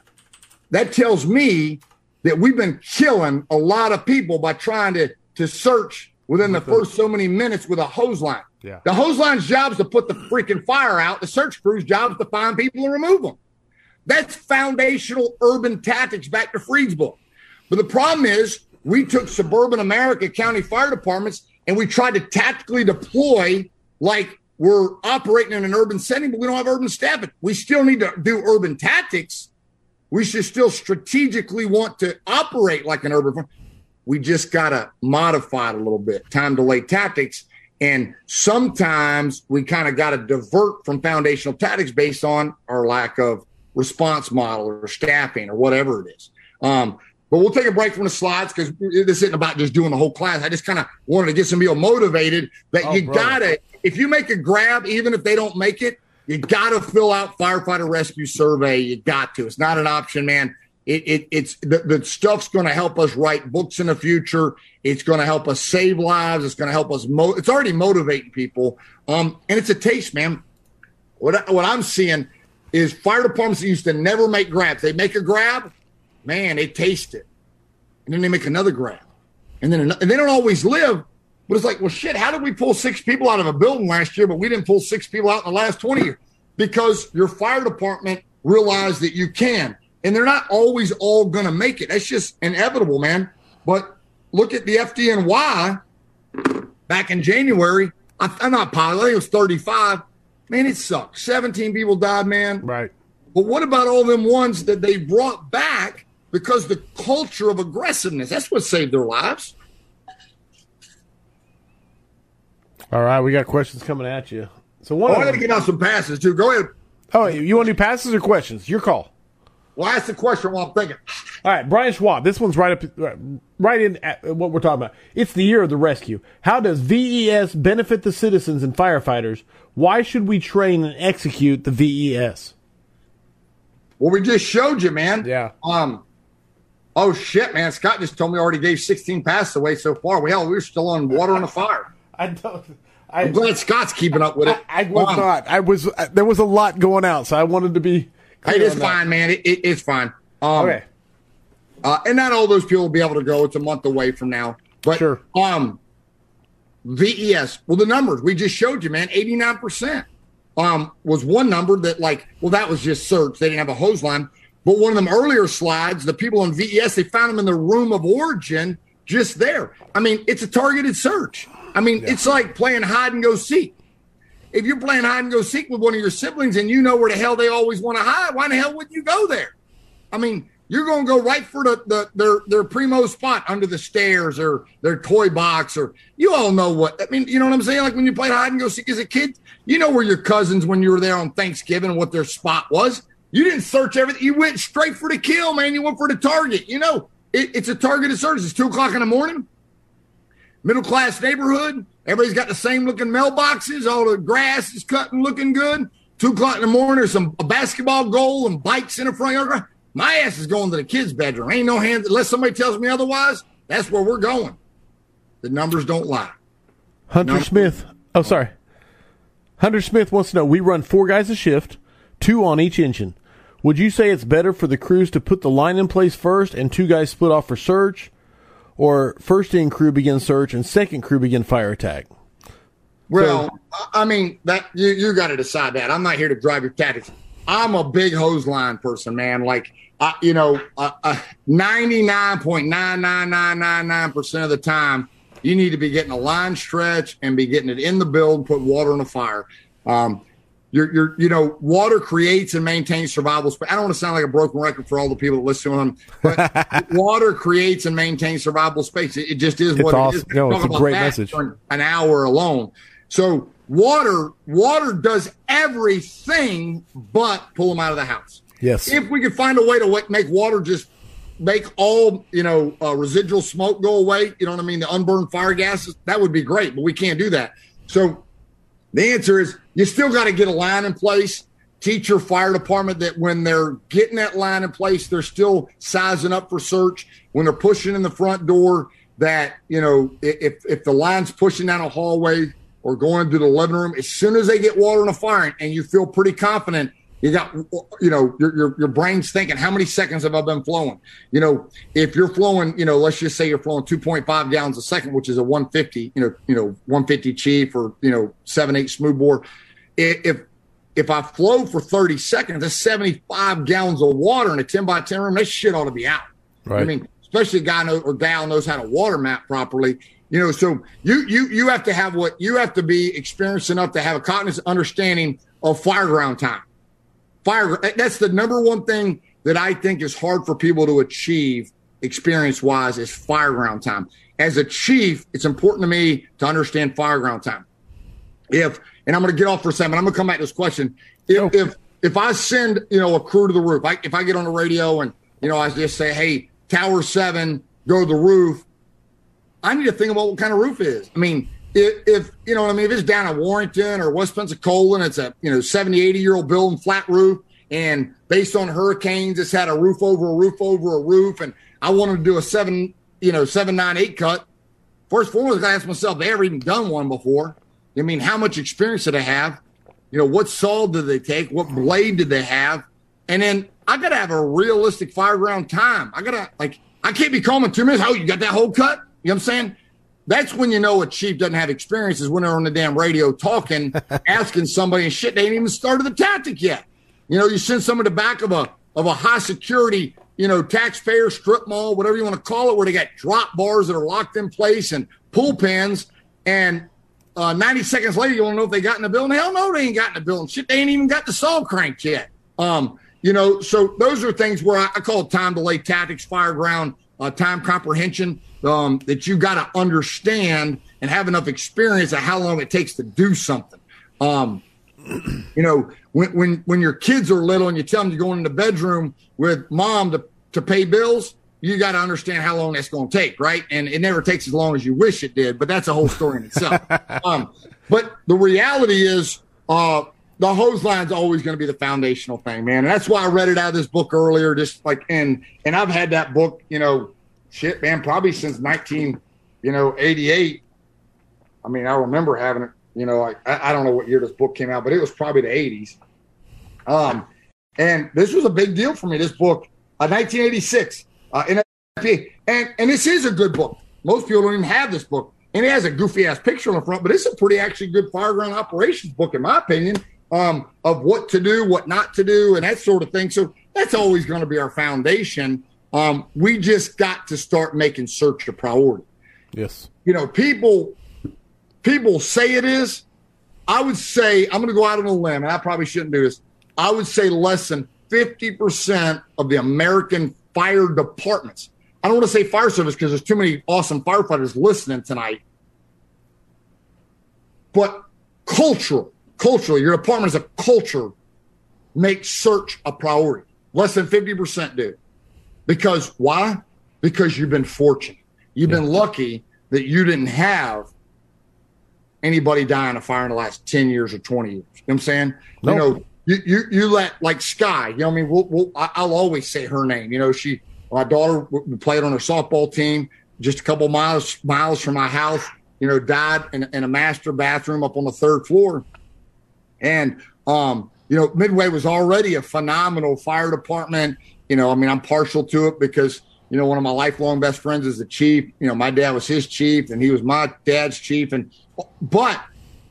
That tells me that we've been killing a lot of people by trying to to search within the first so many minutes with a hose line. Yeah. The hose line's job is to put the freaking fire out. The search crew's job is to find people and remove them. That's foundational urban tactics back to Freed's book. But the problem is we took suburban America county fire departments and we tried to tactically deploy like we're operating in an urban setting, but we don't have urban staffing. We still need to do urban tactics. We should still strategically want to operate like an urban. We just got to modify it a little bit, time delay tactics. And sometimes we kind of got to divert from foundational tactics based on our lack of response model or staffing or whatever it is. Um, but we'll take a break from the slides because this isn't about just doing the whole class. I just kind of wanted to get some people motivated that Oh, you got to, if you make a grab, even if they don't make it, you got to fill out firefighter rescue survey. You got to. It's not an option, man. It, it it's the, the stuff's going to help us write books in the future. It's going to help us save lives. It's going to help us. Mo- it's already motivating people. Um, and it's a taste, man. What what I'm seeing is fire departments used to never make grabs. They make a grab, man. They taste it, and then they make another grab, and then ano- and they don't always live. But it's like, well, shit. How did we pull six people out of a building last year, but we didn't pull six people out in the last twenty years? Because your fire department realized that you can, and they're not always all going to make it. That's just inevitable, man. But look at the FDNY back in January. I, I'm not positive. I think it was 35. Man, it sucked. 17 people died, man. Right. But what about all them ones that they brought back because the culture of aggressiveness? That's what saved their lives. All right, we got questions coming at you. So Oh, one. I of got to get out some passes too. Go ahead. oh, you want to do passes or questions? Your call. Well, ask the question while I'm thinking. All right, Brian Schwab. This one's right up, right in at what we're talking about. It's the year of the rescue. How does VES benefit the citizens and firefighters? Why should we train and execute the VES? Well, we just showed you, man. Yeah. Um. Oh shit, man! Scott just told me I already gave 16 passes away so far. Well, hell, we're still on water on the fire. I don't. I, I'm glad Scott's keeping up with it. I, I was Um, not. I was. uh, There was a lot going out, so I wanted to be. Hey, it's fine, man. It, it, it's fine. Um, Okay. Uh, and not all those people will be able to go. It's a month away from now. But Sure. um, VES. Well, the numbers we just showed you, man. Eighty nine percent um was one number that like. Well, that was just search. They didn't have a hose line. But one of them earlier slides, the people in VES, they found them in the room of origin, just there. I mean, it's a targeted search. I mean, it's like playing hide and go seek. If you're playing hide and go seek with one of your siblings and you know where the hell they always want to hide, why in the hell wouldn't you go there? I mean, you're going to go right for the, the their their primo spot under the stairs or their toy box or you all know what I mean. You know what I'm saying? Like when you played hide and go seek as a kid, you know where your cousins when you were there on Thanksgiving what their spot was. You didn't search everything. You went straight for the kill, man. You went for the target. You know, it, it's a targeted search. It's two o'clock in the morning middle class neighborhood. Everybody's got the same looking mailboxes. All the grass is cut and looking good. Two o'clock in the morning, there's some a basketball goal and bikes in the front yard. My ass is going to the kids' bedroom. Ain't no hands unless somebody tells me otherwise. That's where we're going. The numbers don't lie. Hunter No. Smith. Oh, sorry. Hunter Smith wants to know we run four guys a shift, two on each engine. Would you say it's better for the crews to put the line in place first and two guys split off for search? Or first in crew begin search and second crew begin fire attack? Well, I- I mean that you you got to decide that. I'm not here to drive your tactics. I'm a big hose line person, man. Like I, you know, ninety nine point nine nine nine nine nine percent of the time, you need to be getting a line stretch and be getting it in the build, put water on the fire. Um, you're, you're, you know, water creates and maintains survival space. I don't want to sound like a broken record for all the people that listen to them, but water creates and maintains survival space. It, it just is It's what awesome. it is. No, it's a great message. for An hour alone. So water, water does everything but pull them out of the house. Yes. If we could find a way to make water just make all you know uh, residual smoke go away, you know what I mean, the unburned fire gases, that would be great. But we can't do that. So the answer is you still got to get a line in place. Teach your fire department that when they're getting that line in place, they're still sizing up for search. When they're pushing in the front door, that you know if if the line's pushing down a hallway or going to the living room, as soon as they get water in the fire and you feel pretty confident, you got you know your your, your brain's thinking how many seconds have I been flowing? You know if you're flowing, you know let's just say you're flowing 2.5 gallons a second, which is a 150, you know you know 150 chief or you know seven eight smooth bore. If if I flow for 30 seconds, that's 75 gallons of water in a 10 by 10 room. That shit ought to be out. Right. I mean, especially a guy know, or gal knows how to water map properly. You know, so you you you have to have what you have to be experienced enough to have a cognizant understanding of fire ground time. Fire that's the number one thing that I think is hard for people to achieve experience wise is fire ground time. As a chief, it's important to me to understand fire ground time if and I'm going to get off for a second. I'm going to come back to this question. If if if I send you know a crew to the roof, I, if I get on the radio and you know I just say, hey, Tower Seven, go to the roof. I need to think about what kind of roof is. I mean, if, if you know what I mean, if it's down in Warrington or West Pensacola, and it's a you know 70, 80 year old building, flat roof, and based on hurricanes, it's had a roof over a roof over a roof, and I wanted to do a seven, you know, seven nine eight cut. First foremost, I ask myself, they ever even done one before? I mean, how much experience did they have? You know, what saw did they take? What blade did they have? And then I got to have a realistic fire ground time. I got to, like, I can't be calm in two minutes. Oh, you got that whole cut? You know what I'm saying? That's when you know a chief doesn't have experience is when they're on the damn radio talking, asking somebody and shit. They ain't even started the tactic yet. You know, you send someone to the back of a of a high security, you know, taxpayer strip mall, whatever you want to call it, where they got drop bars that are locked in place and pull pins, and uh, 90 seconds later, you want to know if they got in the building? Hell no, they ain't got in the building. Shit, they ain't even got the saw cranked yet. Um, you know, so those are things where I, I call it time delay tactics, fire ground, uh, time comprehension um, that you got to understand and have enough experience of how long it takes to do something. Um, you know, when when when your kids are little and you tell them to go in the bedroom with mom to to pay bills, you got to understand how long that's going to take, right? And it never takes as long as you wish it did, but that's a whole story in itself. um, but the reality is, uh, the hose line's always going to be the foundational thing, man. And that's why I read it out of this book earlier, just like and and I've had that book, you know, shit, man, probably since nineteen, you know, eighty eight. I mean, I remember having it. You know, I, I don't know what year this book came out, but it was probably the 80s. Um, and this was a big deal for me. This book, uh, 1986, uh, NFP, and and this is a good book. Most people don't even have this book, and it has a goofy ass picture on the front, but it's a pretty actually good fireground operations book, in my opinion, um, of what to do, what not to do, and that sort of thing. So that's always going to be our foundation. Um, we just got to start making search a priority Yes. you know, people people say it is. I would say I'm going to go out on a limb, and I probably shouldn't do this. I would say less than 50% of the American fire departments. I don't want to say fire service because there's too many awesome firefighters listening tonight. But cultural, culturally, your department is a culture makes search a priority. Less than 50% do. Because why? Because you've been fortunate. You've been lucky that you didn't have anybody die in a fire in the last 10 years or 20 years. You know what I'm saying? Nope. You know, you, you, you let like Sky, you know what I mean? We'll, we'll, I'll always say her name. You know, she, my daughter played on her softball team just a couple miles, miles from my house. you know, died in, in a master bathroom up on the third floor. And, um, you know, Midway was already a phenomenal fire department. You know, I mean, I'm partial to it because, you know, one of my lifelong best friends is the chief. You know, my dad was his chief and he was my dad's chief. And, but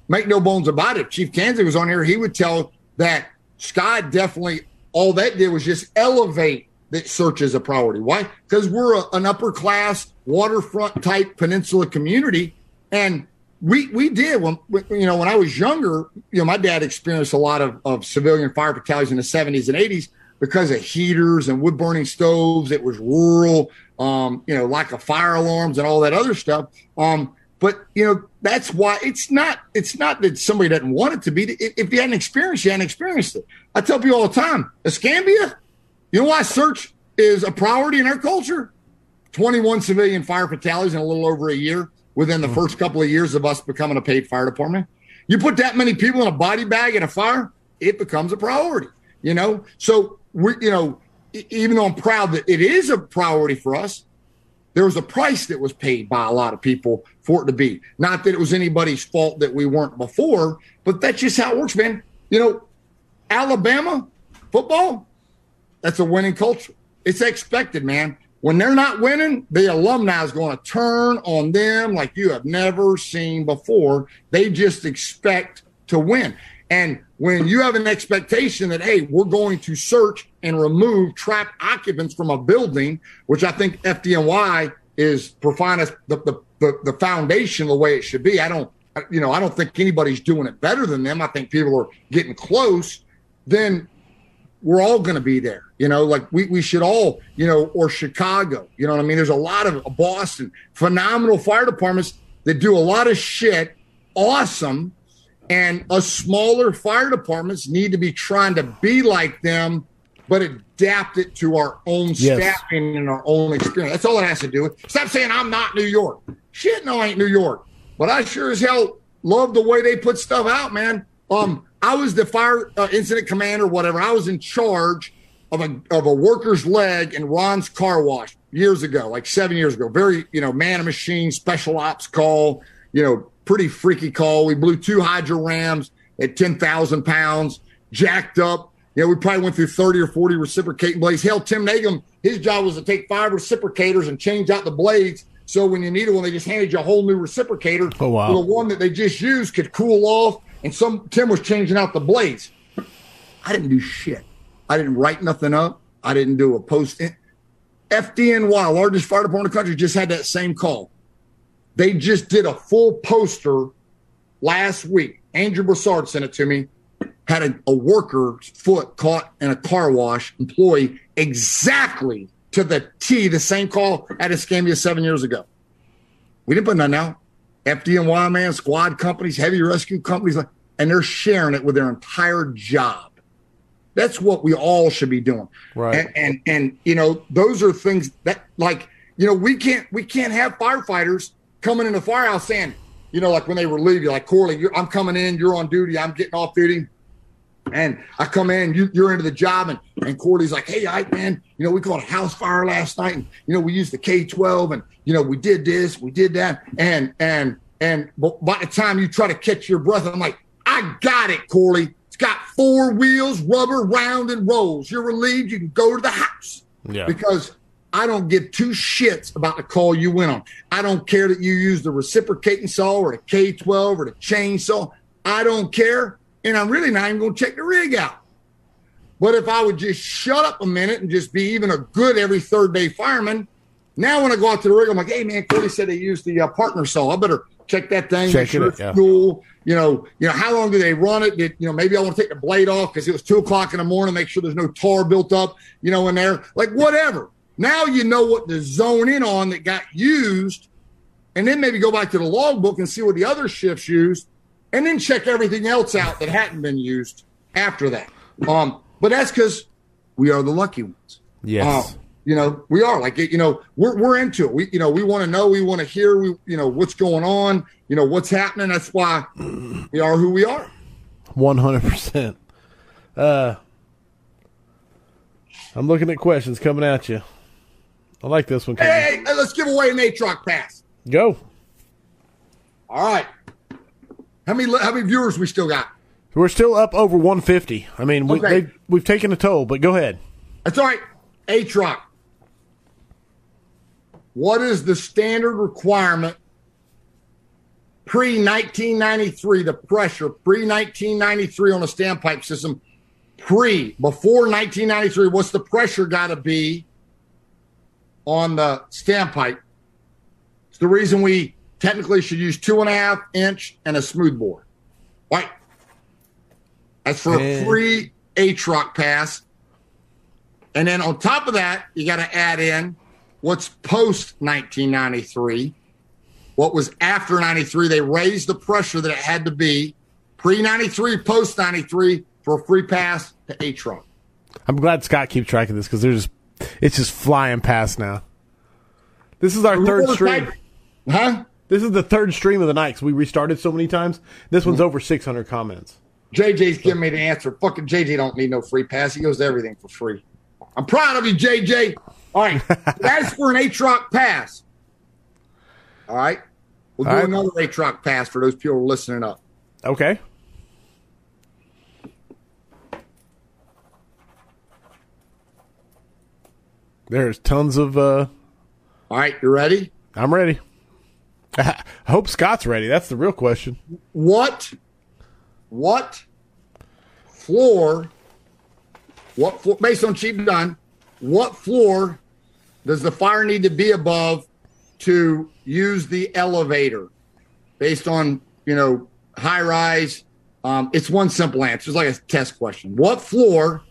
make no bones about it, Chief Kansas was on here. He would tell that Scott definitely, all that did was just elevate that search as a priority. Why? Because we're a, an upper class waterfront type peninsula community. And we we did when you know when I was younger. You know, my dad experienced a lot of, of civilian fire fatalities in the seventies and eighties because of heaters and wood burning stoves. It was rural, um, you know, lack of fire alarms and all that other stuff. Um, but you know, that's why it's not it's not that somebody doesn't want it to be. If you hadn't experienced, you hadn't experienced it. I tell people all the time, Escambia, you know why search is a priority in our culture? Twenty one civilian fire fatalities in a little over a year within the mm. first couple of years of us becoming a paid fire department. You put that many people in a body bag in a fire, it becomes a priority, you know? So we you know, even though I'm proud that it is a priority for us, there was a price that was paid by a lot of people for it to be. Not that it was anybody's fault that we weren't before, but that's just how it works, man. You know, Alabama football, that's a winning culture. It's expected, man. When they're not winning, the alumni is going to turn on them like you have never seen before. They just expect to win. And when you have an expectation that, hey, we're going to search and remove trapped occupants from a building, which I think FDNY is providing the, the, the, the foundation the way it should be. I don't, you know, I don't think anybody's doing it better than them. I think people are getting close. Then we're all going to be there. You know, like we, we should all, you know, or Chicago, you know what I mean? There's a lot of uh, Boston, phenomenal fire departments that do a lot of shit, awesome. And us smaller fire departments need to be trying to be like them, but adapt it to our own yes. staffing and our own experience. That's all it has to do with. Stop saying I'm not New York. Shit, no, I ain't New York. But I sure as hell love the way they put stuff out, man. Um, I was the fire uh, incident commander, whatever. I was in charge of a of a worker's leg in Ron's car wash years ago, like seven years ago. Very, you know, man of machine, special ops call. You know, pretty freaky call. We blew two Hydra rams at ten thousand pounds, jacked up. You know, we probably went through thirty or forty reciprocating blades. Hell, Tim Nagum, his job was to take five reciprocators and change out the blades. So when you needed one, they just handed you a whole new reciprocator. Oh wow! the one that they just used could cool off and some Tim was changing out the blades. I didn't do shit. I didn't write nothing up. I didn't do a post. FDNY, largest fire department in the country, just had that same call. They just did a full poster last week. Andrew Broussard sent it to me. Had a, a worker's foot caught in a car wash employee exactly to the T, the same call at Escambia seven years ago. We didn't put nothing out. FDNY man, squad companies, heavy rescue companies, and they're sharing it with their entire job. That's what we all should be doing. Right. And, and and you know, those are things that like, you know, we can't we can't have firefighters coming in the firehouse saying, you know, like when they relieve you, like Corley, I'm coming in, you're on duty, I'm getting off duty. And I come in, you, are into the job, and, and Corley's like, hey, Ike, man, you know, we caught a house fire last night, and, you know, we used the K-12, and, you know, we did this, we did that. And, and, and by the time you try to catch your breath, I'm like, I got it, Corley. It's got four wheels, rubber, round, and rolls. You're relieved. You can go to the house. Yeah. Because I don't give two shits about the call you went on. I don't care that you use the reciprocating saw or the K12 or the chainsaw. I don't care and I'm really not even going to check the rig out. But if I would just shut up a minute and just be even a good every third day fireman, now when I go out to the rig, I'm like, hey man, Cody said they used the uh, partner saw. I better check that thing, check sure it, yeah. cool. You know, you know, how long do they run it? Did, you know, maybe I want to take the blade off because it was two o'clock in the morning, make sure there's no tar built up, you know, in there. Like whatever. Now you know what to zone in on that got used, and then maybe go back to the logbook and see what the other shifts used and then check everything else out that hadn't been used after that. Um, but that's because we are the lucky ones. Yes. Uh, you know, we are like, you know, we're, we're into it. We, you know, we want to know, we want to hear, we, you know, what's going on, you know, what's happening. That's why we are who we are. 100%. Uh, I'm looking at questions coming at you. I like this one. Hey, hey, let's give away an ATROC pass. Go. All right. How many how many viewers we still got? We're still up over 150. I mean, we, Okay. they've- we've taken a toll, but go ahead. That's all right. ATROC. What is the standard requirement pre 1993? The pressure pre 1993 on a standpipe system. Pre before 1993, what's the pressure got to be on the standpipe? It's the reason we technically should use two and a half inch and a smooth bore. Right. That's for a free ATROC pass. And then on top of that, you got to add in what's post 1993. What was after 93? They raised the pressure that it had to be pre 93, post 93 for a free pass to ATROC. I'm glad Scott keeps track of this because there's it's just flying past now. This is our third stream. Huh? This is the third stream of the night we restarted so many times. This one's mm-hmm. over 600 comments. JJ's giving me the answer. Fucking JJ don't need no free pass. He goes to everything for free. I'm proud of you, JJ. All right. That's for an ATROC pass. All right. We'll do All right. another ATROC pass for those people listening up. Okay. There's tons of. uh All right. You ready? I'm ready. I hope Scott's ready. That's the real question. what what floor what floor based on cheap done what floor does the fire need to be above to use the elevator based on you know high rise um, it's one simple answer it's like a test question what floor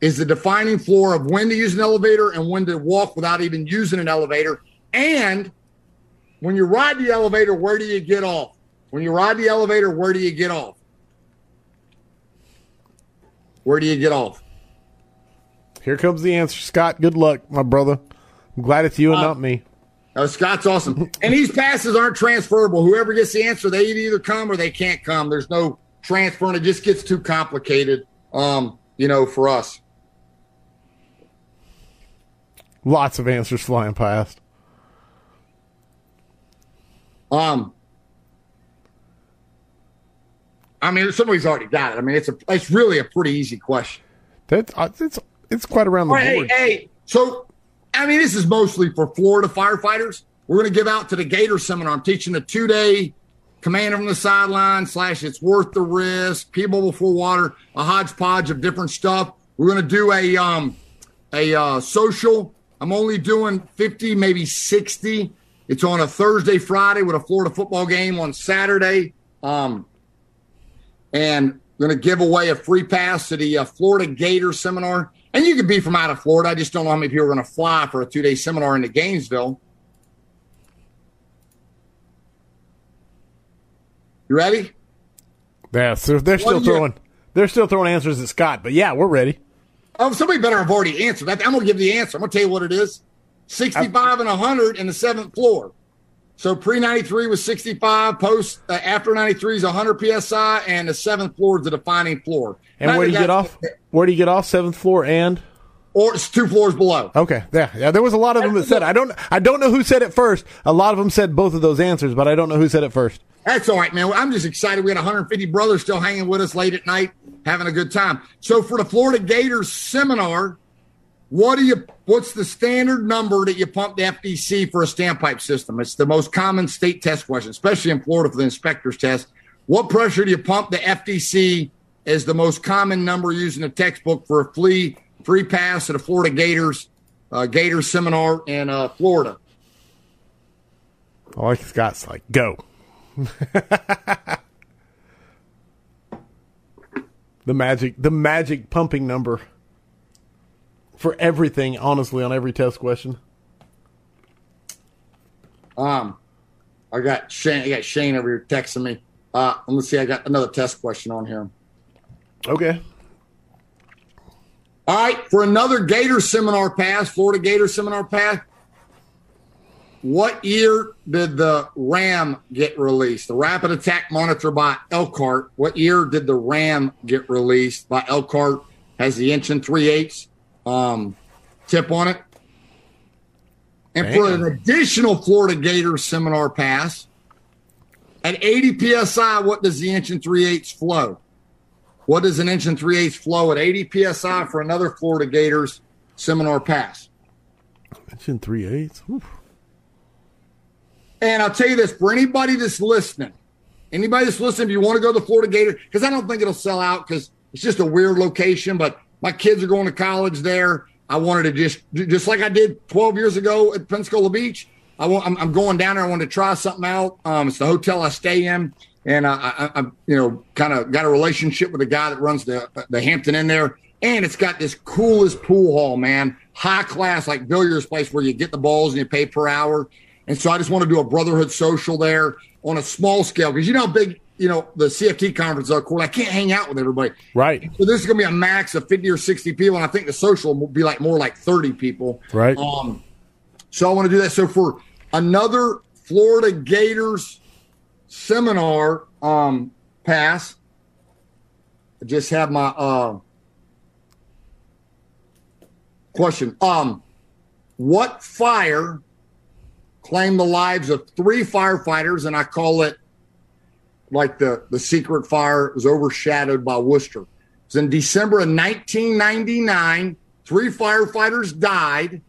is the defining floor of when to use an elevator and when to walk without even using an elevator and when you ride the elevator, where do you get off? When you ride the elevator, where do you get off? Where do you get off? Here comes the answer, Scott. Good luck, my brother. I'm glad it's you and not me. Uh, Scott's awesome. and these passes aren't transferable. Whoever gets the answer, they either come or they can't come. There's no transfer, and it just gets too complicated, um, you know, for us. Lots of answers flying past. Um, I mean, somebody's already got it. I mean, it's a it's really a pretty easy question. That's uh, it's it's quite around the right, hey, board. hey, so I mean, this is mostly for Florida firefighters. We're going to give out to the Gator seminar. I'm teaching a two day commander from the sideline slash it's worth the risk, people before water, a hodgepodge of different stuff. We're going to do a um a uh, social. I'm only doing 50, maybe 60. It's on a Thursday, Friday with a Florida football game on Saturday. Um, and going to give away a free pass to the uh, Florida Gator seminar. And you could be from out of Florida. I just don't know how many people are going to fly for a two day seminar into Gainesville. You ready? Yeah, they're still What do you- throwing they're still throwing answers at Scott, but yeah, we're ready. Oh, somebody better have already answered that. I'm going to give the answer. I'm going to tell you what it is 65 and 100 in the seventh floor. So pre 93 was 65, post uh, after 93 is 100 psi, and the seventh floor is the defining floor. And where do you get off? Where do you get off? Seventh floor and Or it's two floors below. okay, yeah, yeah. There was a lot of them that said I don't I don't know who said it first. A lot of them said both of those answers, but I don't know who said it first. That's all right, man. I'm just excited. We got 150 brothers still hanging with us late at night, having a good time. So for the Florida Gators seminar, what do you? What's the standard number that you pump the FDC for a standpipe system? It's the most common state test question, especially in Florida for the inspector's test. What pressure do you pump the FDC? Is the most common number used in the textbook for a free free pass at a Florida Gators uh, Gators seminar in uh, Florida. I like Scott's like go. the magic the magic pumping number for everything, honestly, on every test question. Um, I got Shane. I got Shane over here texting me. Uh, let's see. I got another test question on here. Okay. All right, for another Gator seminar pass, Florida Gator seminar pass. What year did the RAM get released? The Rapid Attack Monitor by Elkhart. What year did the RAM get released by Elkhart? Has the inch and three eighths um, tip on it. And for an additional Florida Gator seminar pass, At 80 psi, what does the inch and three eighths flow? What does an inch and three eighths flow at 80 psi for another Florida Gators seminar pass? Inch and three eighths. Oof. And I'll tell you this for anybody that's listening, anybody that's listening, if you want to go to the Florida Gators, because I don't think it'll sell out because it's just a weird location, but my kids are going to college there. I wanted to just, just like I did 12 years ago at Pensacola Beach. I want, I'm, I'm going down there. I want to try something out. Um, it's the hotel I stay in, and I, I, I you know, kind of got a relationship with the guy that runs the the Hampton Inn there, and it's got this coolest pool hall, man, high class like billiards place where you get the balls and you pay per hour. And so I just want to do a brotherhood social there on a small scale because you know how big you know the CFT conference are cool. I can't hang out with everybody. Right. So this is going to be a max of fifty or sixty people, and I think the social will be like more like thirty people. Right. Um. So I want to do that. So for another Florida Gators seminar um pass, I just have my uh question. Um, what fire claimed the lives of three firefighters, and I call it like the the secret fire was overshadowed by Worcester. It in December of 1999. Three firefighters died,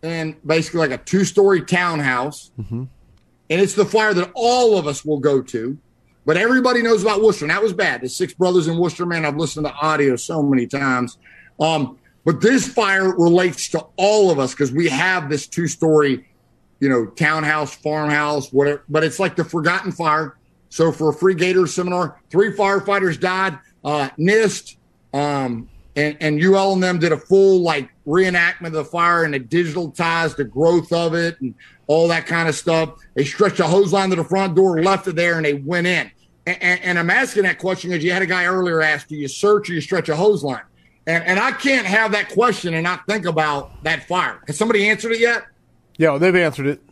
in basically like a two story townhouse. And it's the fire that all of us will go to. But everybody knows about Worcester, and that was bad. The six brothers in Worcester, man, I've listened to audio so many times. Um, but this fire relates to all of us because we have this two story, you know, townhouse, farmhouse, whatever. But it's like the forgotten fire. So for a free Gator seminar, three firefighters died. Uh, NIST um, and, and UL and them did a full like reenactment of the fire and it digitalized the growth of it and all that kind of stuff. They stretched a hose line to the front door, left it there, and they went in. And, and, and I'm asking that question because you had a guy earlier ask, do you search or you stretch a hose line? And, and I can't have that question and not think about that fire. Has somebody answered it yet? Yeah, they've answered it.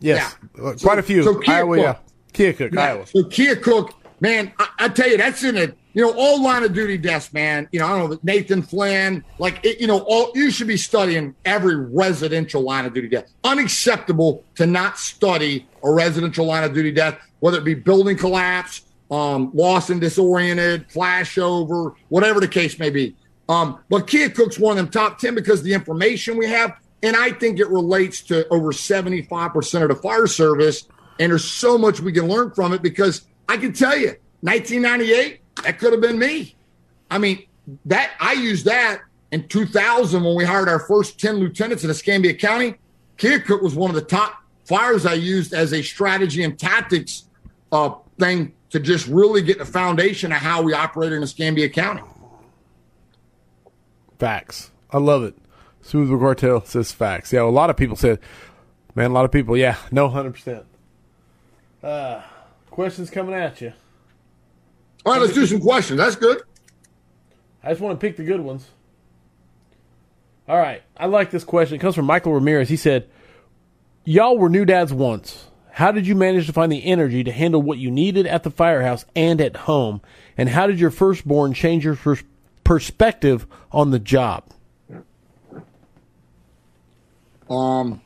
Yes, Yeah. Quite a few. So Keokuk. Iowa, yeah. Keokuk, Yeah. Iowa. So Keokuk, man, I, I tell you, that's in a you know all line of duty deaths, man. You know, I don't know Nathan Flynn, like it, you know, all you should be studying every residential line of duty death. Unacceptable to not study a residential line of duty death, whether it be building collapse, um, lost and disoriented, flashover, whatever the case may be. Um, but Cook's one of them top ten because of the information we have, and I think it relates to over seventy five percent of the fire service. And there's so much we can learn from it because I can tell you, 1998, that could have been me. I mean, that I used that in 2000 when we hired our first 10 lieutenants in Escambia County. Keokuk was one of the top fires I used as a strategy and tactics uh, thing to just really get the foundation of how we operate in Escambia County. Facts. I love it. Smooth McCartel says facts. Yeah, a lot of people said, man, a lot of people, yeah, no, 100%. Uh, questions coming at you. All right, let's do some questions. That's good. I just want to pick the good ones. All right. I like this question. It comes from Michael Ramirez. He said, Y'all were new dads once. How did you manage to find the energy to handle what you needed at the firehouse and at home? And how did your firstborn change your pers- perspective on the job? Um,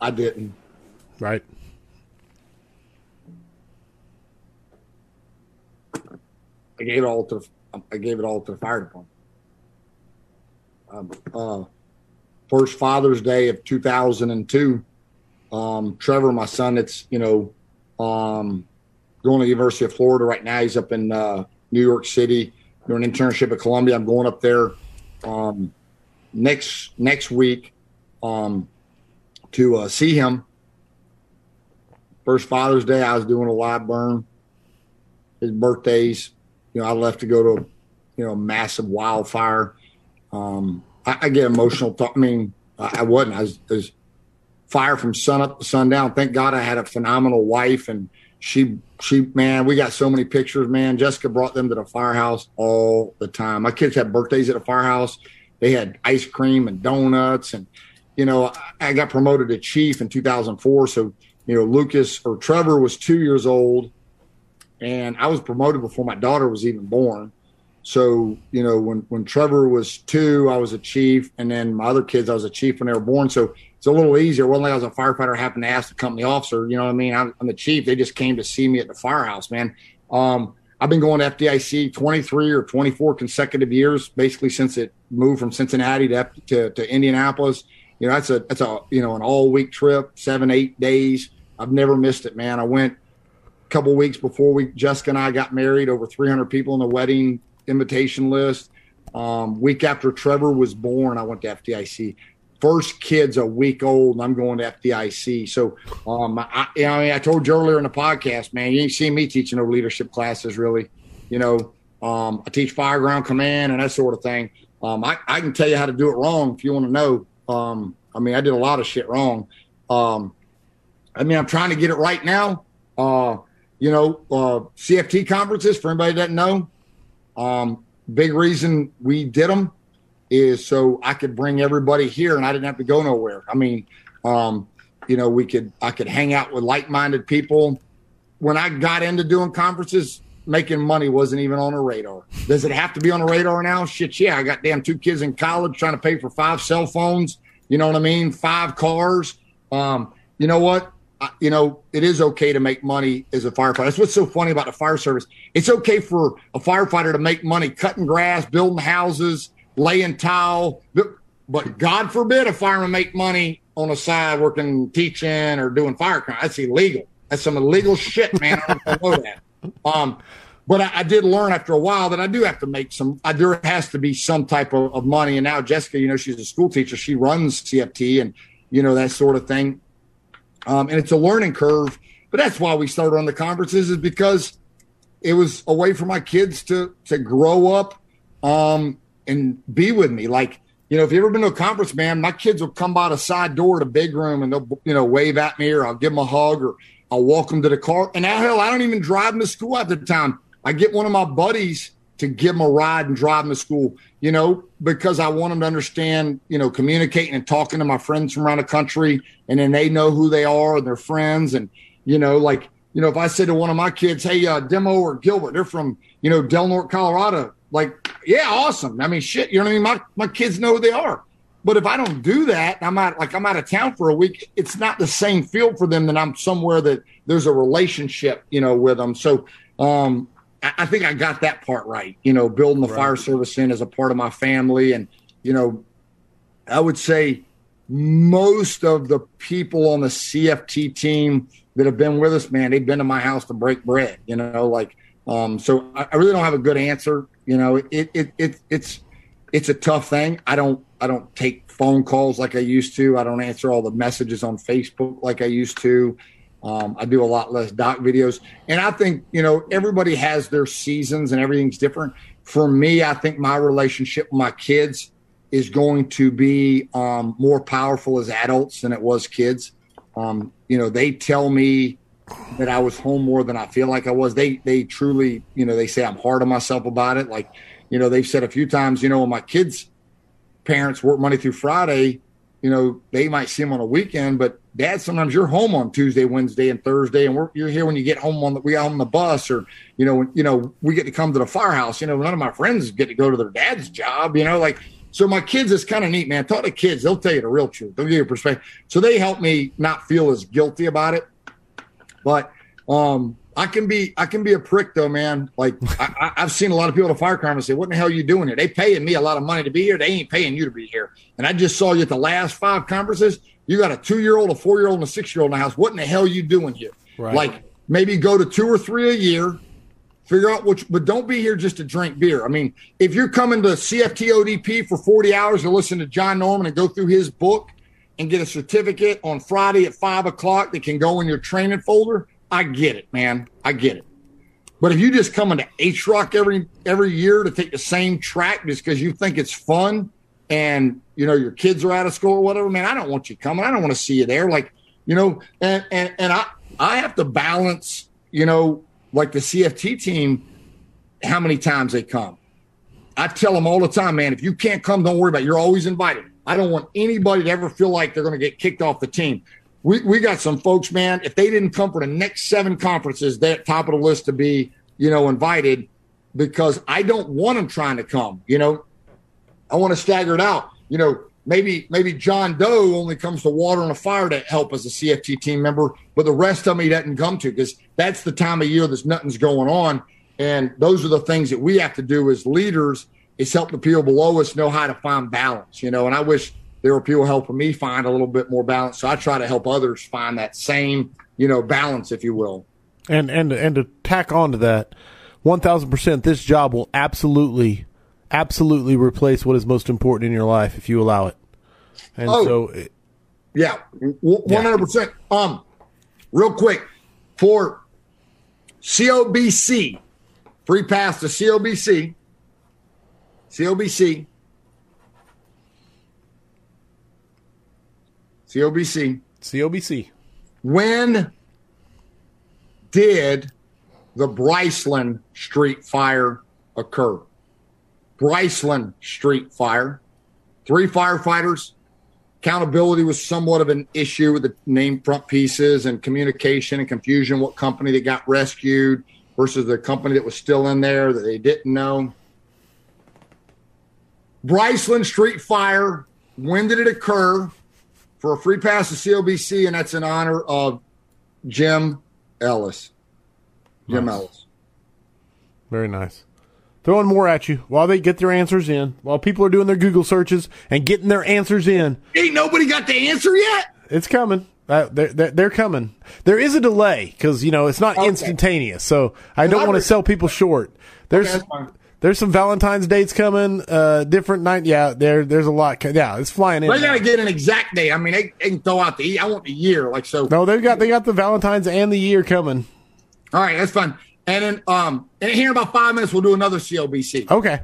I didn't. Right. I gave it all to I gave it all to the fire department. Um, uh, first Father's Day of 2002, um, Trevor, my son, that's you know um, going to the University of Florida right now. He's up in uh, New York City doing an internship at Columbia. I'm going up there um, next next week um, to uh, see him. First Father's Day, I was doing a live burn. His birthdays, you know, I left to go to, you know, massive wildfire. Um, I, I get emotional. Talk, I mean, I, I wasn't. I was, I was fire from sun up to sundown. Thank God I had a phenomenal wife, and she, she, man, we got so many pictures. Man, Jessica brought them to the firehouse all the time. My kids had birthdays at the firehouse. They had ice cream and donuts, and you know, I, I got promoted to chief in 2004. So, you know, Lucas or Trevor was two years old and I was promoted before my daughter was even born. So you know, when when Trevor was two, I was a chief, and then my other kids, I was a chief when they were born. So it's a little easier. One like I was a firefighter, happened to ask the company officer, you know what I mean? I'm, I'm, the chief. They just came to see me at the firehouse, man. Um, I've been going to FDIC 23 or 24 consecutive years, basically since it moved from Cincinnati to, to, to Indianapolis. You know, that's a that's a you know an all week trip, seven eight days. I've never missed it, man. I went couple weeks before we Jessica and I got married. Over 300 people on the wedding invitation list. Um, week after Trevor was born, I went to FDIC. First kid's a week old, and I'm going to FDIC. So, um, I, I, mean, I told you earlier in the podcast, man, you ain't seen me teaching no leadership classes, really. You know, um, I teach fire ground command and that sort of thing. Um, I, I can tell you how to do it wrong if you want to know. Um, I mean, I did a lot of shit wrong. Um, I mean, I'm trying to get it right now. Uh, you know, uh, CFT conferences, for anybody that doesn't know, um, big reason we did them is so I could bring everybody here and I didn't have to go nowhere. I mean, um, you know, we could, I could hang out with like minded people. When I got into doing conferences, making money wasn't even on a radar. Does it have to be on a radar now? Shit, yeah. I got damn two kids in college trying to pay for five cell phones. You know what I mean? Five cars. Um, you know what? You know, it is okay to make money as a firefighter. That's what's so funny about the fire service. It's okay for a firefighter to make money cutting grass, building houses, laying tile. But God forbid a fireman make money on the side working, teaching, or doing fire crime. That's illegal. That's some illegal shit, man. I don't know that. Um, but I, I, did learn after a while that I do have to make some. I, there has to be some type of, of money. And now Jessica, you know, she's a school teacher. She runs CFT and you know that sort of thing. Um, and it's a learning curve. But that's why we started on the conferences is because it was a way for my kids to to grow up um, and be with me. Like you know, if you ever been to a conference, man, my kids will come by the side door to big room and they'll you know wave at me or I'll give them a hug or I'll walk them to the car. And now hell, I don't even drive them to school at the time. I get one of my buddies to give them a ride and drive them to school, you know, because I want them to understand, you know, communicating and talking to my friends from around the country. And then they know who they are and their friends. And, you know, like, you know, if I said to one of my kids, hey, uh, Demo or Gilbert, they're from, you know, Del Norte, Colorado, like, yeah, awesome. I mean, shit, you know what I mean? My, my kids know who they are. But if I don't do that, I'm out like I'm out of town for a week. It's not the same feel for them that I'm somewhere that there's a relationship, you know, with them. So um, I think I got that part right. You know, building the right. fire service in as a part of my family, and you know, I would say most of the people on the CFT team that have been with us, man, they've been to my house to break bread. You know, like um, so. I, I really don't have a good answer. You know, it it, it it's it's a tough thing. I don't I don't take phone calls like I used to. I don't answer all the messages on Facebook like I used to. Um, I do a lot less doc videos. And I think, you know, everybody has their seasons and everything's different. For me, I think my relationship with my kids is going to be um, more powerful as adults than it was kids. Um, you know, they tell me that I was home more than I feel like I was. They they truly, you know, they say I'm hard on myself about it. Like, you know, they've said a few times, you know, when my kids' parents work Monday through Friday, you know, they might see them on a weekend, but dad, sometimes you're home on Tuesday, Wednesday, and Thursday, and we're, you're here when you get home on the, we on the bus, or you know, you know, we get to come to the firehouse. You know, none of my friends get to go to their dad's job. You know, like so. My kids is kind of neat, man. Talk to kids; they'll tell you the real truth. They'll give you a perspective. So they help me not feel as guilty about it. But um, I can be I can be a prick though, man. Like I, have seen a lot of people at a fire conference say, "What in the hell are you doing here?" They paying me a lot of money to be here. They ain't paying you to be here. And I just saw you at the last five conferences. You got a two year old, a four year old, and a six year old in the house. What in the hell are you doing here? Right. Like maybe go to two or three a year, figure out which, but don't be here just to drink beer. I mean, if you're coming to CFT ODP for 40 hours to listen to John Norman and go through his book and get a certificate on Friday at five o'clock that can go in your training folder, I get it, man. I get it. But if you just come into HROC every every year to take the same track just because you think it's fun and you know your kids are out of school or whatever, man, I don't want you coming. I don't want to see you there. Like, you know, and and, and I I have to balance, you know, like the CFT team, how many times they come. I tell them all the time, man, if you can't come, don't worry about it. You're always invited. I don't want anybody to ever feel like they're going to get kicked off the team. We, we got some folks, man, if they didn't come for the next seven conferences, they're at top of the list to be, you know, invited because I don't want them trying to come, you know, I want to stagger it out. You know, maybe maybe John Doe only comes to water and a fire to help as a CFT team member, but the rest of me doesn't come to because that's the time of year there's nothing's going on. And those are the things that we have to do as leaders is help the people below us know how to find balance, you know. And I wish there were people helping me find a little bit more balance. So I try to help others find that same, you know, balance, if you will. And and and to tack on to that, one thousand percent, this job will absolutely, absolutely replace what is most important in your life if you allow it. And oh, so, yeah, one hundred percent. Um, real quick for COBC, free pass to COBC, COBC, COBC, COBC. When did the Bricelyn Street Fire occur? Bricelyn Street Fire. Three firefighters. Accountability was somewhat of an issue with the name front pieces and communication and confusion. What company that got rescued versus the company that was still in there that they didn't know. Bricelyn Street Fire. When did it occur? For a free pass to COBC, and that's in honor of Jim Ellis. Jim nice. Ellis. Very nice. Throwing more at you while they get their answers in, while people are doing their Google searches and getting their answers in. Ain't nobody got the answer yet. It's coming. Uh, they're, they're, they're, coming. There is a delay because you know it's not okay. instantaneous. So I don't want to sell people short. There's okay, there's some Valentine's dates coming. Uh, different night. Yeah, there there's a lot. Yeah, it's flying in. They gotta get an exact date. I mean, they, they can throw out the. I want the year. Like so. No, they got they got the Valentine's and the year coming. All right, that's fun. And then um, and here in about five minutes we'll do another COBC. Okay.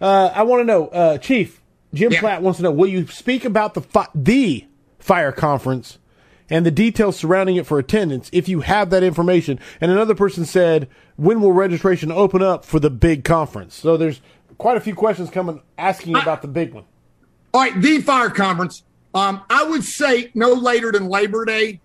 Uh, I want to know, uh, Chief Jim yeah. Platt wants to know: Will you speak about the fi- the fire conference and the details surrounding it for attendance if you have that information? And another person said, "When will registration open up for the big conference?" So there's quite a few questions coming asking I, about the big one. All right, the fire conference. Um, I would say no later than Labor Day.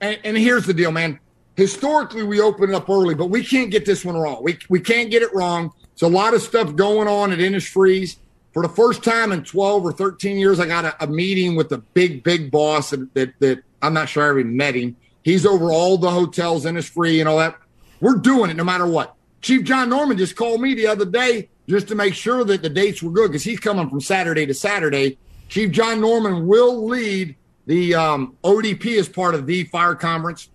And, and here's the deal, man historically we open it up early, but we can't get this one wrong. We we can't get it wrong. It's a lot of stuff going on at Innisfree's. For the first time in 12 or 13 years, I got a, a meeting with the big, big boss that, that, that, I'm not sure I ever met him. He's over all the hotels, and it's free and all that. We're doing it no matter what. Chief John Norman just called me the other day just to make sure that the dates were good because he's coming from Saturday to Saturday. Chief John Norman will lead the um, ODP as part of the fire conference.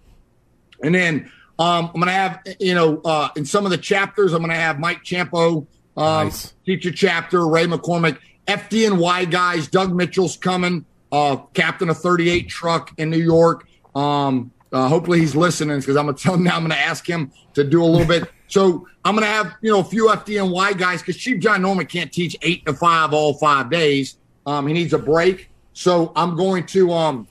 And then um, I'm going to have, you know, uh, in some of the chapters, I'm going to have Mike Ciampo um, nice. teach a chapter, Ray McCormack, FDNY guys, Doug Mitchell's coming, uh, captain of 38 truck in New York. Um, uh, hopefully he's listening because I'm to tell him now. I'm to ask him to do a little bit. So I'm to have, you know, a few FDNY guys because Chief John Norman can't teach eight to five all five days. Um, he needs a break. So I'm going to um,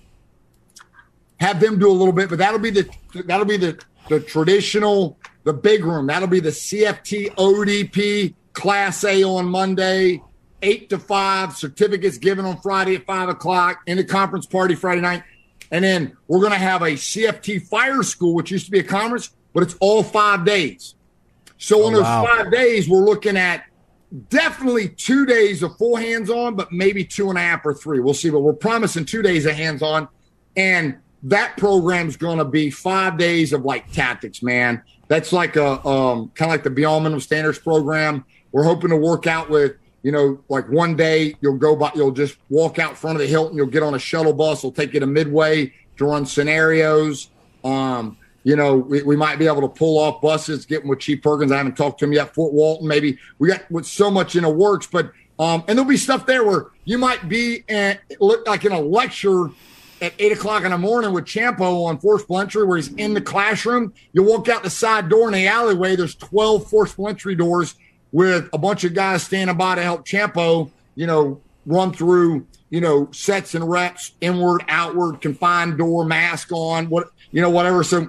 have them do a little bit, but that'll be the that'll be the the traditional the big room. That'll be the CFT ODP Class A on Monday, eight to five. Certificates given on Friday at five o'clock. In the conference party Friday night, and then we're going to have a CFT Fire School, which used to be a conference, but it's all five days. So oh, in those wow. five days, we're looking at definitely two days of full hands on, but maybe two and a half or three. We'll see. But we're promising two days of hands on. And that program's going to be five days of like tactics, man. That's like a um, kind of like the Beyond Minimum Standards program. We're hoping to work out with, you know, like one day you'll go by, you'll just walk out front of the Hilton, you'll get on a shuttle bus, we'll take you to Midway to run scenarios. Um, you know, we, we might be able to pull off buses, getting with Chief Perkins. I haven't talked to him yet. Fort Walton, maybe we got with so much in the works, but um, and there'll be stuff there where you might be at, like in a lecture at eight o'clock in the morning with Ciampo on forcible entry, where he's in the classroom. You walk out the side door in the alleyway. There's 12 forcible entry doors with a bunch of guys standing by to help Ciampo, you know, run through, you know, sets and reps, inward, outward, confined door, mask on, what, you know, whatever. So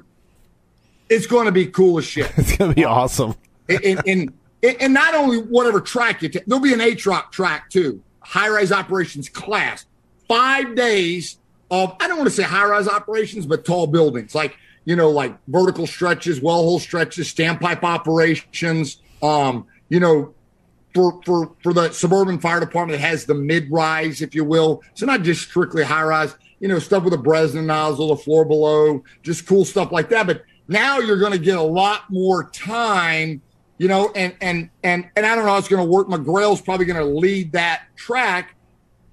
it's going to be cool as shit. It's going to be awesome. and, and, and, not only whatever track you take, there'll be an HROC track too, high rise operations class, five days of I don't want to say high rise operations, but tall buildings like you know like vertical stretches, well hole stretches, standpipe operations. Um, you know, for for for the suburban fire department that has the mid rise, if you will. So not just strictly high rise, you know, stuff with a Bresnan nozzle, the floor below, just cool stuff like that. But now you're going to get a lot more time, you know, and and and and I don't know how it's going to work. McGrail's probably going to lead that track,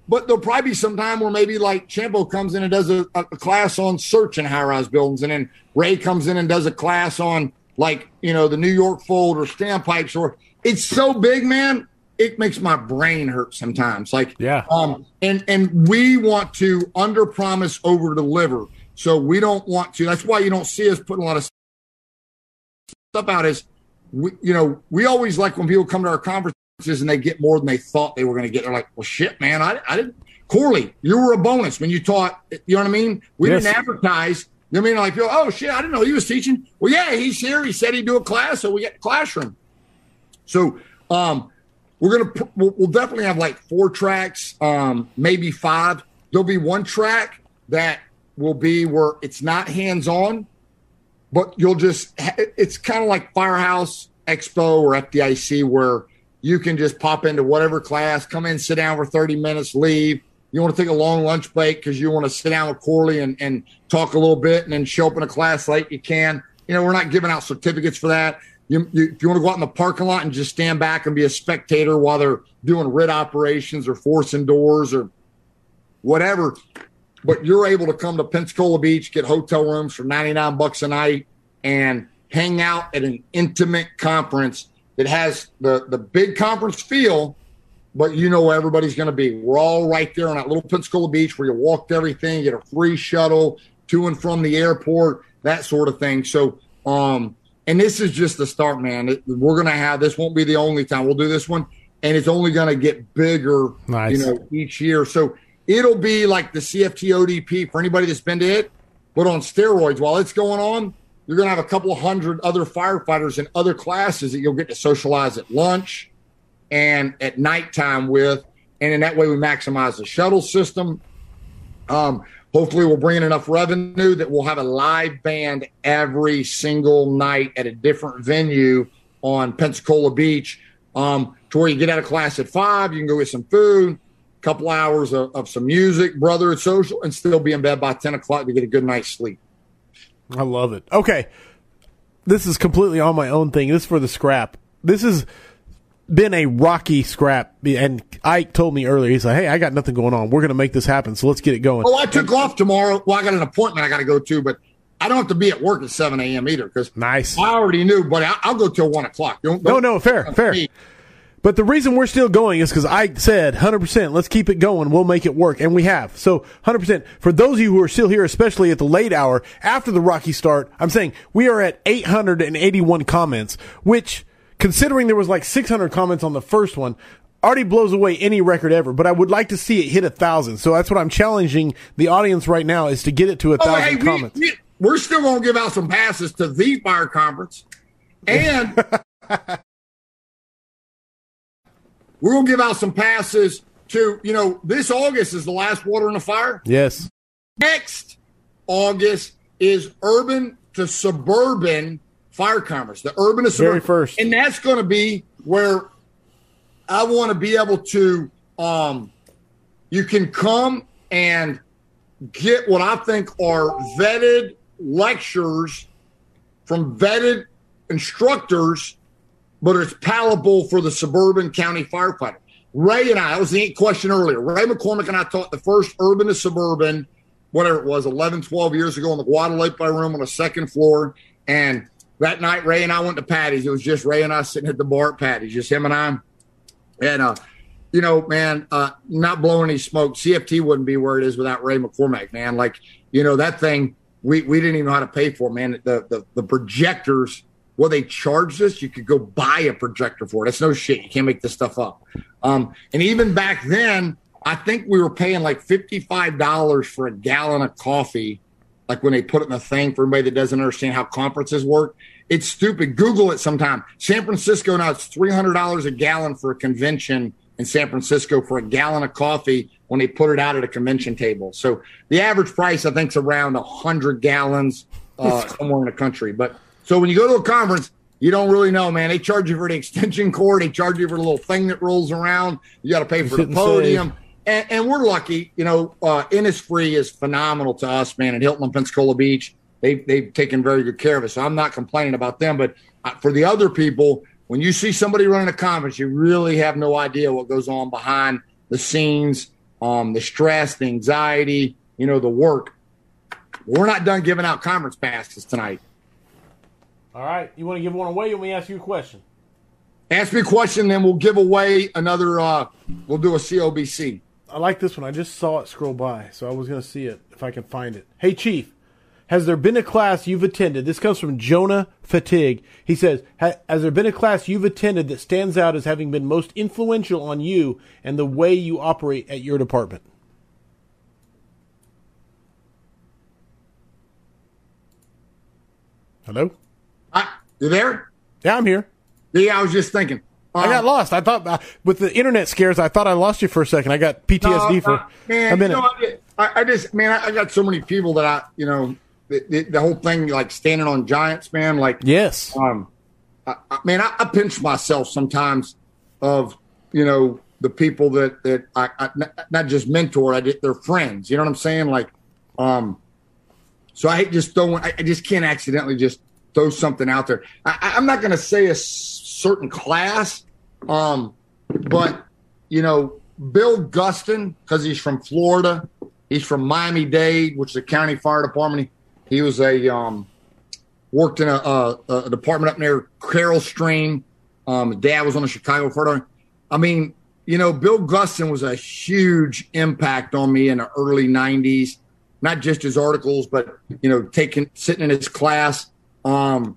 but there'll probably be some time where maybe like Ciampo comes in and does a, a class on search in high rise buildings, and then Ray comes in and does a class on like you know the New York fold or standpipes or it's so big, man. It makes my brain hurt sometimes. Like, yeah. Um, and and we want to under promise, over deliver. So we don't want to. That's why you don't see us putting a lot of stuff out. Is we, you know, we always like when people come to our conferences and they get more than they thought they were going to get. They're like, well, shit, man, I, I didn't. Corley, you were a bonus when you taught. You know what I mean? We yes. didn't advertise. You know what I mean? Like, oh shit, I didn't know he was teaching. Well, yeah, he's here. He said he'd do a class, so we get classroom. So um, we're gonna we'll, we'll, definitely have like four tracks, um, maybe five. There'll be one track that will be where it's not hands on, but you'll just it's kind of like Firehouse Expo or FDIC where you can just pop into whatever class, come in, sit down for 30 minutes, leave. You want to take a long lunch break because you want to sit down with Corley and, and talk a little bit and then show up in a class late, you can. You know, we're not giving out certificates for that. You, you, if you want to go out in the parking lot and just stand back and be a spectator while they're doing RIT operations or forcing doors or whatever, but you're able to come to Pensacola Beach, get hotel rooms for 99 bucks a night, and hang out at an intimate conference that has the, the big conference feel, but you know where everybody's going to be. We're all right there on that little Pensacola Beach where you walk to everything, get a free shuttle to and from the airport, that sort of thing. So, um, and this is just the start, man. It, we're going to have this won't be the only time we'll do this one, and it's only going to get bigger, nice. you know, each year. So it'll be like the CFT ODP for anybody that's been to it, but on steroids. While it's going on, you're going to have a couple hundred other firefighters in other classes that you'll get to socialize at lunch and at nighttime with, and in that way we maximize the shuttle system. Um, Hopefully, we'll bring in enough revenue that we'll have a live band every single night at a different venue on Pensacola Beach. Um, to where you get out of class at five, you can go get some food, a couple hours of, of some music, brother, and social, and still be in bed by 10 o'clock to get a good night's sleep. I love it. Okay. This is completely on my own thing. This is for the scrap. This is been a rocky scrap. And Ike told me earlier, he's like, "Hey, I got nothing going on. We're going to make this happen. So let's get it going." Oh, I took off tomorrow. Well, I got an appointment I got to go to, but I don't have to be at work at seven a.m. either because nice. I already knew, but I, will go till one o'clock. Don't, don't, no, no, fair, fair. Me. But the reason we're still going is because I said 100%, let's keep it going. We'll make it work. And we have. So 100%. For those of you who are still here, especially at the late hour after the rocky start, I'm saying we are at 881 comments, which considering there was like 600 comments on the first one, already blows away any record ever. But I would like to see it hit a thousand. So that's what I'm challenging the audience right now is to get it to a oh, thousand hey, comments. We, we're still going to give out some passes to the fire conference, and we're going to give out some passes to you know this August is the last water in the fire. Yes. Next August is urban to suburban fire commerce, the urban very first, and that's going to be where I want to be able to. Um, you can come and get what I think are vetted lectures from vetted instructors, but it's palatable for the suburban county firefighter. Ray and I, that was the question earlier. Ray McCormack and I taught the first urban to suburban, whatever it was, 11, 12 years ago in the Guadalupe room on the second floor. And that night, Ray and I went to Patty's. It was just Ray and I sitting at the bar at Patty's, just him and I. And, uh, you know, man, uh, not blowing any smoke. CFT wouldn't be where it is without Ray McCormack, man. Like, you know, that thing we, we didn't even know how to pay for, man. The, the, the projectors, well, they charged us. You could go buy a projector for it. That's no shit. You can't make this stuff up. Um, and even back then, I think we were paying like $55 for a gallon of coffee like when they put it in the thing for anybody that doesn't understand how conferences work. It's stupid. Google it sometime. San Francisco now it's three hundred dollars a gallon for a convention in San Francisco for a gallon of coffee when they put it out at a convention table. So the average price I think is around hundred gallons uh, somewhere in the country. But so when you go to a conference, you don't really know, man. They charge you for the extension cord. They charge you for the little thing that rolls around. You got to pay for the podium. And, and, we're lucky, you know, uh, Innisfree is phenomenal to us, man, at Hilton on Pensacola Beach. They've, they've taken very good care of us. So I'm not complaining about them. But uh, for the other people, when you see somebody running a conference, you really have no idea what goes on behind the scenes, um, the stress, the anxiety, you know, the work. We're not done giving out conference passes tonight. All right. You want to give one away? Let me ask you a question. Ask me a question, then we'll give away another. Uh, we'll do a COBC. I like this one. I just saw it scroll by, so I was going to see it if I can find it. Hey, Chief, has there been a class you've attended? This comes from Jonah Fatigue. He says, Has there been a class you've attended that stands out as having been most influential on you and the way you operate at your department? Hello? I, you there? Yeah, I'm here. Yeah, I was just thinking. Um, I got um, lost. I thought uh, with the internet scares, I thought I lost you for a second. I got PTSD no, for uh, man, a minute. You know, I, I, just, man, I, I, got so many people that I, you know, the, the, the, whole thing like standing on giants, man. Like, yes, um, I, I man, I, pinch myself sometimes of, you know, the people that that I, not just mentor, I did, they're friends. You know what I'm saying? Like, um, so I just don't. I just can't accidentally just throw something out there. I, am not going to say a certain class, um, but you know, Bill Gustin because he's from Florida. He's from Miami Dade, which is a county fire department. He, was a um, worked in a, a, a, department up near Carol Stream. Um, dad was on the Chicago Fire. I mean, you know, Bill Gustin was a huge impact on me in the early '90s. Not just his articles, but you know, taking sitting in his class um,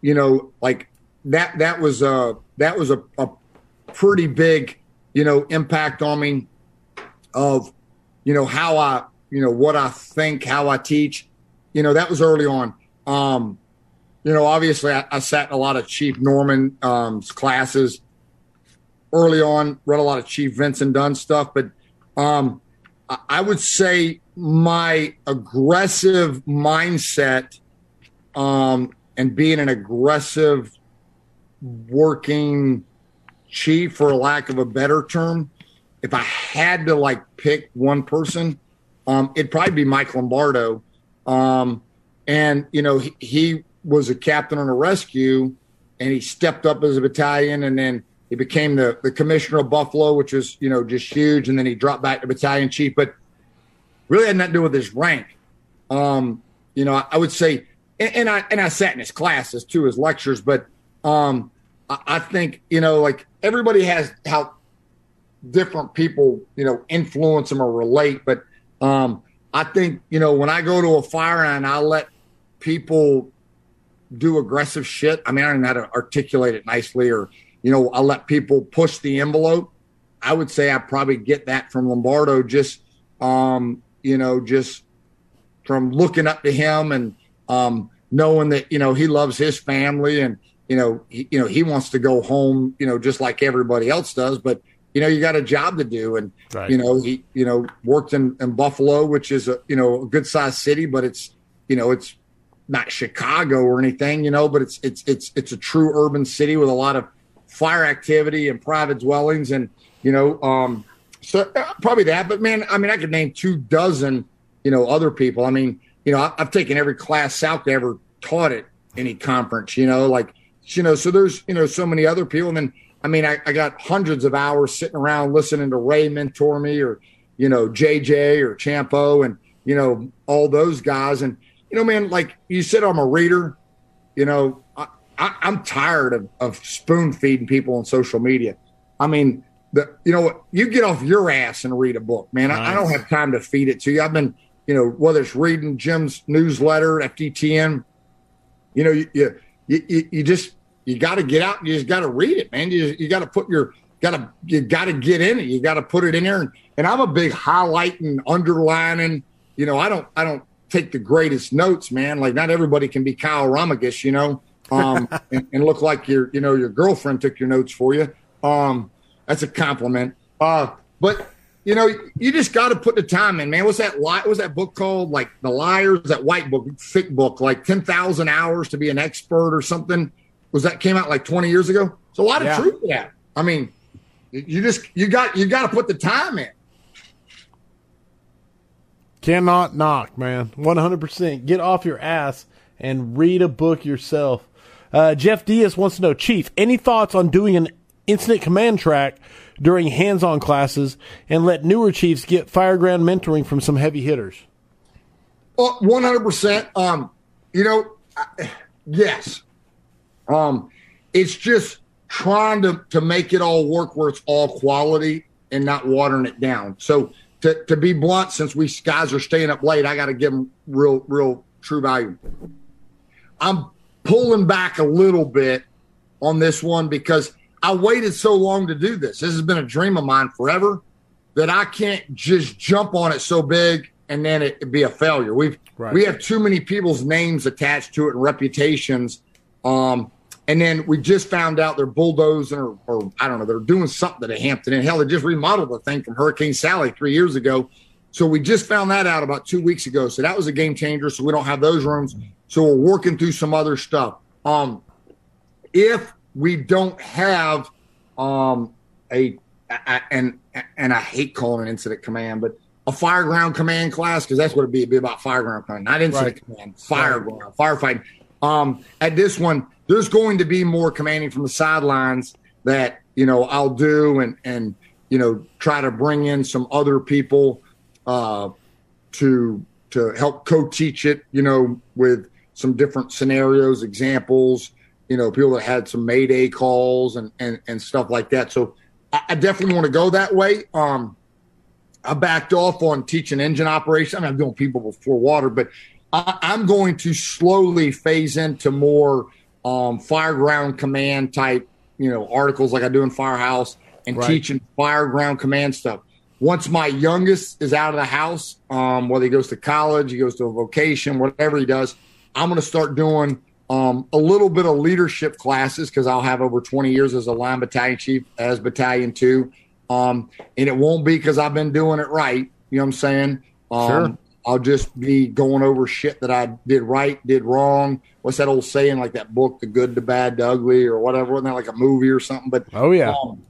you know, like that that was a that was a, a pretty big, you know, impact on me of, you know, how I, you know, what I think, how I teach. You know, that was early on. Um, you know, obviously I, I sat in a lot of Chief Norman um, classes early on, read a lot of Chief Vincent Dunn stuff, but um, I would say my aggressive mindset um, and being an aggressive working chief, for lack of a better term, if I had to like pick one person, um, it'd probably be Mike Lombardo. Um, and you know, he, he, was a captain on a rescue, and he stepped up as a battalion, and then he became the the commissioner of Buffalo, which was you know just huge. And then he dropped back to battalion chief, but really had nothing to do with his rank. Um, you know, I, I would say and, and, I and I sat in his classes too, his lectures. But um, I, I think you know, like everybody has how different people you know influence them or relate. But um, I think you know when I go to a fire and I let people do aggressive shit. I mean, I don't know how to articulate it nicely, or you know, I let people push the envelope. I would say I probably get that from Lombardo, just um, you know, just from looking up to him and um, knowing that you know he loves his family and you know he, you know he wants to go home, you know, just like everybody else does. But you know, you got a job to do, and right. you know he you know worked in, in Buffalo, which is a you know a good sized city, but it's you know it's not Chicago or anything, you know, but it's it's it's it's a true urban city with a lot of fire activity and private dwellings, and you know, um, so uh, probably that. But man, I mean, I could name two dozen, you know, other people. I mean, you know, I've taken every class South ever taught at any conference, you know, like, you know, so there's, you know, so many other people. And then, I mean, I, I got hundreds of hours sitting around listening to Ray mentor me or, you know, JJ or Ciampo and, you know, all those guys. And, you know, man, like you said, I'm a reader, you know, I, am tired of, of spoon feeding people on social media. I mean, the, you know what, you get off your ass and read a book, man. Nice. I, I don't have time to feed it to you. I've been, you know, whether it's reading Jim's newsletter, FDTN, you know, you you you, you just you got to get out. and You just got to read it, man. You you got to put your got to you got to get in it. You got to put it in there. And, and I'm a big highlighting, underlining. You know, I don't I don't take the greatest notes, man. Like not everybody can be Kyle Ramagus, you know, um, and, and, look like your you know your girlfriend took your notes for you. Um, that's a compliment. Uh, but you know, you just got to put the time in, man. What's that? What was that book called? Like the liars, that white book, thick book, like ten thousand hours to be an expert or something. Was that came out like 20 years ago. It's a lot of Yeah. truth to that. I mean, you just you got you got to put the time in. Cannot knock, man. 100%. Get off your ass and read a book yourself. Uh, Jeff Diaz wants to know, Chief, any thoughts on doing an incident command track during hands on classes and let newer chiefs get fireground mentoring from some heavy hitters? Oh, One hundred percent. Um, you know, I- yes. Um, it's just trying to to make it all work where it's all quality and not watering it down. So to to be blunt, since we guys are staying up late, I got to give them real real true value. I'm pulling back a little bit on this one because I waited so long to do this. This has been a dream of mine forever that I can't just jump on it so big and then it, be a failure. We've Right. we have too many people's names attached to it and reputations. Um, and then we just found out they're bulldozing or, or I don't know, they're doing something at Hampton. And hell, they just remodeled the thing from Hurricane Sally three years ago. So we just found that out about two weeks ago. So that was a game changer. So we don't have those rooms. So we're working through some other stuff. Um, if we don't have um, a, a and and I hate calling it incident command, but a fireground command class because that's what it'd be. It'd be about fireground command, not incident Right. command, fireground, firefighting. Um, at this one, there's going to be more commanding from the sidelines that you know I'll do and and you know try to bring in some other people uh, to to help co-teach it. You know with some different scenarios, examples. You know people that had some Mayday calls and and and stuff like that. So I, I definitely want to go that way. Um, I backed off on teaching engine operation. I mean, I'm doing people before water, but I, I'm going to slowly phase into more um, fireground command type, you know, articles like I do in Firehouse and Right. teaching fireground command stuff. Once my youngest is out of the house, um, whether he goes to college, he goes to a vocation, whatever he does, I'm going to start doing um, a little bit of leadership classes because I'll have over 20 years as a line battalion chief, as battalion two. Um, and it won't be because I've been doing it right. You know what I'm saying? Um, Sure. I'll just be going over shit that I did right, did wrong. What's that old saying, like that book, The Good, the Bad, the Ugly, or whatever? Wasn't that like a movie or something? But Oh, yeah. um,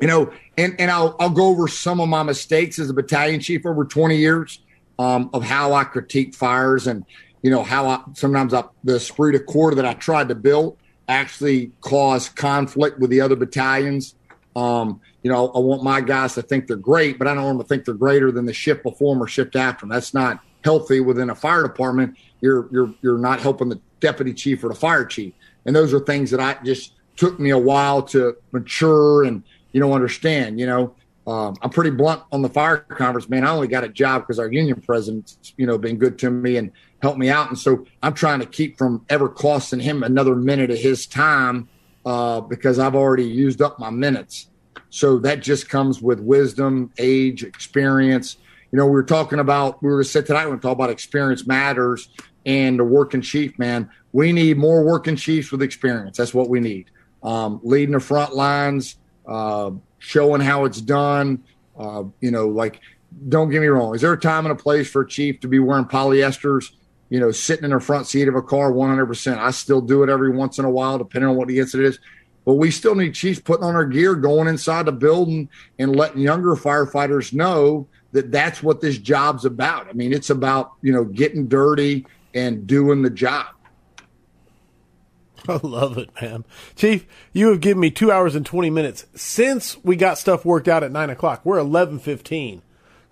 you know, and and I'll I'll go over some of my mistakes as a battalion chief over 20 years um, of how I critique fires and you know how I sometimes I, the esprit de corps that I tried to build actually caused conflict with the other battalions. Um, you know, I want my guys to think they're great, but I don't want them to think they're greater than the shift before them or shift after them. That's not healthy within a fire department. You're you're you're not helping the deputy chief or the fire chief, and those are things that I just took me a while to mature and you know understand. You know, um, I'm pretty blunt on the fire conference, man. I only got a job because our union president's you know been good to me and helped me out, and so I'm trying to keep from ever costing him another minute of his time uh, because I've already used up my minutes. So that just comes with wisdom, age, experience. You know, we were talking about, we were sit tonight, we're going to talk about experience matters and the working chief, man. We need more working chiefs with experience. That's what we need. Um, leading the front lines, uh, showing how it's done. Uh, you know, like, don't get me wrong. Is there a time and a place for a chief to be wearing polyesters? You know, sitting in the front seat of a car, 100%. I still do it every once in a while, depending on what the incident is. But we still need chiefs putting on our gear, going inside the building, and letting younger firefighters know that that's what this job's about. I mean, it's about you know getting dirty and doing the job. I love it, man. Chief, you have given me two hours and 20 minutes since we got stuff worked out at 9 o'clock. We're 11.15.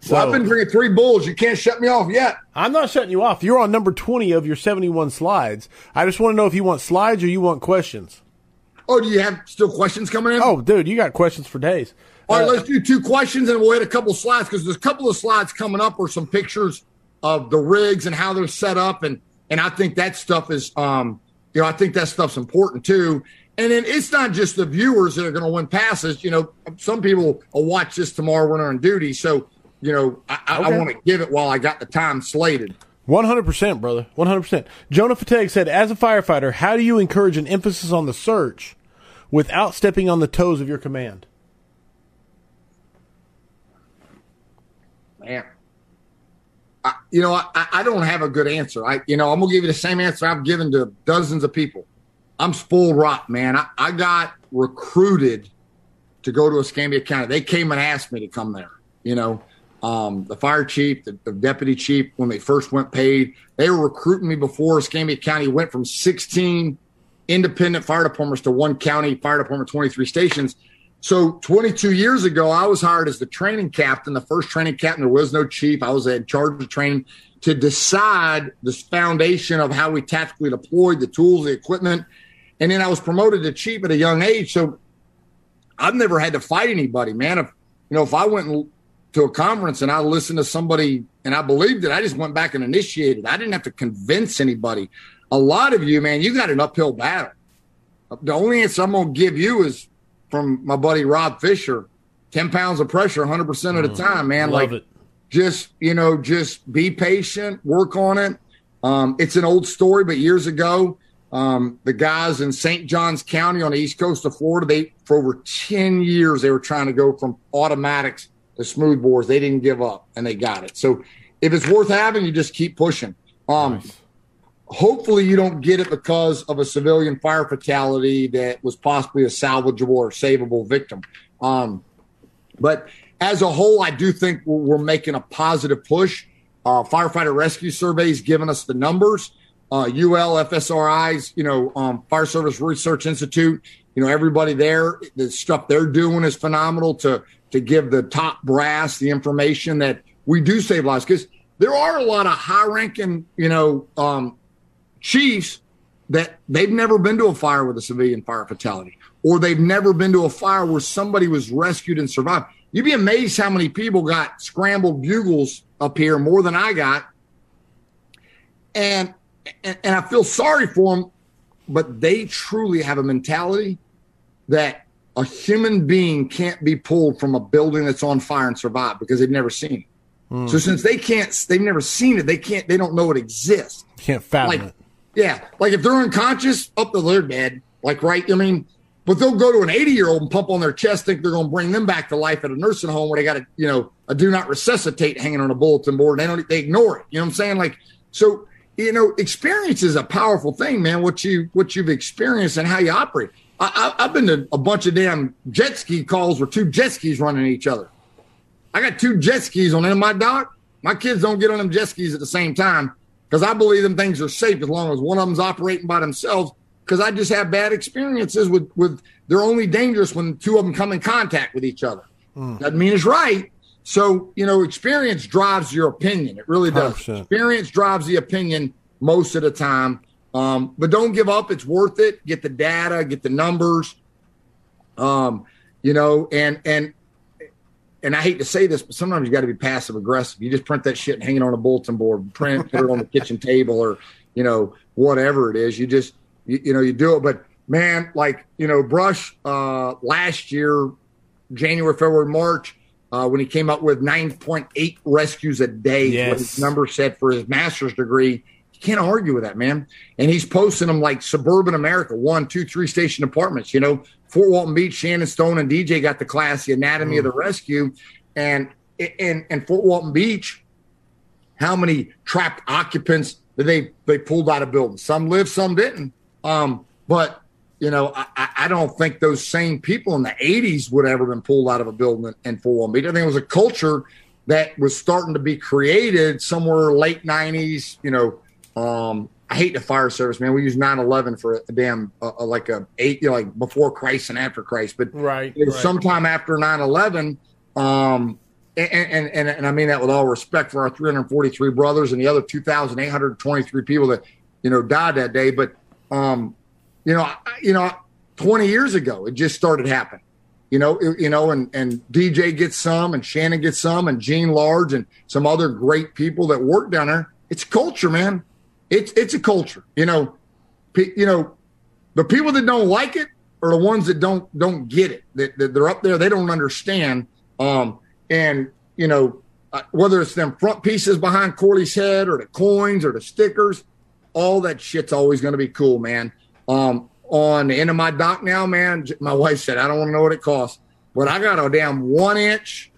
So well, I've been drinking three bulls. You can't shut me off yet. I'm not shutting you off. You're on number 20 of your 71 slides. I just want to know if you want slides or you want questions. Oh, do you have still questions coming in? Oh, dude, you got questions for days. All right, Uh, let's do two questions and we'll hit a couple slides because there's a couple of slides coming up or some pictures of the rigs and how they're set up and and I think that stuff is um you know I think that stuff's important too. And then it's not just the viewers that are going to win passes. You know, some people will watch this tomorrow when they're on duty. So you know, I, I, I want to give it while I got the time slated. 100%, brother. 100%. Jonah Fateg said, as a firefighter, how do you encourage an emphasis on the search without stepping on the toes of your command? Man. I, you know, I, I don't have a good answer. I, you know, I'm gonna give you the same answer I've given to dozens of people. I'm spoiled rock, man. I, I got recruited to go to Escambia County. They came and asked me to come there. You know, um, the fire chief, the, the, deputy chief, when they first went paid, they were recruiting me before Escambia County went from 16 independent fire departments to one county fire department, 23 stations. So 22 years ago, I was hired as the training captain, the first training captain. There was no chief. I was in charge of training to decide the foundation of how we tactically deployed the tools, the equipment. And then I was promoted to chief at a young age. So I've never had to fight anybody, man. If you know, if I went to a conference and I listened to somebody and I believed it, I just went back and initiated. I didn't have to convince anybody. A lot of you, man, you got an uphill battle. The only answer I'm going to give you is from my buddy Rob Fisher 10 pounds of pressure 100% of the mm. time, man. Love like, it. just, you know, just be patient, work on it. Um, it's an old story, but years ago, um, the guys in St. Johns County on the east coast of Florida, they for over 10 years they were trying to go from automatics to smooth bores. They didn't give up and they got it. So if it's worth having, you just keep pushing. Um, nice. Hopefully, you don't get it because of a civilian fire fatality that was possibly a salvageable or savable victim. Um, but as a whole, I do think we're, making a positive push. Uh, firefighter rescue surveys giving us the numbers uh, UL, FSRI's, you know, um, Fire Service Research Institute, you know, everybody there, the stuff they're doing is phenomenal to to give the top brass the information that we do save lives because there are a lot of high ranking, you know, um, chiefs that they've never been to a fire with a civilian fire fatality or they've never been to a fire where somebody was rescued and survived. You'd be amazed how many people got scrambled bugles up here more than I got. And and, and I feel sorry for them, but they truly have a mentality that a human being can't be pulled from a building that's on fire and survive because they've never seen it. Mm. So since they can't, they've never seen it. They can't. They don't know it exists. Can't fathom like, it. Yeah, like if they're unconscious, up to their dead. Like right. I mean, but they'll go to an 80 year old and pump on their chest, think they're going to bring them back to life at a nursing home where they got a you know a do not resuscitate hanging on a bulletin board. They don't. They ignore it. You know what I'm saying? Like so you know, experience is a powerful thing, man. What you what you've experienced and how you operate. I, have been to a bunch of damn jet ski calls where two jet skis running each other. I got two jet skis on in my dock. My kids don't get on them jet skis at the same time because I believe them things are safe as long as one of them's operating by themselves. Because I just have bad experiences with with they're only dangerous when two of them come in contact with each other. Mm. Doesn't mean it's right, so, you know, experience drives your opinion. It really does. 100%. Experience drives the opinion most of the time. Um, but don't give up. It's worth it. Get the data, get the numbers. Um, you know, and and and I hate to say this, but sometimes you got to be passive aggressive. You just print that shit and hang it on a bulletin board, print, put it on the kitchen table, or you know, whatever it is. You just you, you know you do it. But man, like you know, Brush uh, last year, January, February, March uh, when he came up with 9.8 rescues a day, yes. what his number said for his master's degree. You can't argue with that, man. And he's posting them like suburban America, one, two, three station apartments. You know, Fort Walton Beach, Shannon Stone, and DJ got the class, the anatomy mm. of the rescue. And in, in Fort Walton Beach, how many trapped occupants that they they pulled out of buildings? Some lived, some didn't. Um, but you know, I, I, don't think those same people in the 80s would ever been pulled out of a building and for one beat. I think it was a culture that was starting to be created somewhere late 90s. You know, um, I hate the fire service, man. We use 9 11 for a damn, uh, uh, like a eight, you know, like before Christ and after Christ. But right, right. sometime after 9 11, um, and, and, and, and I mean that with all respect for our 343 brothers and the other 2,823 people that, you know, died that day. But, um, you know, you know, 20 years ago, it just started happening. You know, you know, and and DJ gets some, and Shannon gets some, and Gene Large, and some other great people that work down there. It's culture, man. It's it's a culture. You know, you know, the people that don't like it are the ones that don't don't get it. That, that they're up there, they don't understand. Um, and you know, uh, whether it's them front pieces behind Corley's head or the coins or the stickers, all that shit's always going to be cool, man. Um, on the end of my dock now, man, my wife said, I don't want to know what it costs, but I got a damn one inch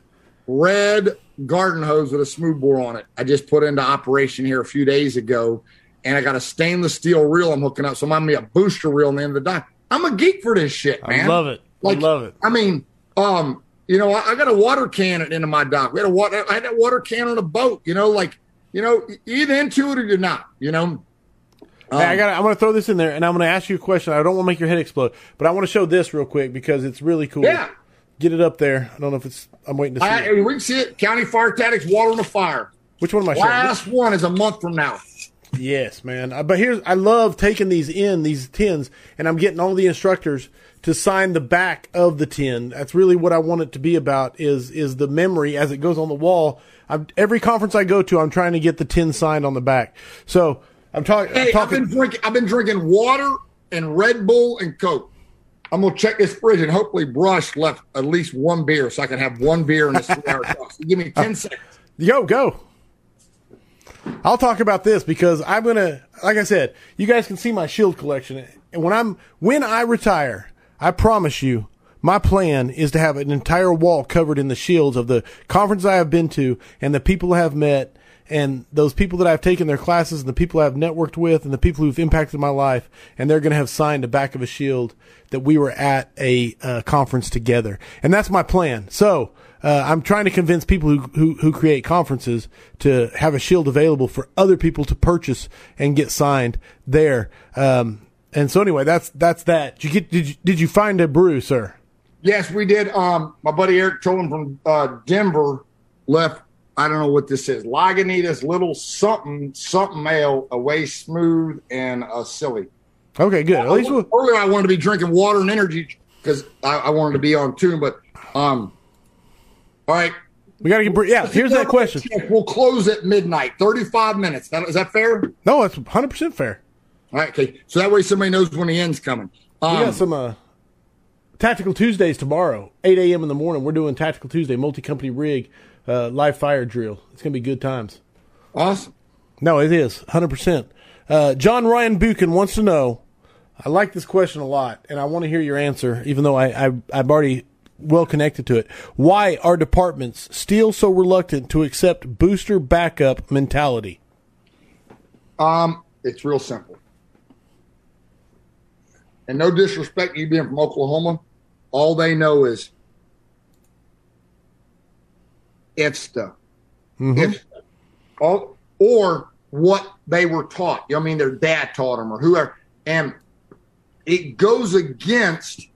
red garden hose with a smooth bore on it. I just put into operation here a few days ago. And I got a stainless steel reel I'm hooking up. So I'm gonna be a booster reel in the end of the dock. I'm a geek for this shit, man. I love it. Like, I love it. I mean, um, you know, I, I got a water can at the end of my dock. We had a water, I had that water can on a boat. You know, like, you know, either into it or you're not. You know. hey, I got. I'm going to throw this in there, and I'm going to ask you a question. I don't want to make your head explode, but I want to show this real quick because it's really cool. Yeah. Get it up there. I don't know if it's. I'm waiting to see. I, it. we can see it. County Fire Tactics, water on the fire. Which one am I showing? Last one is a month from now. Yes, man. Uh, But here's I love taking these in these tins, and I'm getting all the instructors to sign the back of the tin. That's really what I want it to be about. Is is the memory as it goes on the wall. I'm, every conference I go to, I'm trying to get the tin signed on the back. So I'm, talk, Hey, I'm I've been drinking. I've been drinking water and Red Bull and Coke. I'm gonna check this fridge and hopefully Brush left at least one beer so I can have one beer in this three hour talk. Give me ten seconds. Yo, go. I'll talk about this because I'm gonna, like I said, you guys can see my shield collection. And when I'm, when I retire, I promise you, my plan is to have an entire wall covered in the shields of the conference I have been to and the people I have met and those people that I've taken their classes and the people I've networked with and the people who've impacted my life. And they're going to have signed the back of a shield that we were at a uh, conference together. And that's my plan. So, uh, I'm trying to convince people who, who, who create conferences to have a shield available for other people to purchase and get signed there. Um, and so anyway, that's, that's that. Did you get, did you, did you find a brew, sir? Yes, we did. Um, my buddy Eric Tolan from uh, Denver left. I don't know what this is. Lagunitas, little something, something ale, a way smooth and a silly. Okay, good. At least we'll, Earlier, I wanted to be drinking water and energy because I, I wanted to be on tune. But um, all right, we got to get, yeah, here's that question. We'll close at midnight. Thirty-five minutes. That, is that fair? No, that's 100% fair. All right, okay. So that way somebody knows when the end's coming. We Um, got some, uh, Tactical Tuesdays tomorrow, 8 a.m. in the morning. We're doing Tactical Tuesday, multi company rig, uh, live fire drill. It's going to be good times. awesome. No, it is 100%. Uh, John Ryan Buchan wants to know I like this question a lot, and I want to hear your answer, even though I, I, I'm already well connected to it. Why are departments still so reluctant to accept booster backup mentality? Um, it's real simple. And no disrespect, you being from Oklahoma, all they know is stuff. If stuff. All, or what they were taught. You know I mean? Their dad taught them or whoever. And it goes against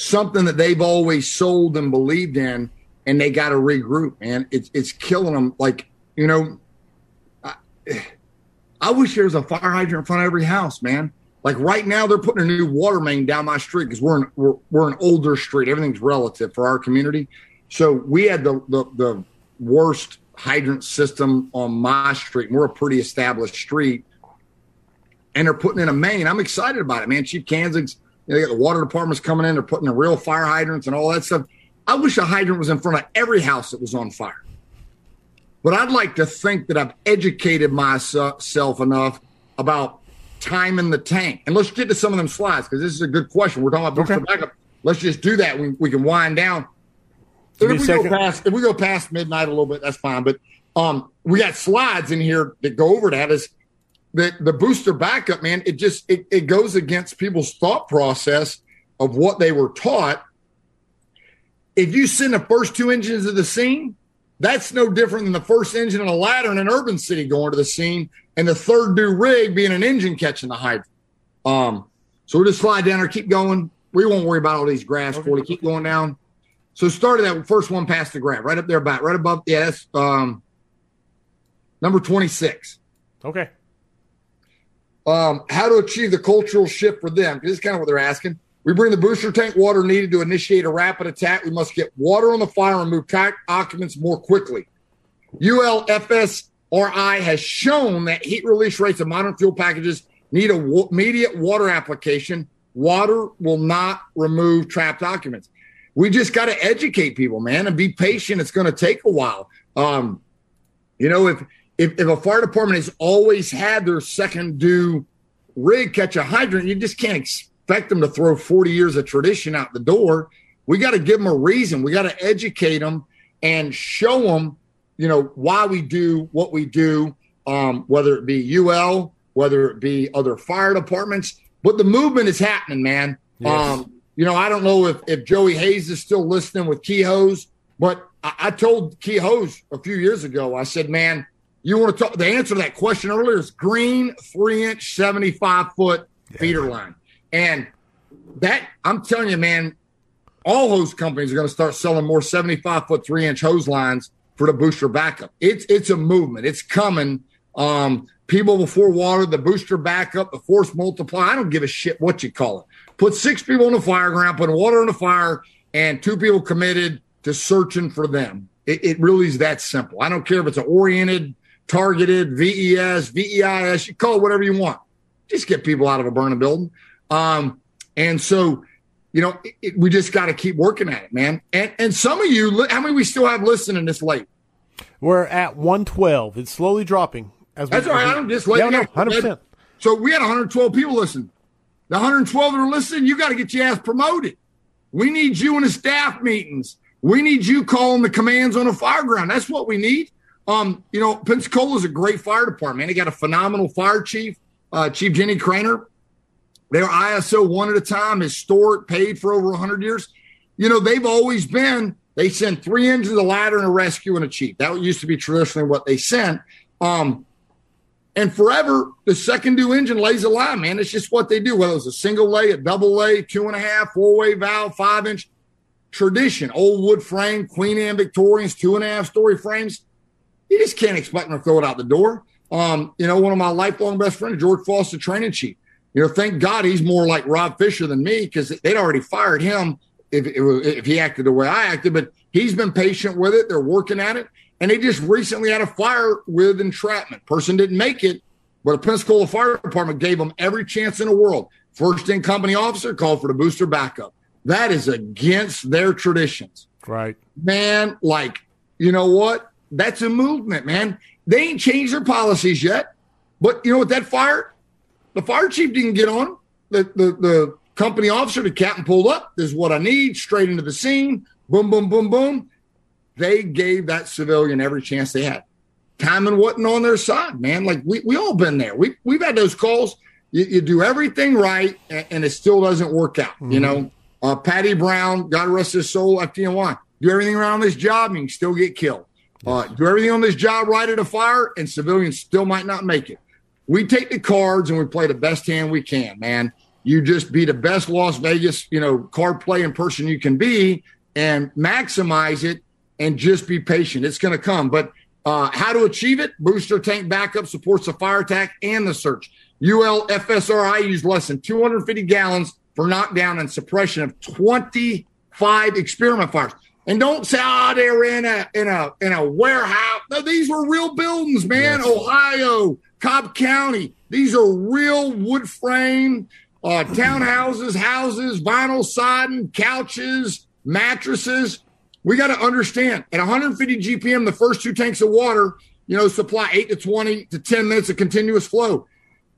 something that they've always sold and believed in, and they got to regroup, man. It's it's killing them. Like, you know, I wish there was a fire hydrant in front of every house, man. Like right now, they're putting a new water main down my street because we're, in, we're we're an older street. Everything's relative for our community. So we had the the, the worst hydrant system on my street. We're a pretty established street, and they're putting in a main. I'm excited about it, man. Chief Kansas, you know, they got the water departments coming in. They're putting in real fire hydrants and all that stuff. I wish a hydrant was in front of every house that was on fire. But I'd like to think that I've educated myself enough about time in the tank. And let's get to some of them slides because this is a good question. We're talking about booster Okay. backup. Let's just do that. We, we can wind down. If we, go past, if we go past midnight a little bit, that's fine. But um, we got slides in here that go over that. Is the the booster backup, man? It just it, it goes against people's thought process of what they were taught. If you send the first two engines to the scene, that's no different than the first engine in a ladder in an urban city going to the scene, and the third new rig being an engine catching the hydrant. Um, so we'll just slide down there, keep going. We won't worry about all these graphs, Forty. Keep going down. So started that first one past the graph, right up there, about right above. Yeah, that's um, number twenty-six. Okay. Um, how to achieve the cultural shift for them. This is kind of what they're asking. We bring the booster tank water needed to initiate a rapid attack. We must get water on the fire and move CAC occupants more quickly. ULFSRI has shown that heat release rates of modern fuel packages need a immediate water application. Water will not remove trapped occupants. We just got to educate people, man, and be patient. It's going to take a while. Um, you know, if, if if a fire department has always had their second due rig catch a hydrant, you just can't expect them to throw 40 years of tradition out the door. We got to give them a reason. We got to educate them and show them, you know, why we do what we do, um, whether it be UL whether it be other fire departments. But the movement is happening, man. Yes. Um, you know, I don't know if, if Joey Hayes is still listening with Key Hose, but I, I told Key Hose a few years ago, I said, man, you want to talk? The answer to that question earlier is green, three inch, 75 foot feeder line. And that, I'm telling you, man, all hose companies are going to start selling more 75 foot, three inch hose lines for the booster backup. It's, it's a movement, it's coming. Um, people before water, the booster backup, the force multiply. I don't give a shit what you call it. Put six people on the fire ground, put water on the fire, and two people committed to searching for them. It, it really is that simple. I don't care if it's an oriented, targeted, VES, VEIS, you call it whatever you want. Just get people out of a burning building. Um, and so, you know, it, it, we just got to keep working at it, man. And and some of you, how many we still have listening this late? We're at 112. It's slowly dropping. As That's we, all right. I'm just letting yeah, no, 100%. So we had 112 people listen. The 112 that are listening, you got to get your ass promoted. We need you in the staff meetings. We need you calling the commands on a fire ground. That's what we need. Um, you know, Pensacola is a great fire department. They got a phenomenal fire chief, uh, Chief Ginny Cranor. They're ISO one at a time, historic, paid for over 100 years. You know, they've always been, they send three engines, a ladder, and a rescue and a chief. That used to be traditionally what they sent. Um, and forever, the second due engine lays a line, man. It's just what they do, whether it's a single lay, a double lay, two and a half, four way valve, five inch tradition, old wood frame, Queen Anne Victorians, two and a half story frames. You just can't expect them to throw it out the door. Um, you know, one of my lifelong best friends, George Foster, training chief. You know, thank God he's more like Rob Fisher than me because they'd already fired him if, if he acted the way I acted. But he's been patient with it. They're working at it. And they just recently had a fire with entrapment. Person didn't make it, but a Pensacola Fire Department gave them every chance in the world. First in company officer called for the booster backup. That is against their traditions. Right. Man, like, you know what? That's a movement, man. They ain't changed their policies yet. But you know what? That fire, the fire chief didn't get on. The, the, the company officer, the captain pulled up. This is what I need. Straight into the scene. Boom, boom, boom, boom. They gave that civilian every chance they had. Timing wasn't on their side, man. Like we we all been there. We we've had those calls. You, you do everything right, and, and, it still doesn't work out. Mm-hmm. You know, uh, Paddy Brown, God rest his soul, FDNY. Do everything around this job, and you can still get killed. Uh, do everything on this job right at a fire, and civilians still might not make it. We take the cards and we play the best hand we can, man. You just be the best Las Vegas, you know, card playing person you can be, and maximize it, and just be patient. It's going to come, but uh, how to achieve it? Booster tank backup supports the fire attack and the search. UL FSRI used less than 250 gallons for knockdown and suppression of 25 experiment fires. And don't say, oh, they're in a in a in a warehouse. No, these were real buildings, man. Yes. Ohio, Cobb County. These are real wood frame uh, townhouses, houses, vinyl siding, couches, mattresses. We got to understand at 150 GPM, the first two tanks of water, you know, supply eight to 20 to 10 minutes of continuous flow.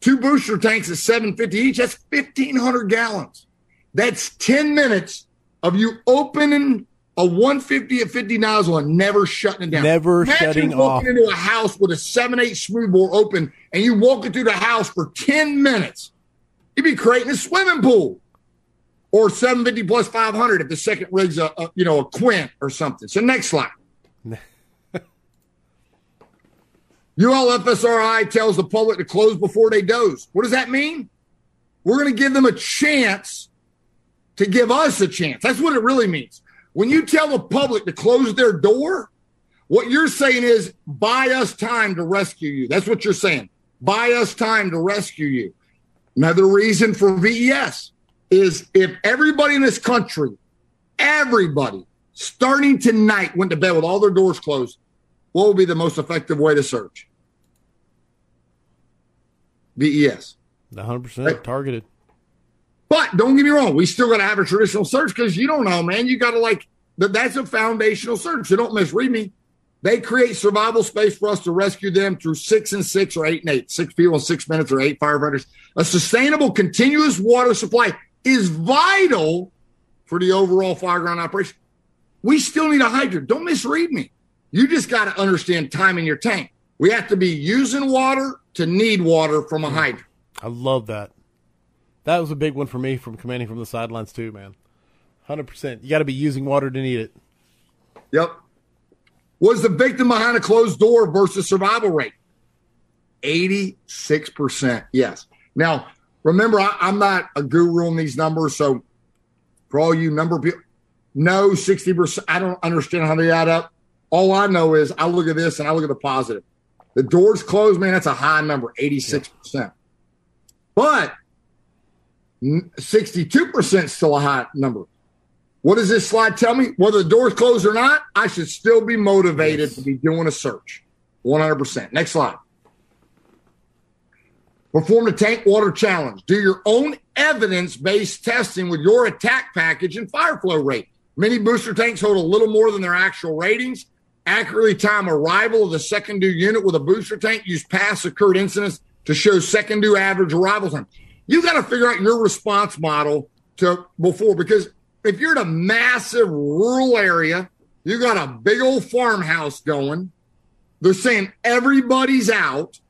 Two booster tanks at 750 each. That's 1,500 gallons. That's 10 minutes of you opening a 150 at 50 nozzle and never shutting it down. Never Imagine shutting walking off. into a house with a 7-8 smoothbore open and you walking through the house for 10 minutes. You'd be creating a swimming pool. Or 750 plus 500 if the second rig's a, a you know a quint or something. So next slide. ULFSRI tells the public to close before they doze. What does that mean? We're going to give them a chance to give us a chance. That's what it really means. When you tell the public to close their door, what you're saying is buy us time to rescue you. That's what you're saying. Buy us time to rescue you. Another reason for VES is if everybody in this country, everybody starting tonight went to bed with all their doors closed, what would be the most effective way to search? VES. 100% right? targeted. But don't get me wrong, we still got to have a traditional search because you don't know, man. You got to like, that. that's a foundational search. So don't misread me. They create survival space for us to rescue them through six and six or eight and eight, six people in six minutes or eight firefighters. A sustainable, continuous water supply is vital for the overall fireground operation. We still need a hydrant. Don't misread me. You just got to understand time in your tank. We have to be using water to need water from a Hmm. hydrant. I love that. That was a big one for me from commanding from the sidelines too, man. Hundred percent. You got to be using water to need it. Yep. Was the victim behind a closed door versus survival rate? 86%. Yes. Now, remember, I, I'm not a guru on these numbers. So, for all you number people, no, 60%. I don't understand how they add up. All I know is I look at this and I look at the positive. The doors closed, man, that's a high number, 86%. But n- 62% is still a high number. What does this slide tell me? Whether the door's closed or not, I should still be motivated Yes. to be doing a search. 100%. Next slide. Perform the tank water challenge. Do your own evidence based testing with your attack package and fire flow rate. Many booster tanks hold a little more than their actual ratings. Accurately time arrival of the second due unit with a booster tank. Use past occurred incidents to show second due average arrival time. You got to figure out your response model to before because if you're in a massive rural area, you got a big old farmhouse going. They're saying everybody's out,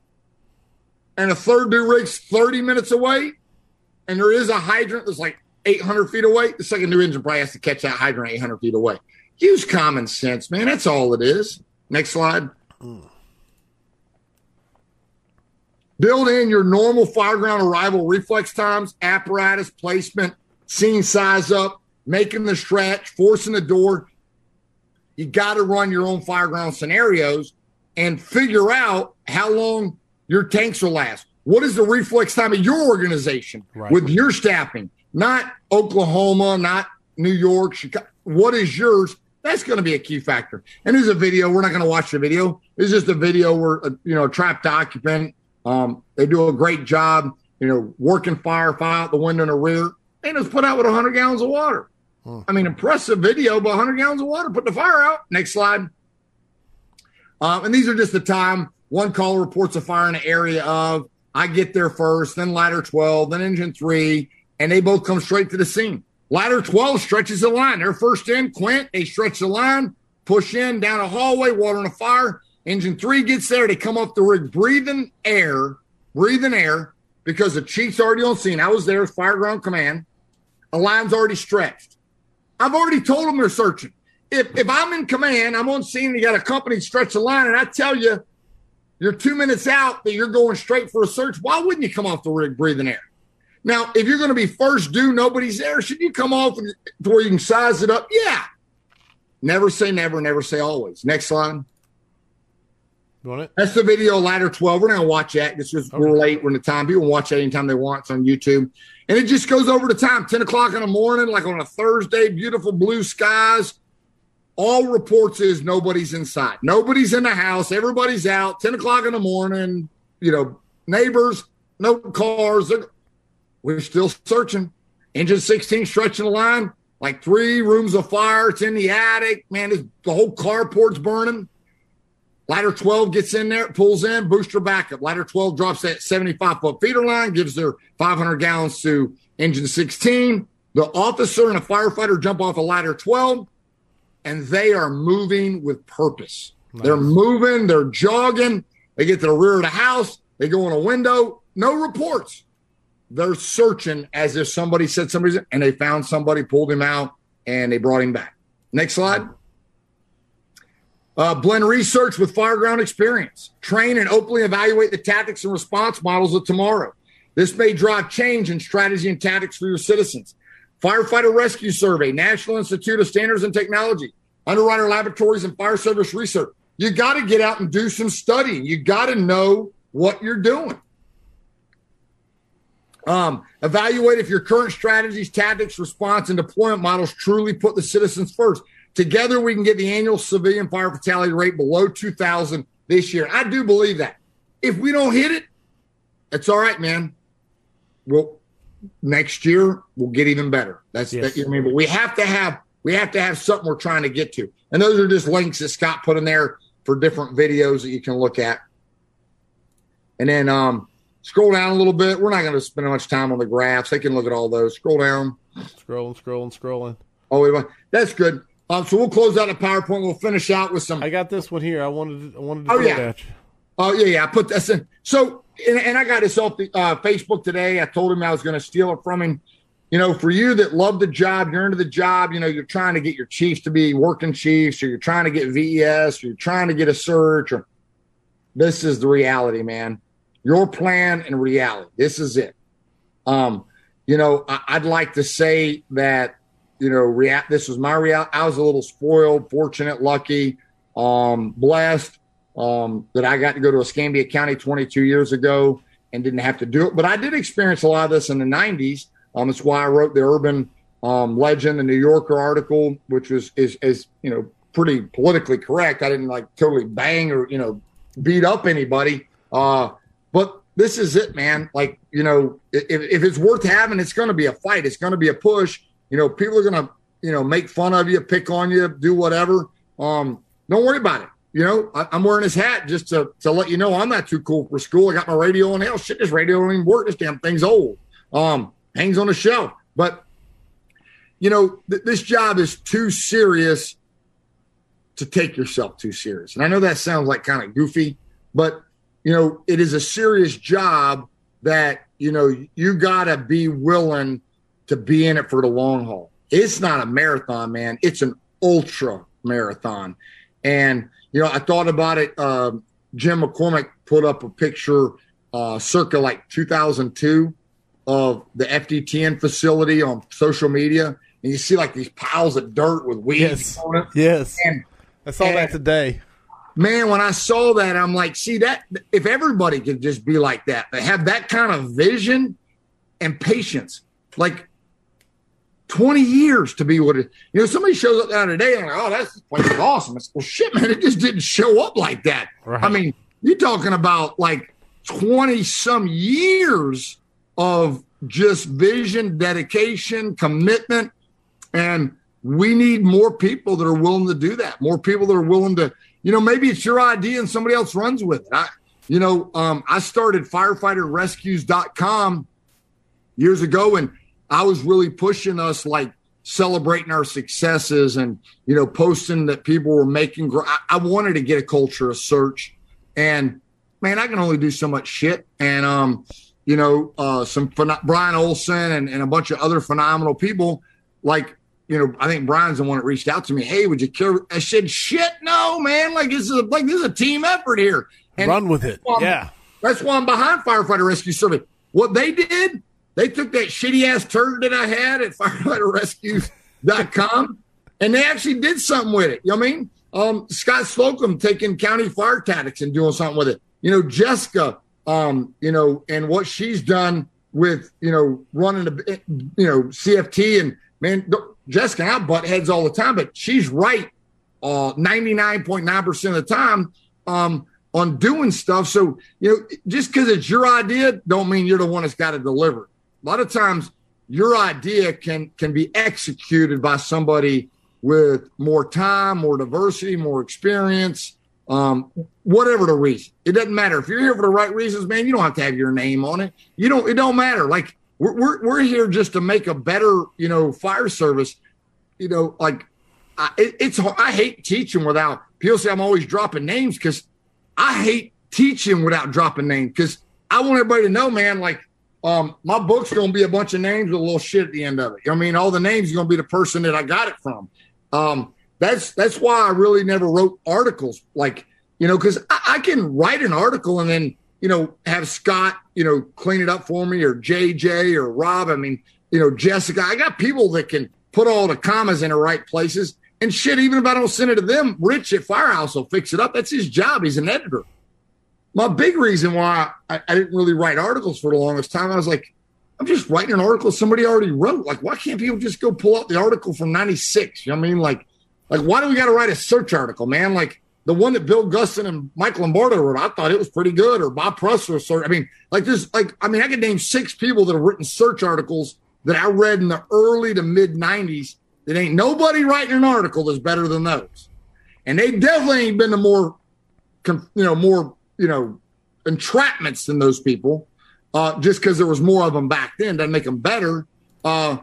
and a third due rig's 30 minutes away, and there is a hydrant that's like 800 feet away. The second due engine probably has to catch that hydrant 800 feet away. Use common sense, man. That's all it is. Next slide. Hmm. Build in your normal fireground arrival reflex times, apparatus placement, scene size up, making the stretch, forcing the door. You got to run your own fireground scenarios and figure out how long your tanks will last. What is the reflex time of your organization Right. with your staffing? Not Oklahoma, not New York, Chicago. What is yours? That's going to be a key factor. And there's a video. We're not going to watch the video. It's just a video where, uh, you know, a trapped occupant, um, they do a great job, you know, working fire, fire out the window in the rear. And it's put out with 100 gallons of water. I mean, impressive video, but 100 gallons of water, put the fire out. Next slide. Um, and these are just the time one caller reports a fire in an area of, I get there first, then ladder 12, then engine three, and they both come straight to the scene. Ladder 12 stretches the line. They're first in, Quint, they stretch the line, push in down a hallway, water on a fire. Engine three gets there, they come off the rig breathing air, breathing air, because the chief's already on scene. I was there, fire ground command. A line's already stretched. I've already told them they're searching. If if I'm in command, I'm on scene, you got a company stretch the line, and I tell you you're two minutes out that you're going straight for a search, why wouldn't you come off the rig breathing air? Now, if you're going to be first due, nobody's there, should you come off to where you can size it up? Yeah. Never say never, never say always. Next slide. You want it? That's the video ladder 12. We're to watch that. It's just we're late. We're in the time. People watch that anytime they want. It's on YouTube. And it just goes over the time 10 o'clock in the morning, like on a Thursday, beautiful blue skies. All reports is nobody's inside. Nobody's in the house. Everybody's out. 10 o'clock in the morning. You know, neighbors, no cars. We're still searching. Engine 16 stretching the line, like three rooms of fire. It's in the attic. Man, the whole carport's burning. Ladder 12 gets in there, pulls in, booster backup. Ladder 12 drops that 75 foot feeder line, gives their 500 gallons to engine 16. The officer and a firefighter jump off of ladder 12, and they are moving with purpose. They're moving, they're jogging. They get to the rear of the house, they go in a window, no reports. They're searching as if somebody said somebody's, and they found somebody, pulled him out, and they brought him back. Next slide. Uh, blend research with fireground experience. Train and openly evaluate the tactics and response models of tomorrow. This may drive change in strategy and tactics for your citizens. Firefighter Rescue Survey, National Institute of Standards and Technology, Underwriter Laboratories, and Fire Service Research. You got to get out and do some studying. You got to know what you're doing. Um, evaluate if your current strategies, tactics, response, and deployment models truly put the citizens first. Together, we can get the annual civilian fire fatality rate below 2,000 this year. I do believe that. If we don't hit it, it's all right, man. Well, next year we'll get even better. That's Yes. that, you know what I mean. But we have to have we have to have something we're trying to get to, and those are just links that Scott put in there for different videos that you can look at. And then um, scroll down a little bit. We're not going to spend much time on the graphs. They can look at all those. Scroll down. Scrolling, scrolling, scrolling. Oh, that's good. Um, so we'll close out the PowerPoint. We'll finish out with some. I got this one here. I wanted to, I wanted to Oh, yeah. Oh yeah, yeah. I put this in. So, and, and I got this off the uh, Facebook today. I told him I was going to steal it from him. You know, for you that love the job, you're into the job. You know, you're trying to get your Chiefs to be working Chiefs, or you're trying to get VES, or you're trying to get a search. Or this is the reality, man. Your plan and reality. This is it. Um, you know, I, would like to say that you know, react. this was my reality. I was a little spoiled, fortunate, lucky, um, blessed um, that I got to go to Escambia County 22 years ago and didn't have to do it. But I did experience a lot of this in the 90s. Um, that's why I wrote the Urban um, Legend, the New Yorker article, which was is, is you know pretty politically correct. I didn't like totally bang or you know beat up anybody. Uh, but this is it, man. Like you know, if, if it's worth having, it's going to be a fight. It's going to be a push. You know, people are going to you know make fun of you, pick on you, do whatever. Um, don't worry about it you know, I, am wearing his hat just to, to let you know I'm not too cool for school. I got my radio on. Hell, shit, this radio don't even work. This damn thing's old. Um, hangs on the shelf. But, you know, th- this job is too serious to take yourself too serious. And I know that sounds like kind of goofy, but, you know, it is a serious job that, you know, you got to be willing to be in it for the long haul. It's not a marathon, man. It's an ultra marathon. And, you know, I thought about it. Uh, Jim McCormack put up a picture uh, circa like 2002 of the FDTN facility on social media, and you see like these piles of dirt with weeds yes. on it. Yes, and, I saw and, that today. Man, when I saw that, I'm like, see that if everybody could just be like that, they have that kind of vision and patience. Like 20 years to be what it, you know, somebody shows up down today and like, oh, that's place is awesome. It's, well, shit, man, it just didn't show up like that. Right. I mean, you're talking about like 20 some years of just vision, dedication, commitment. And we need more people that are willing to do that, more people that are willing to, you know, maybe it's your idea and somebody else runs with it. I, you know, um, I started firefighterrescues.com years ago and I was really pushing us like celebrating our successes and you know posting that people were making I, I, wanted to get a culture of search. And man i can only do so much shit. And um you know uh some brian olson and, and a bunch of other phenomenal people like you know i think brian's the one that reached out to me hey would you care i said shit no man. Like this is a, like this is a team effort here. And run with it. yeah. that's why i'm behind firefighter rescue service what they did they took that shitty ass turd that I had at firefighterrescue.com and they actually did something with it. You know what I mean? Um, Scott Slocum taking county fire tactics and doing something with it. You know, Jessica, um, you know, and what she's done with, you know, running the, you know, CFT and man, Jessica, I butt heads all the time, but she's right uh, 99.9% of the time um, on doing stuff. So, you know, just because it's your idea, don't mean you're the one that's got to deliver a lot of times your idea can can be executed by somebody with more time, more diversity, more experience, um, whatever the reason. It doesn't matter if you're here for the right reasons, man. You don't have to have your name on it. You don't. It don't matter. Like we're we're, we're here just to make a better, you know, fire service. You know, like I, it, it's I hate teaching without people say I'm always dropping names because I hate teaching without dropping names because I want everybody to know, man. Like um, my book's going to be a bunch of names with a little shit at the end of it. I mean, all the names are going to be the person that I got it from. Um, that's that's why I really never wrote articles like you know because I, I, can write an article and then you know have Scott you know clean it up for me or JJ or Rob. I mean you know Jessica. I got people that can put all the commas in the right places and shit. Even if I don't send it to them, Rich at Firehouse will fix it up. That's his job. He's an editor my big reason why I, I, didn't really write articles for the longest time, I was like, I'm just writing an article somebody already wrote. Like, why can't people just go pull out the article from '96? You know what I mean? Like, like why do we got to write a search article, man? Like the one that Bill Gustin and Mike Lombardo wrote, I thought it was pretty good. Or Bob Pressler search. I mean, like there's like, I mean, I could name six people that have written search articles that I read in the early to mid '90s. That ain't nobody writing an article that's better than those, and they definitely ain't been the more, you know, more you know, entrapments than those people. Uh, just because there was more of them back then doesn't make them better. Uh,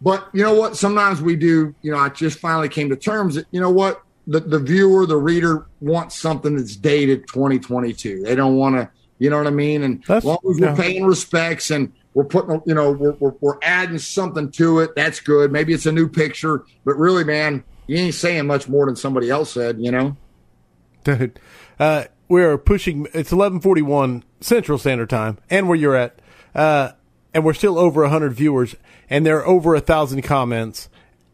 but you know what? Sometimes we do. You know, I just finally came to terms that you know what the, the viewer, the reader wants something that's dated 2022. They don't want to, you know what I mean? And That's- as long as we're paying respects and we're putting, you know, we're, we're, we're adding something to it, that's good. Maybe it's a new picture, but really, man, you ain't saying much more than somebody else said, you know? Dude, uh, we're pushing. It's eleven forty one Central Standard Time, and where you're at, uh, and we're still over hundred viewers, and there are over a thousand comments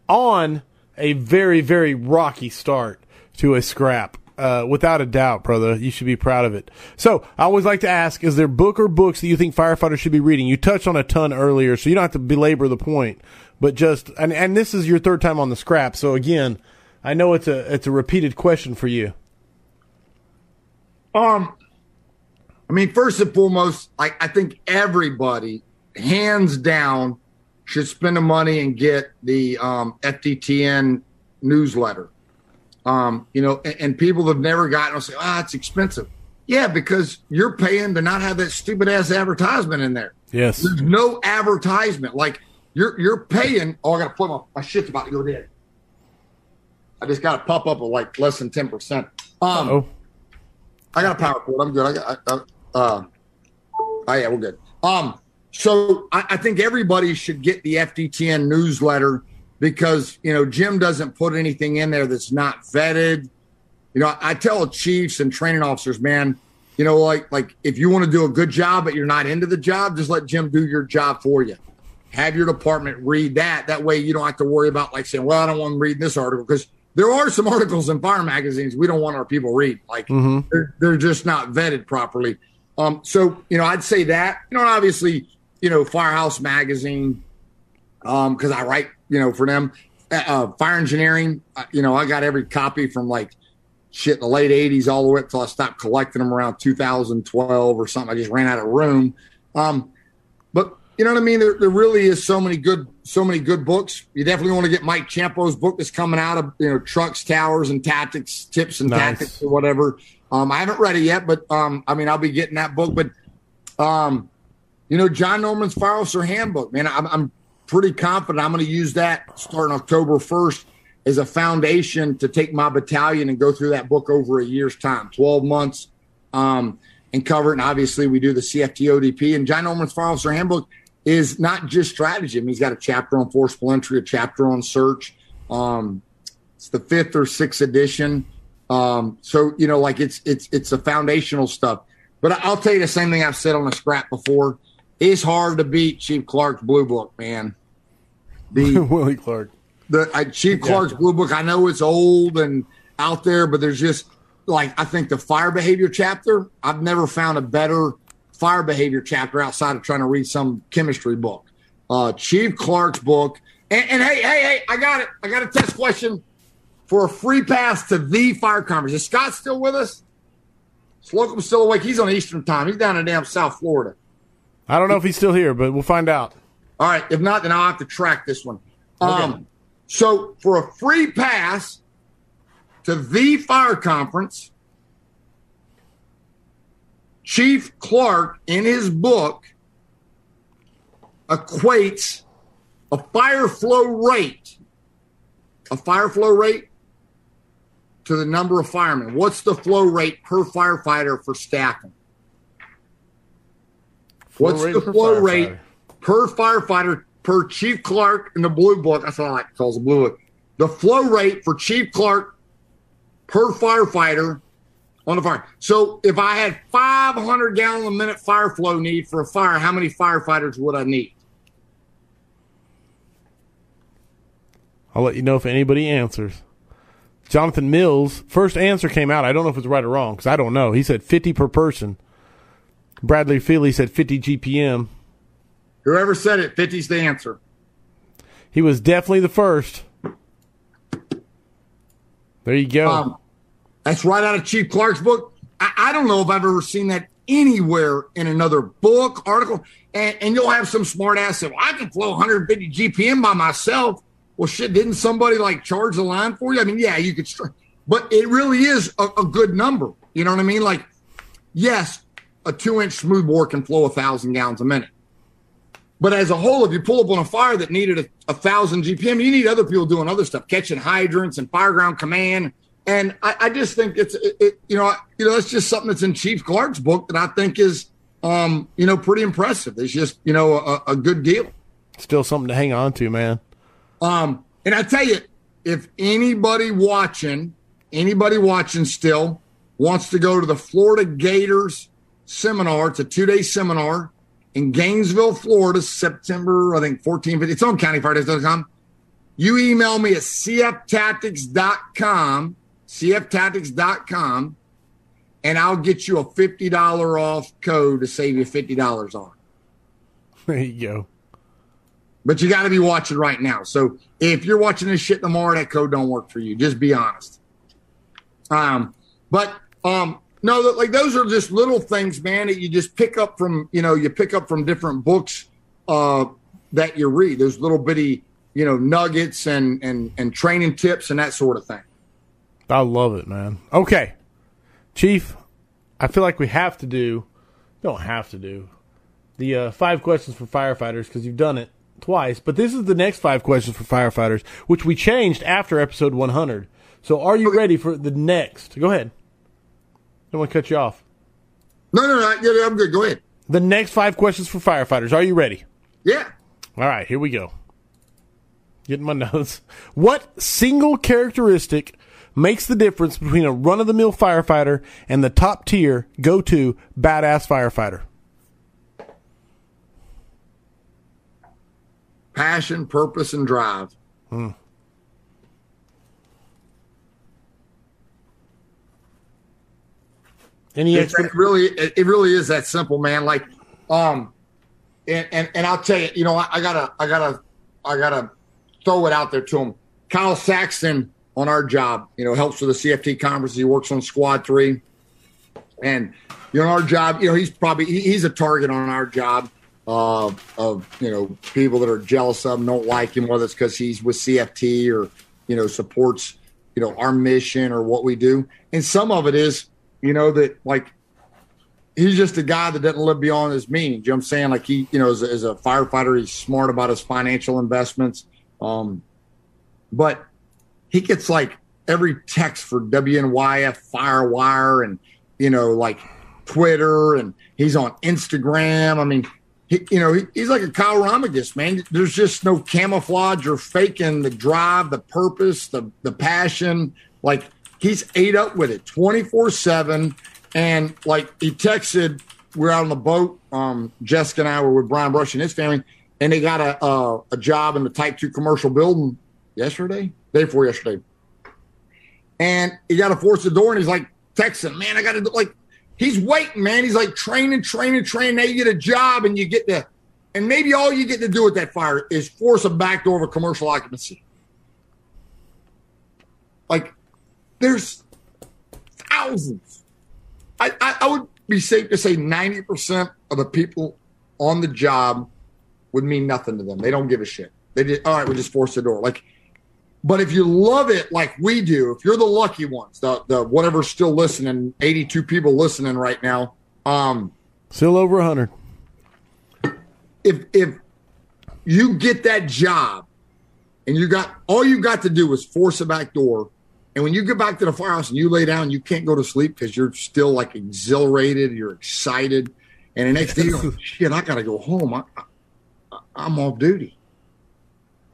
on a very very rocky start to a scrap. Uh, without a doubt, brother, you should be proud of it. So, I always like to ask: Is there book or books that you think firefighters should be reading? You touched on a ton earlier, so you don't have to belabor the point. But just and and this is your third time on the scrap, so again, I know it's a it's a repeated question for you. Um, I mean, first and foremost, I, I think everybody, hands down, should spend the money and get the um, FDTN newsletter. Um, you know, and, and people have never gotten will say, ah, it's expensive. Yeah, because you're paying to not have that stupid ass advertisement in there. Yes. There's no advertisement. Like you're you're paying. Oh, I got to play my, my shit's about to go dead. I just got to pop up at like less than ten percent. Um, Oh, I got a power cord. I'm good. I got. I, I, uh, oh yeah, we're good. Um, so I, I think everybody should get the FDTN newsletter because you know Jim doesn't put anything in there that's not vetted. You know, I tell chiefs and training officers, man, you know, like like if you want to do a good job but you're not into the job, just let Jim do your job for you. Have your department read that. That way you don't have to worry about like saying, well, I don't want to read this article because there are some articles in fire magazines we don't want our people read. Like they're, they're just not vetted properly. Um, so you know, I'd say that. You know, obviously, you know, Firehouse magazine, um, because I write, you know, for them. Uh, uh, fire engineering, uh, you know, I got every copy from like shit in the late '80s all the way up till I stopped collecting them around 2012 or something. I just ran out of room. Um, you know what I mean? There, there really is so many good, so many good books. You definitely want to get Mike Ciampo's book that's coming out of you know trucks, towers, and tactics, tips and Nice. tactics or whatever. Um, I haven't read it yet, but um, I mean, I'll be getting that book. But um, you know, John Norman's Fire Officer Handbook, man, I'm, I'm pretty confident I'm going to use that starting October 1st as a foundation to take my battalion and go through that book over a year's time, 12 months, um, and cover it. And obviously, we do the CFT ODP. And John Norman's Fire Officer Handbook is not just strategy. I mean, he's got a chapter on forceful entry, a chapter on search. Um, it's the fifth or sixth edition. Um, so you know, like it's it's it's a foundational stuff. But I'll tell you the same thing I've said on the scrap before. It's hard to beat Chief Clark's Blue Book, man. The Willie Clark. the I, Chief Clark's Blue Book. I know it's old and out there, but there's just like I think the fire behavior chapter. I've never found a better fire behavior chapter outside of trying to read some chemistry book. Uh, Chief Clark's book. And, and hey, hey, hey, I got it. I got a test question for a free pass to the fire conference. Is Scott still with us? Slocum's still awake. He's on Eastern time. He's down in damn South Florida. I don't know if he's still here, but we'll find out. All right. If not, then I'll have to track this one. Um, so for a free pass to the fire conference, Chief Clark in his book equates a fire flow rate, a fire flow rate to the number of firemen. What's the flow rate per firefighter for staffing? What's the flow firefighter. rate per firefighter per Chief Clark in the blue book? That's what I like to call the blue book. The flow rate for Chief Clark per firefighter on the fire. So if I had 500 gallon a minute fire flow need for a fire, how many firefighters would I need? I'll let you know if anybody answers. Jonathan Mills, first answer came out. I don't know if it's right or wrong because I don't know. He said 50 per person. Bradley Feely said 50 GPM. Whoever said it, 50's the answer. He was definitely the first. There you go. Um, that's right out of Chief Clark's book. I, I don't know if I've ever seen that anywhere in another book, article. And, and you'll have some smart ass say, well, I can flow 150 GPM by myself. Well, shit, didn't somebody like charge the line for you? I mean, yeah, you could, but it really is a, a good number. You know what I mean? Like, yes, a two inch smooth bore can flow a thousand gallons a minute. But as a whole, if you pull up on a fire that needed a, a thousand GPM, you need other people doing other stuff, catching hydrants and fireground command, and I, I just think it's it, it, you know you know that's just something that's in Chief Clark's book that I think is um you know pretty impressive. It's just you know a, a good deal. Still something to hang on to, man. Um, and I tell you, if anybody watching, anybody watching still wants to go to the Florida Gators seminar, it's a two day seminar in Gainesville, Florida, September, I think 14, It's on countyfiredays.com. You email me at cftactics.com, cftactics.com, and I'll get you a $50 off code to save you $50 on. There you go. But you got to be watching right now. So if you're watching this shit tomorrow, that code don't work for you. Just be honest. Um, but um, no, like those are just little things, man, that you just pick up from, you know, you pick up from different books uh, that you read. Those little bitty, you know, nuggets and and and training tips and that sort of thing. I love it, man. Okay, Chief, I feel like we have to do. Don't have to do the uh, five questions for firefighters because you've done it twice. But this is the next five questions for firefighters, which we changed after episode 100. So, are you ready for the next? Go ahead. Don't want to cut you off. No, no, no. Yeah, I'm good. Go ahead. The next five questions for firefighters. Are you ready? Yeah. All right, here we go. Getting my notes. What single characteristic makes the difference between a run of the mill firefighter and the top tier go to badass firefighter? Passion, purpose, and drive. Hmm. Any It, it really, it, it really is that simple, man. Like, um, and and, and I'll tell you, you know, I, I gotta, I gotta, I gotta throw it out there to him. Kyle Saxton on our job, you know, helps with the CFT conference. He works on Squad Three, and you know, our job, you know, he's probably he, he's a target on our job uh, of you know people that are jealous of him, don't like him, whether it's because he's with CFT or you know supports you know our mission or what we do, and some of it is you know that like he's just a guy that doesn't live beyond his means. You know I'm saying? Like he, you know, as a firefighter, he's smart about his financial investments. Um, but he gets like every text for WNYF Firewire and, you know, like Twitter and he's on Instagram. I mean, he, you know, he, he's like a Kyle Romagus, man. There's just no camouflage or faking the drive, the purpose, the, the passion. Like he's ate up with it 24 7 and like he texted we are out on the boat um jessica and i were with brian brush and his family and they got a uh, a job in the type 2 commercial building yesterday day before yesterday and he got to force the door and he's like texting man i gotta do like he's waiting man he's like training training training now you get a job and you get to and maybe all you get to do with that fire is force a back door of a commercial occupancy like there's thousands. I, I, I, would be safe to say 90% of the people on the job would mean nothing to them. They don't give a shit. They just, all right, we just force the door. Like, but if you love it like we do, if you're the lucky ones, the, the whatever's still listening, 82 people listening right now, um, still over 100. If, if you get that job and you got all you got to do is force a back door and when you get back to the firehouse and you lay down, you can't go to sleep because you're still like exhilarated, you're excited. And the next day, you're like, shit, I got to go home. I, I, I'm off duty.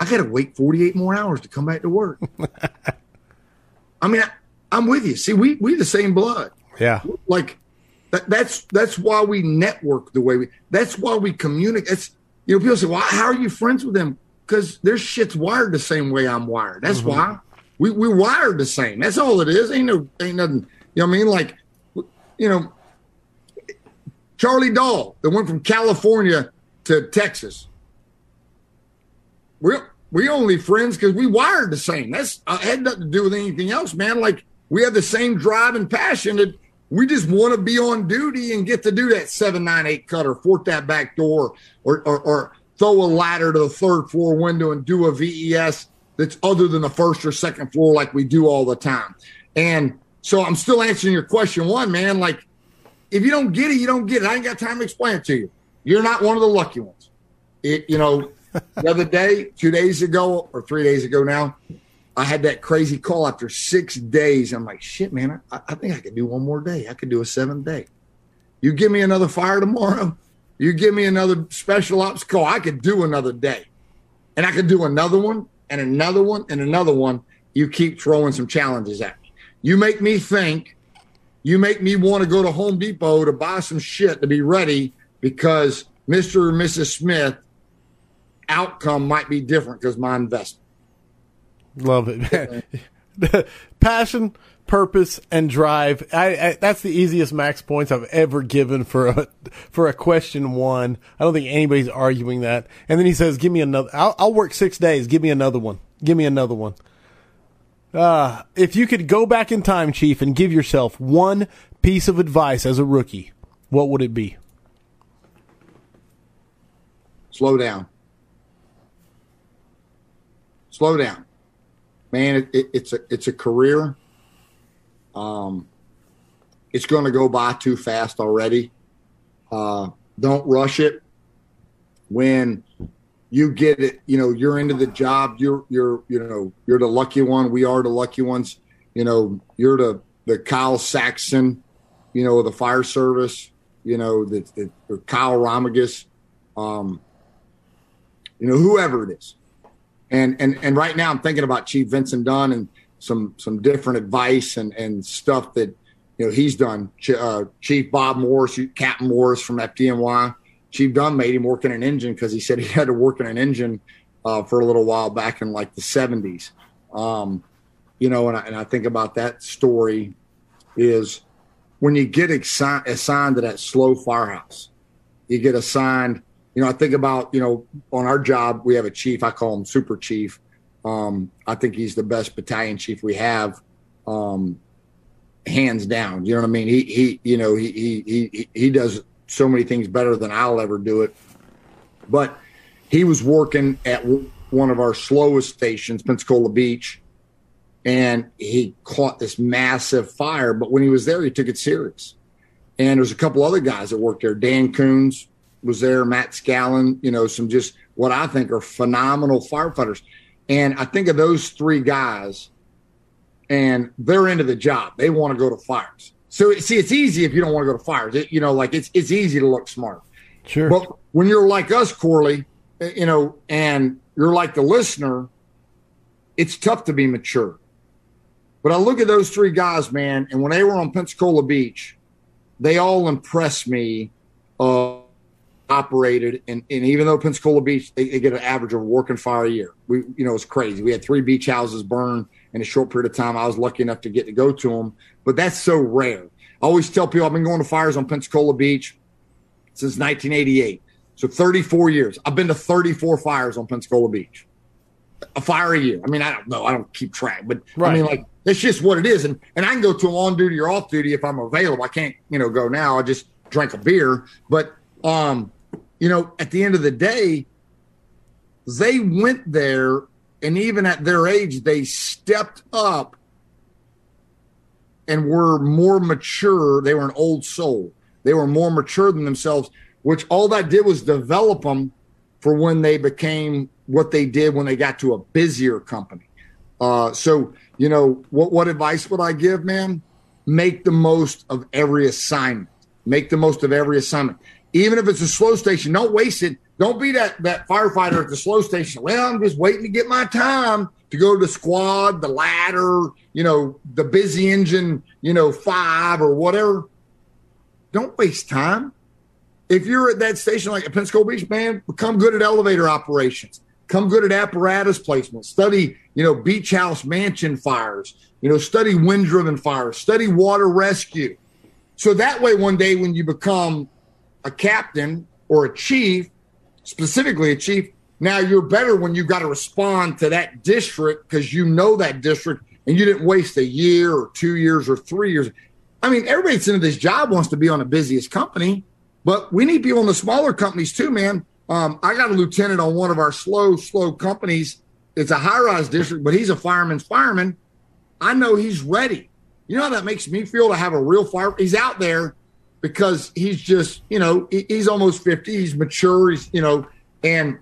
I got to wait 48 more hours to come back to work. I mean, I, am with you. See, we we the same blood. Yeah. Like that, that's that's why we network the way we. That's why we communicate. It's you know people say, well, how are you friends with them? Because their shit's wired the same way I'm wired. That's mm-hmm. why we we wired the same. That's all it is. Ain't no ain't nothing. You know what I mean? Like, you know, Charlie Dahl that went from California to Texas. We're we only friends because we wired the same. That's uh, had nothing to do with anything else, man. Like we have the same drive and passion that we just want to be on duty and get to do that seven nine eight cut or fort that back door or, or, or throw a ladder to the third floor window and do a VES that's other than the first or second floor like we do all the time. And so I'm still answering your question one, man. Like, if you don't get it, you don't get it. I ain't got time to explain it to you. You're not one of the lucky ones. It, you know, the other day, two days ago, or three days ago now, I had that crazy call after six days. I'm like, shit, man, I, I think I could do one more day. I could do a seventh day. You give me another fire tomorrow, you give me another special ops call, I could do another day. And I could do another one and another one and another one. You keep throwing some challenges at me. You make me think, you make me want to go to Home Depot to buy some shit to be ready because Mr. or Mrs. Smith outcome might be different because my investment. Love it. Passion, purpose, and drive. I, I, that's the easiest max points I've ever given for a for a question one. I don't think anybody's arguing that. And then he says, "Give me another. I'll, I'll work six days. Give me another one. Give me another one." Uh, if you could go back in time, Chief, and give yourself one piece of advice as a rookie, what would it be? Slow down. Slow down man, it, it, it's a it's a career. Um, it's going to go by too fast already. Uh, don't rush it. When you get it, you know you're into the job. You're you're you know you're the lucky one. We are the lucky ones. You know you're the the Kyle Saxon, you know the fire service. You know the, the, Kyle Romagus, um, you know whoever it is and and and right now I'm thinking about Chief Vincent Dunn and some some different advice and and stuff that you know he's done. Uh, Chief Bob Morris, Captain Morris from FDNY. Chief Dunn made him work in an engine because he said he had to work in an engine uh, for a little while back in like the 70s. Um, you know, and I, and I think about that story is when you get assi- assigned to that slow firehouse, you get assigned you know, I think about, you know, on our job, we have a chief. I call him Super Chief. Um, I think he's the best battalion chief we have, um, hands down. You know what I mean? He, he, you know, he, he, he, he does so many things better than I'll ever do it. But he was working at one of our slowest stations, Pensacola Beach, and he caught this massive fire. But when he was there, he took it serious. And there's a couple other guys that worked there. Dan Coons, was there, Matt Scallon, you know, some just what I think are phenomenal firefighters. And I think of those three guys, and they're into the job. They want to go to fires. So see, it's easy if you don't want to go to fires. It, you know, like it's it's easy to look smart. Sure. But when you're like us, Corley, you know, and you're like the listener, it's tough to be mature. But I look at those three guys, man, and when they were on Pensacola Beach, they all impressed me. Operated, and, and even though Pensacola Beach, they, they, get an average of a working fire a year. We, you know, it's crazy. We had three beach houses burn in a short period of time. I was lucky enough to get to go to them, but that's so rare. I always tell people I've been going to fires on Pensacola Beach since 1988. So 34 years. I've been to 34 fires on Pensacola Beach. A fire a year. I mean, I don't know. I don't keep track, but right. I mean, like that's just what it is. And and I can go to them on duty or off duty if I'm available. I can't, you know, go now. I just drank a beer, but um, you know, at the end of the day, they went there and even at their age, they stepped up and were more mature. They were an old soul. They were more mature than themselves, which all that did was develop them for when they became what they did when they got to a busier company. Uh, so, you know, what, what advice would I give, man? Make the most of every assignment. Make the most of every assignment even if it's a slow station, don't waste it. Don't be that that firefighter at the slow station. Well, I'm just waiting to get my time to go to the squad, the ladder, you know, the busy engine, you know, five or whatever. Don't waste time. If you're at that station like at Pensacola Beach, man, become good at elevator operations. Come good at apparatus placement. Study, you know, beach house mansion fires. You know, study wind driven fires. Study water rescue. So that way, one day when you become a captain or a chief, specifically a chief, now you're better when you got to respond to that district because you know that district and you didn't waste a year or two years or three years. I mean, everybody that's into this job wants to be on the busiest company, but we need people in the smaller companies too, man. Um, I got a lieutenant on one of our slow, slow companies. It's a high rise district, but he's a fireman's fireman. I know he's ready. You know how that makes me feel to have a real fire? He's out there because he's just, you know, he's almost 50. He's mature. He's, you know, and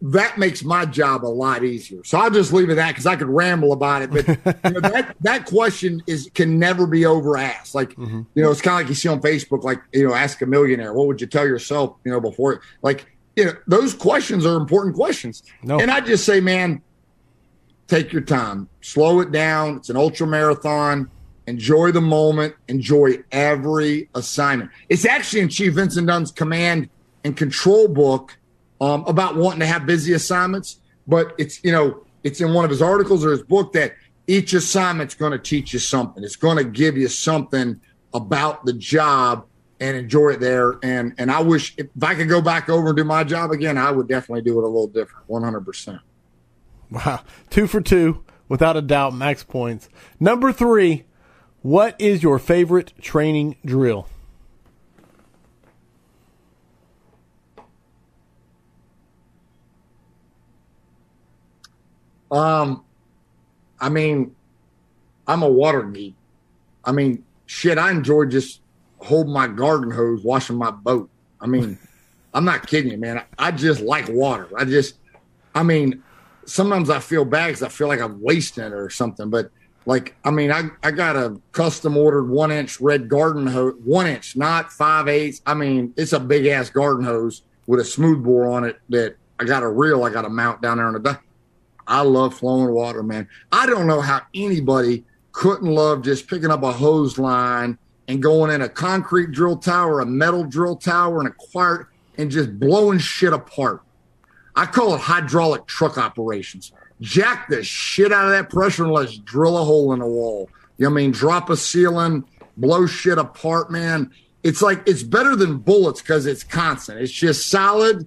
that makes my job a lot easier. So I'll just leave it at that because I could ramble about it. But you know, that that question is can never be over asked. Like mm-hmm. you know, it's kind of like you see on Facebook, like you know, ask a millionaire, what would you tell yourself? You know, before like you know, those questions are important questions. No. And I just say, man, take your time, slow it down. It's an ultra marathon. Enjoy the moment. Enjoy every assignment. It's actually in Chief Vincent Dunn's command and control book um, about wanting to have busy assignments, but it's you know it's in one of his articles or his book that each assignment's going to teach you something. It's going to give you something about the job and enjoy it there. And and I wish if, I could go back over and do my job again, I would definitely do it a little different, one hundred percent. Wow, two for two, without a doubt, max points. Number three, what is your favorite training drill? Um, I mean, I'm a water geek. I mean, shit, I enjoy just holding my garden hose, washing my boat. I mean, I'm not kidding you, man. I, I just like water. I just, I mean, sometimes I feel bad because I feel like I'm wasting it or something. But like, I mean, I, I got a custom ordered one inch red garden hose, one inch, not five eighths. I mean, it's a big ass garden hose with a smooth bore on it that I got a reel I got to mount down there on the I love flowing water, man. I don't know how anybody couldn't love just picking up a hose line and going in a concrete drill tower, a metal drill tower, and a quart and just blowing shit apart. I call it hydraulic truck operations. Jack the shit out of that pressure and let's drill a hole in the wall. You know I mean? Drop a ceiling, blow shit apart, man. It's like it's better than bullets because it's constant. It's just solid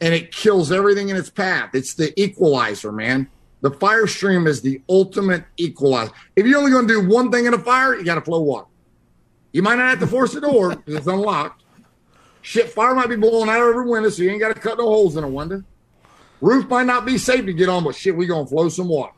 and it kills everything in its path. It's the equalizer, man. The fire stream is the ultimate equalizer. If you're only going to do one thing in a fire, you got to flow water. You might not have to force the door because it's unlocked. Shit, fire might be blowing out of every window, so you ain't got to cut no holes in a window. Roof might not be safe to get on, but shit, we gonna flow some water.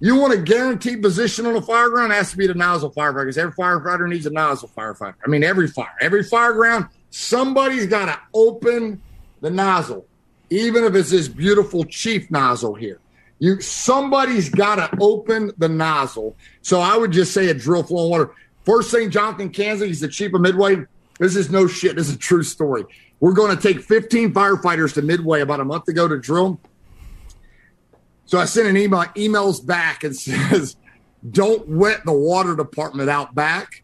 You want a guaranteed position on a fire ground? Has to be the nozzle firefighter because every firefighter needs a nozzle firefighter. I mean, every fire, every fire ground, somebody's got to open the nozzle even if it's this beautiful chief nozzle here. You somebody's got to open the nozzle. So I would just say a drill flowing water. First thing, Jonathan Kansas, he's the chief of Midway. This is no shit. This is a true story. We're going to take 15 firefighters to Midway about a month ago to drill. So I sent an email, emails back and says, don't wet the water department out back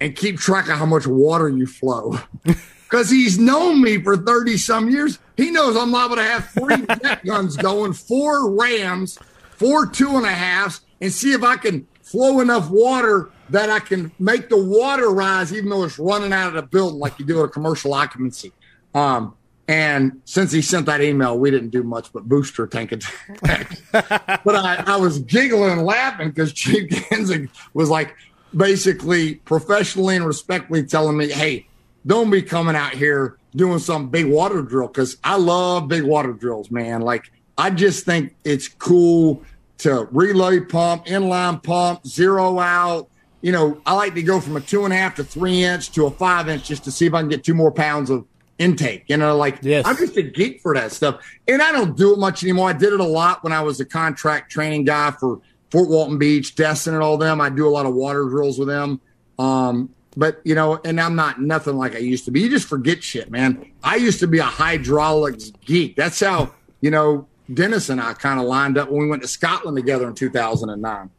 and keep track of how much water you flow. because he's known me for 30 some years. He knows I'm liable to have three jet guns going, four rams, four two and a halves, and see if I can flow enough water that I can make the water rise, even though it's running out of the building like you do at a commercial occupancy. Um, and since he sent that email, we didn't do much but booster tank attack. but I, I, was giggling and laughing because Chief Gensig was like basically professionally and respectfully telling me, hey, don't be coming out here doing some big water drill because I love big water drills, man. Like I just think it's cool to relay pump, inline pump, zero out. You know, I like to go from a two and a half to three inch to a five inch just to see if I can get two more pounds of intake. You know, like yes. I'm just a geek for that stuff. And I don't do it much anymore. I did it a lot when I was a contract training guy for Fort Walton Beach, Destin, and all them. I do a lot of water drills with them. Um, but you know, and I'm not nothing like I used to be. You just forget shit, man. I used to be a hydraulics geek. That's how you know Dennis and I kind of lined up when we went to Scotland together in 2009.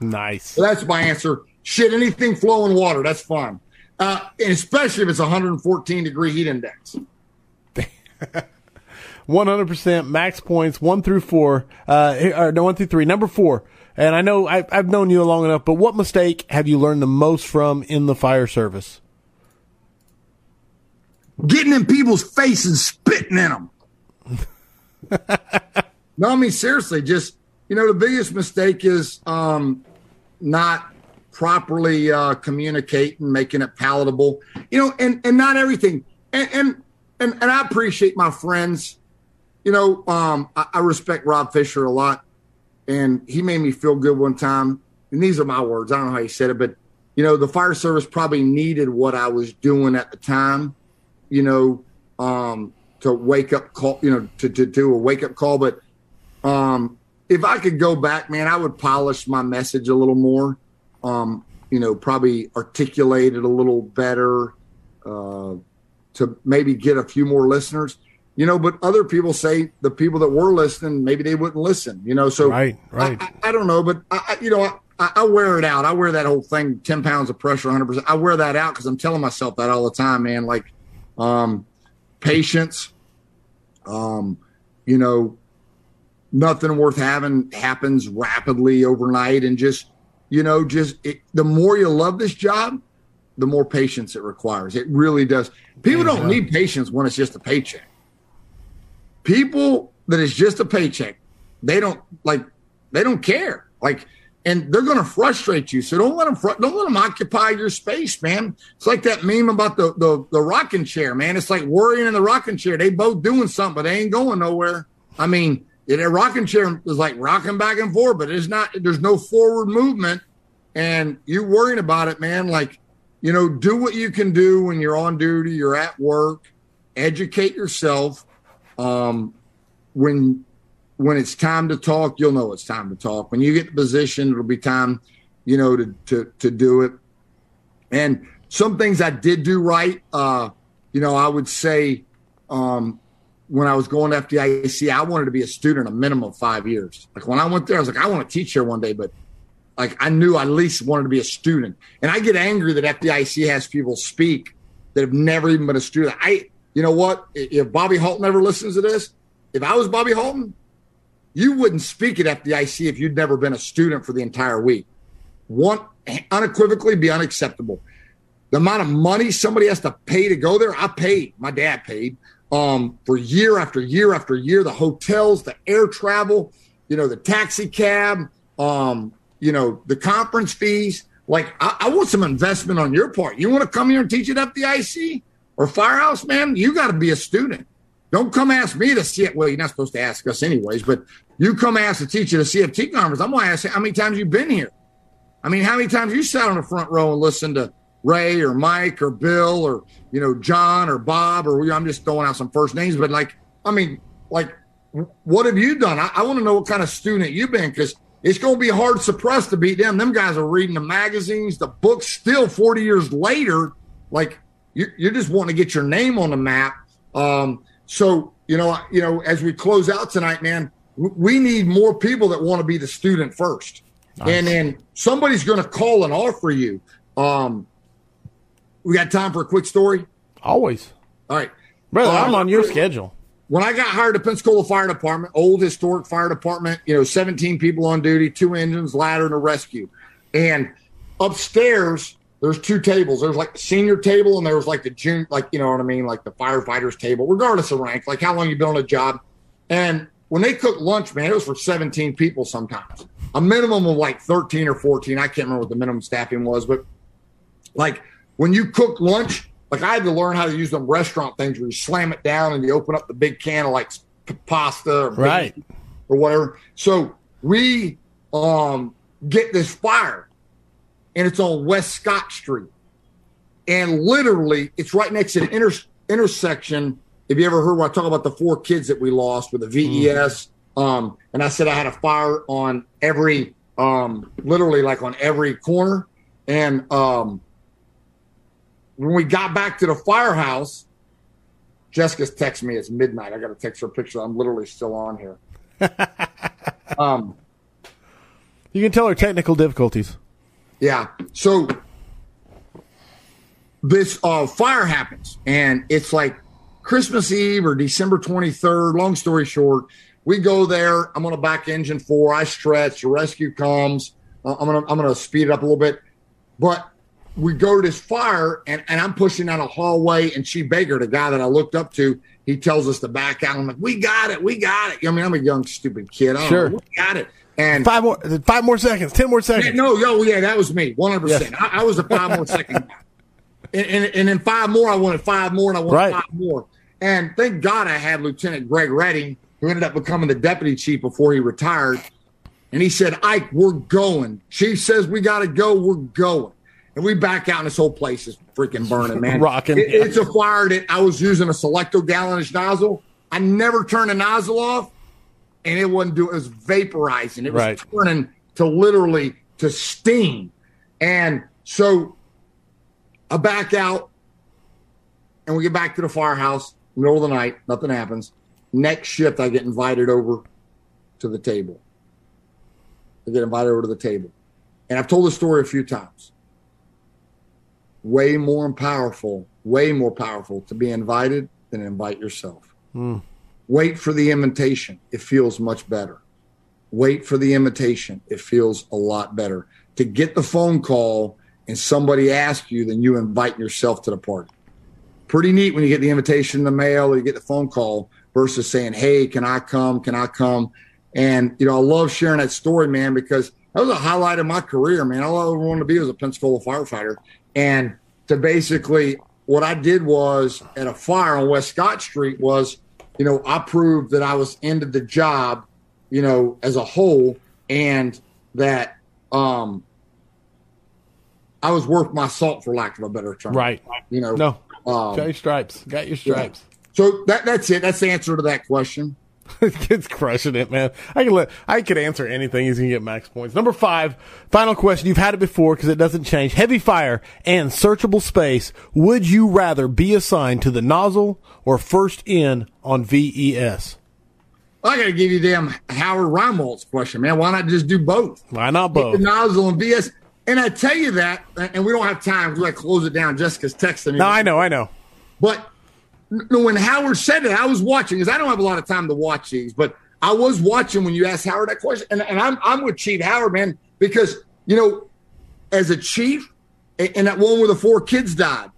Nice. So that's my answer. Shit, anything flowing water, that's fun. Uh, especially if it's 114 degree heat index. 100% max points, one through four, uh, or no, one through three. Number four, and I know I, I've known you long enough, but what mistake have you learned the most from in the fire service? Getting in people's faces, spitting in them. no, I mean seriously, just you know, the biggest mistake is um, not properly uh, communicating, making it palatable. You know, and and not everything. And and and, and I appreciate my friends. You know, um, I, I respect Rob Fisher a lot and he made me feel good one time. And these are my words. I don't know how he said it, but you know, the fire service probably needed what I was doing at the time. You know, um, to wake up call, you know, to, to do a wake up call. But um, if I could go back, man, I would polish my message a little more. Um, you know, probably articulate it a little better uh, to maybe get a few more listeners. You know, but other people say the people that were listening, maybe they wouldn't listen. You know, so right, right. I, I, I don't know, but I, you know, I, I, wear it out. I wear that whole thing, ten pounds of pressure, hundred percent. I wear that out because I'm telling myself that all the time, man. Like, um, patience. Um, you know, nothing worth having happens rapidly overnight, and just you know, just it, the more you love this job, the more patience it requires. It really does. People don't need patience when it's just a paycheck people that it's just a paycheck, they don't like they don't care. Like and they're going to frustrate you. So don't let them fr- don't let them occupy your space, man. It's like that meme about the the the rocking chair, man. It's like worrying in the rocking chair. They both doing something, but they ain't going nowhere. I mean, a rocking chair is like rocking back and forth, but it's not. There's no forward movement, and you're worrying about it, man. Like, you know, do what you can do when you're on duty. You're at work. Educate yourself um, when when it's time to talk, you'll know it's time to talk. When you get the position, it'll be time, you know, to to to do it. And some things I did do right. Uh, you know, I would say um, when I was going to FDIC, I wanted to be a student a minimum of five years. Like when I went there, I was like, I want to teach here one day, but like I knew I at least wanted to be a student. And I get angry that FDIC has people speak that have never even been a student. I you know what? If Bobby Halton ever listens to this, if I was Bobby Halton, you wouldn't speak at FDIC if you'd never been a student for the entire week. One unequivocally be unacceptable. The amount of money somebody has to pay to go there, I paid. My dad paid um, for year after year after year. The hotels, the air travel, you know, the taxi cab, um, you know, the conference fees. Like, I, I want some investment on your part. You want to come here and teach it at FDIC? or Firehouse, man, you got to be a student. Don't come ask me to see it. Well, you're not supposed to ask us anyways, but you come ask the teacher to CFT conference. I'm going to ask you how many times you've been here. I mean, how many times you sat on the front row and listened to Ray or Mike or Bill or, you know, John or Bob or I'm just throwing out some first names, but like, I mean, like, what have you done? I, I want to know what kind of student you've been because it's going to be hard to suppress to beat them. Them guys are reading the magazines, the books still 40 years later. Like, you, you're just wanting to get your name on the map. Um, so you know, you know, as we close out tonight, man, we need more people that want to be the student first, nice. and then somebody's going to call and offer you. Um, we got time for a quick story. Always. All right, brother. Uh, I'm on your schedule. When I got hired at Pensacola Fire Department, old historic fire department, you know, 17 people on duty, two engines, ladder, and a rescue, and upstairs there's two tables. There's like the senior table and there was like the junior, like you know what I mean, like the firefighters table, regardless of rank, like how long you've been on a job. And when they cook lunch, man, it was for 17 people sometimes. A minimum of like 13 or 14. I can't remember what the minimum staffing was, but like when you cook lunch, like I had to learn how to use them restaurant things where you slam it down and you open up the big can of like pasta or right or whatever. So we um get this fire and it's on West Scott Street. And literally, it's right next to the inter- intersection. Have you ever heard when I talk about the four kids that we lost with the VES? Mm. Um, and I said I had a fire on every, um, literally like on every corner. And um, when we got back to the firehouse, Jessica's texting me. It's midnight. I got to text her a picture. I'm literally still on here. um, you can tell her technical difficulties. Yeah. So this uh, fire happens, and it's like Christmas Eve or December 23rd. Long story short, we go there. I'm on a back engine four. I stretch. The rescue comes. Uh, I'm gonna I'm gonna speed it up a little bit, but we go to this fire, and, and I'm pushing down a hallway. And Chief Baker, the guy that I looked up to, he tells us to back out. I'm like, we got it, we got it. I mean, I'm a young stupid kid. I sure, know, we got it. And five more, five more seconds, ten more seconds. Yeah, no, yo, yeah, that was me, one hundred percent. I was a five more second And, and, and in five more, I wanted five more, and I wanted right. five more. And thank God I had Lieutenant Greg Redding, who ended up becoming the deputy chief before he retired. And he said, Ike, we're going. Chief says we got to go. We're going. And we back out, and this whole place is freaking burning, man. Rocking. It- It's a fire that I was using a Selecto gallonage nozzle. I never turned the nozzle off, and it wasn't doing. It was vaporizing. It was Right. turning to literally to steam, and so I back out, and we get back to the firehouse. Middle of the night, nothing happens. Next shift, I get invited over to the table. I get invited over to the table. And I've told this story a few times. Way more powerful, way more powerful to be invited than invite yourself. Hmm. Wait for the invitation. It feels much better. Wait for the invitation. It feels a lot better. To get the phone call and somebody asks you, then you invite yourself to the party. Pretty neat when you get the invitation in the mail or you get the phone call versus saying, Hey, can I come? Can I come? And, you know, I love sharing that story, man, because that was a highlight of my career, man. All I ever wanted to be was a Pensacola firefighter. And to basically, what I did was at a fire on West Scott Street was, you know, I proved that I was into the job, you know, as a whole, and that um I was worth my salt, for lack of a better term. Right. You know. No. Um, Got your stripes. Got your stripes. so that that's it. That's the answer to that question. Kid's crushing it, man. I can let I could answer anything. He's gonna get max points. Number five, final question. You've had it before because it doesn't change. Heavy fire and searchable space. Would you rather be assigned to the nozzle or first in on VES? I got to give you damn Howard Reimwald's question, man. Why not just do both? Why not both The nozzle and VES. And I tell you that, and we don't have time. We got to close it down. Jessica's texting me. No, I know, I know. But when Howard said it, I was watching because I don't have a lot of time to watch these, but I was watching when you asked Howard that question, and, and I'm I'm with Chief Howard, man, because you know, as a chief, a- and that one where the four kids died,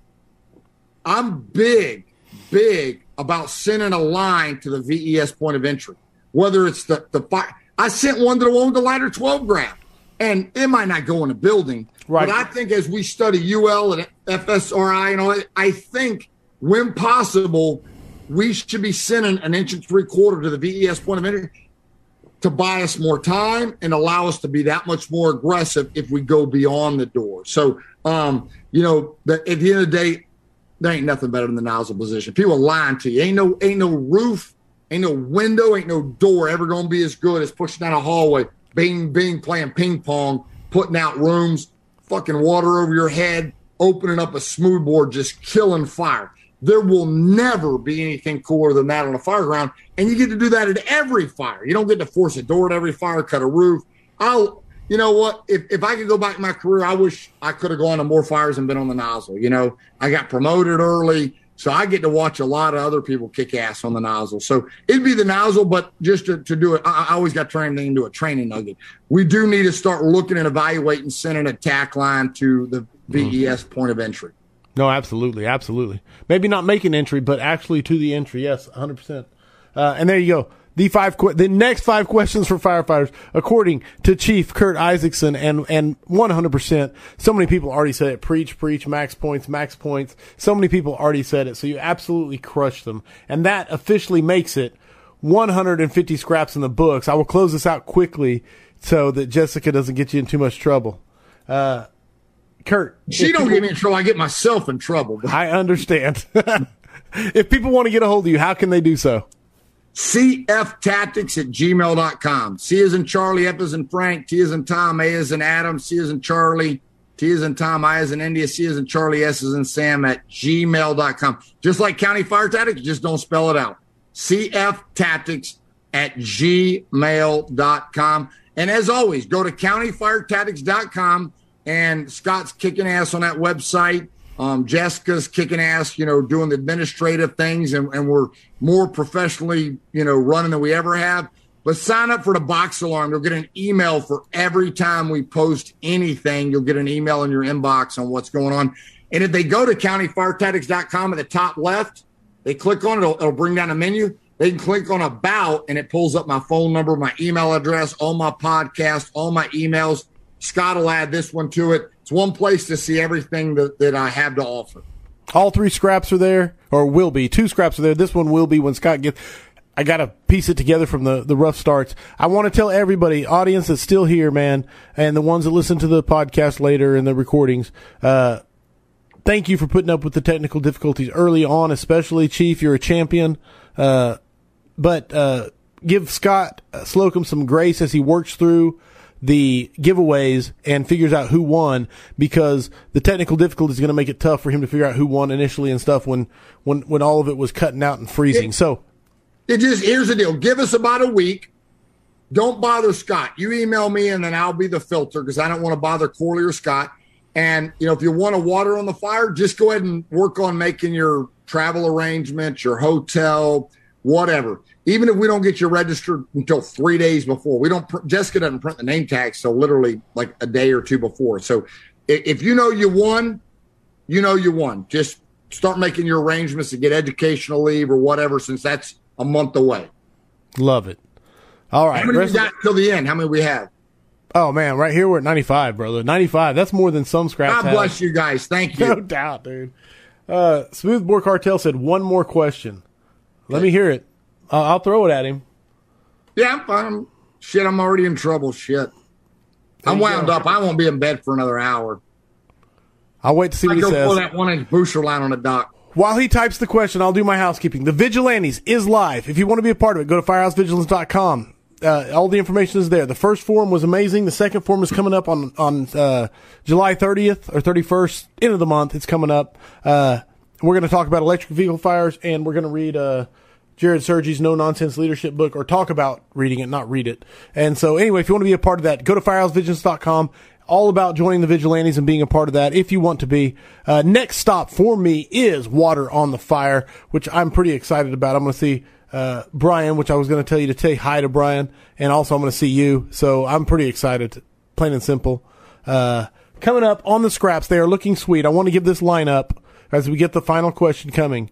I'm big, big about sending a line to the VES point of entry, whether it's the the fire. I sent one to the one with the lighter 12 gram, and it might not go in the building, Right. but I think as we study UL and FSRI and all that, I think when possible, we should be sending an inch and three quarter to the VES point of entry to buy us more time and allow us to be that much more aggressive if we go beyond the door. So, um, you know, at the end of the day, there ain't nothing better than the nozzle position. People lying to you. Ain't no, ain't no roof, ain't no window, ain't no door ever going to be as good as pushing down a hallway, bing, bing, playing ping pong, putting out rooms, fucking water over your head, opening up a smoothbore, just killing fire. There will never be anything cooler than that on a fire ground. And you get to do that at every fire. You don't get to force a door at every fire, cut a roof. I'll, you know what? If, if I could go back in my career, I wish I could have gone to more fires and been on the nozzle. You know, I got promoted early. So I get to watch a lot of other people kick ass on the nozzle. So it'd be the nozzle, but just to, to do it, I, I always got turned into a training nugget. We do need to start looking and evaluating sending a tack line to the VES point of entry. No, absolutely, absolutely. Maybe not make an entry, but actually to the entry. Yes, 100%. Uh, and there you go. The five, que- the next five questions for firefighters, according to Chief Curt Isakson, and and 100%. So many people already said it. Preach, preach, max points, max points. So many people already said it. So you absolutely crushed them, and that officially makes it 150 scraps in the books. I will close this out quickly so that Jessica doesn't get you in too much trouble. Uh, Curt, She don't get me in trouble. I get myself in trouble. I understand. if people want to get a hold of you, how can they do so? cftactics at gmail.com. C is in Charlie, F is in Frank, T is in Tom, A is in Adam, C is in Charlie, T is in Tom, I is in India, C is in Charlie, S is in Sam at gmail.com. Just like County Fire Tactics, just don't spell it out. cftactics at gmail.com. And as always, go to countyfiretactics.com and Scott's kicking ass on that website. Um, Jessica's kicking ass, you know, doing the administrative things, and, and we're more professionally, you know, running than we ever have. But sign up for the box alarm. You'll get an email for every time we post anything. You'll get an email in your inbox on what's going on. And if they go to countyfiretactics.com at the top left, they click on it, it'll, it'll bring down a menu. They can click on about, and it pulls up my phone number, my email address, all my podcasts, all my emails. Scott will add this one to it. It's one place to see everything that, that I have to offer. All three scraps are there, or will be. Two scraps are there. This one will be when Scott gets. I got to piece it together from the, the rough starts. I want to tell everybody, audience that's still here, man, and the ones that listen to the podcast later and the recordings, uh, thank you for putting up with the technical difficulties early on, especially Chief. You're a champion. Uh, but, uh, give Scott Slocum some grace as he works through the giveaways and figures out who won because the technical difficulty is going to make it tough for him to figure out who won initially and stuff when, when, when all of it was cutting out and freezing. So, it just here's the deal. Give us about a week. Don't bother Scott. You email me and then I'll be the filter because I don't want to bother Corley or Scott. And you know, if you want to water on the fire, just go ahead and work on making your travel arrangements, your hotel, whatever. Even if we don't get you registered until three days before, we don't. Jessica doesn't print the name tags so literally like a day or two before. So if you know you won, you know you won. Just start making your arrangements to get educational leave or whatever, since that's a month away. Love it. All right. How many we got till the end? How many we have? Oh man, right here we're at 95, brother. 95. That's more than some scraps. God bless you guys. Thank you. No doubt, dude. Uh, Smoothbore Cartel said one more question. Let me hear it. Uh, I'll throw it at him. Yeah, I'm, fine. shit. I'm already in trouble. Shit. I'm wound go. up. I won't be in bed for another hour. I'll wait to see I what go he says. pull that one inch booster line on the dock. While he types the question, I'll do my housekeeping. The Vigilantes is live. If you want to be a part of it, go to firehousevigilance.com. Uh, all the information is there. The first forum was amazing. The second forum is coming up on on uh, July 30th or 31st, end of the month. It's coming up. Uh, we're going to talk about electric vehicle fires, and we're going to read uh, Jared Sergi's No Nonsense Leadership book, or talk about reading it, not read it. And so, anyway, if you want to be a part of that, go to firehousevigilance.com all about joining the vigilantes and being a part of that if you want to be. Uh, next stop for me is Water on the Fire, which I'm pretty excited about. I'm going to see uh, Brian, which I was going to tell you to say hi to Brian, and also I'm going to see you. So I'm pretty excited, plain and simple. Uh, coming up on the scraps, they are looking sweet. I want to give this lineup as we get the final question coming.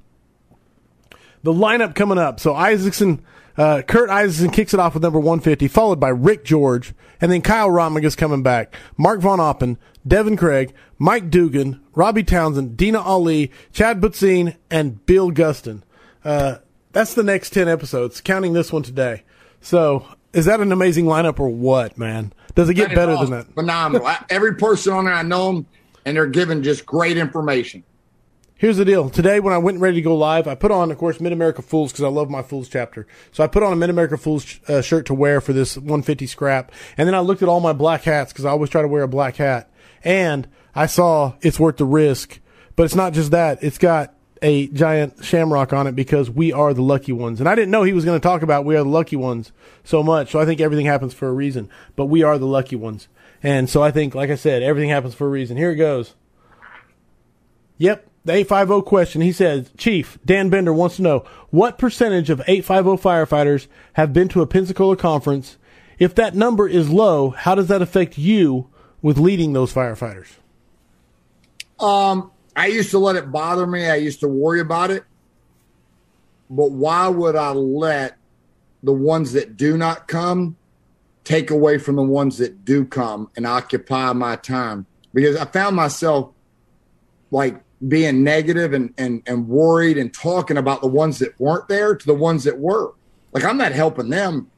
The lineup coming up. So Isakson uh, Curt Isakson kicks it off with number 150, followed by Rick George, and then Kyle Romigas coming back. Mark vonAppen, Devin Craig, Mike Dugan, Robbie Townsend, Dina Ali, Chad Butzine, and Bill Gustin. Uh, that's the next 10 episodes, counting this one today. So, is that an amazing lineup or what, man? Does it get better than that? Phenomenal. Every person on there, I know them, and they're giving just great information. Here's the deal. Today, when I went ready to go live, I put on, of course, Mid America Fools because I love my Fools chapter. So I put on a Mid America Fools uh, shirt to wear for this 150 scrap. And then I looked at all my black hats because I always try to wear a black hat. And I saw it's worth the risk. But it's not just that. It's got a giant shamrock on it because we are the lucky ones. And I didn't know he was going to talk about we are the lucky ones so much. So I think everything happens for a reason. But we are the lucky ones. And so I think, like I said, everything happens for a reason. Here it goes. Yep, the 850 question. He says, Chief, Dan Bender wants to know what percentage of 850 firefighters have been to a Pensacola conference? If that number is low, how does that affect you with leading those firefighters? Um, I used to let it bother me. I used to worry about it. But why would I let the ones that do not come take away from the ones that do come and occupy my time? Because I found myself like being negative and, and, and worried and talking about the ones that weren't there to the ones that were. Like, I'm not helping them.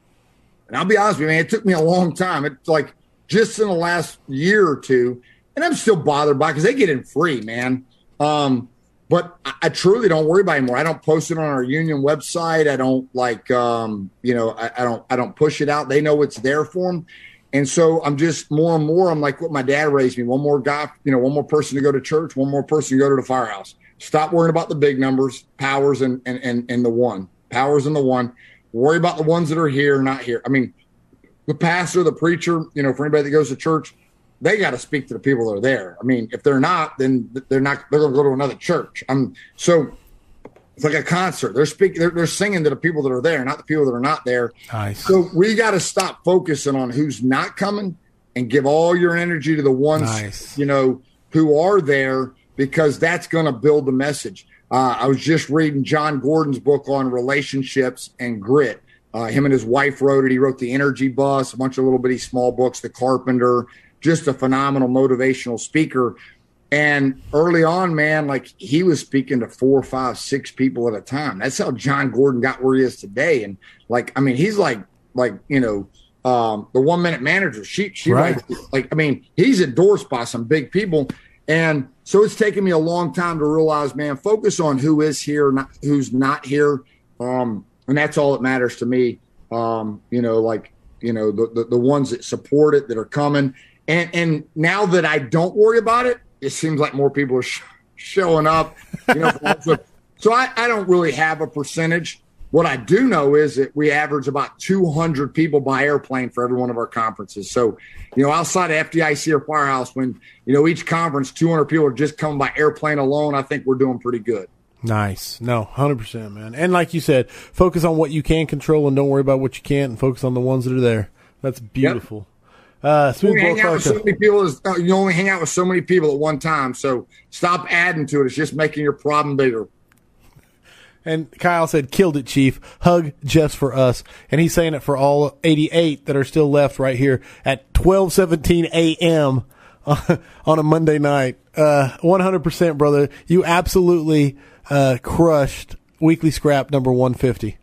And I'll be honest with you, man, it took me a long time. It's like just in the last year or two, and I'm still bothered by because they get in free, man. Um, but I, I, truly don't worry about it anymore. I don't post it on our union website. I don't like, um, you know, I, I don't, I don't push it out. They know it's there for them. And so I'm just more and more, I'm like what my dad raised me one more guy, you know, one more person to go to church, one more person to go to the firehouse. Stop worrying about the big numbers, powers, and, and, and, and the one, powers and the one. Worry about the ones that are here, not here. I mean, the pastor, the preacher, you know, for anybody that goes to church, they got to speak to the people that are there. I mean, if they're not, then they're not, they're going to go to another church. I'm so it's like a concert. They're speaking. They're, they're singing to the people that are there, not the people that are not there. Nice. So we got to stop focusing on who's not coming and give all your energy to the ones nice. you know who are there because that's going to build the message. Uh, I was just reading Jon Gordon's book on relationships and grit. Uh, him and his wife wrote it. He wrote the Energy Bus, a bunch of little bitty small books. The Carpenter, just a phenomenal motivational speaker. And early on, man, like he was speaking to four, five, six people at a time. That's how Jon Gordon got where he is today. And like, I mean, he's like, like you know, um, the one minute manager. She, she right. like, like, I mean, he's endorsed by some big people. And so it's taken me a long time to realize, man, focus on who is here, not who's not here. Um, and that's all that matters to me. Um, you know, like, you know, the, the, the ones that support it that are coming. And, and now that I don't worry about it, it seems like more people are sh- showing up. You know, so I, I don't really have a percentage. What I do know is that we average about 200 people by airplane for every one of our conferences. So, you know, outside of FDIC or Firehouse, when, you know, each conference, 200 people are just coming by airplane alone, I think we're doing pretty good. Nice. No, 100%, man. And like you said, focus on what you can control and don't worry about what you can't and focus on the ones that are there. That's beautiful. Yep. Uh, you hang out with so many people. Is, uh, you only hang out with so many people at one time. So stop adding to it. It's just making your problem bigger. And Kyle said, "Killed it, Chief. Hug just for us." And he's saying it for all 88 that are still left right here at 12:17 a.m. on a Monday night. Uh, 100%, brother. You absolutely uh, crushed weekly scrap number 150.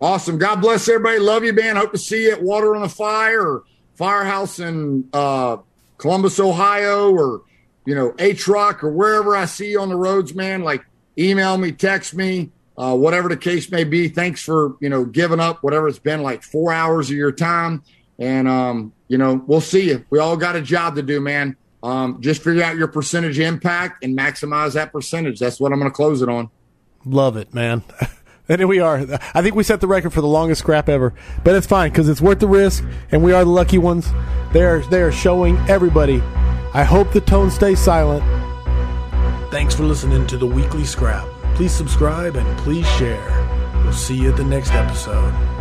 Awesome. God bless everybody. Love you, man. Hope to see you at Water on the Fire Firehouse in uh, Columbus, Ohio, or you know, ATROC or wherever I see you on the roads, man. Like email me, text me, uh, whatever the case may be. Thanks for you know giving up whatever it's been like four hours of your time, and um, you know we'll see you. We all got a job to do, man. Um, just figure out your percentage impact and maximize that percentage. That's what I'm going to close it on. Love it, man. And here we are. I think we set the record for the longest scrap ever, but it's fine because it's worth the risk, and we are the lucky ones. They are they are showing everybody. I hope the tone stays silent. Thanks for listening to the weekly scrap. Please subscribe and please share. We'll see you at the next episode.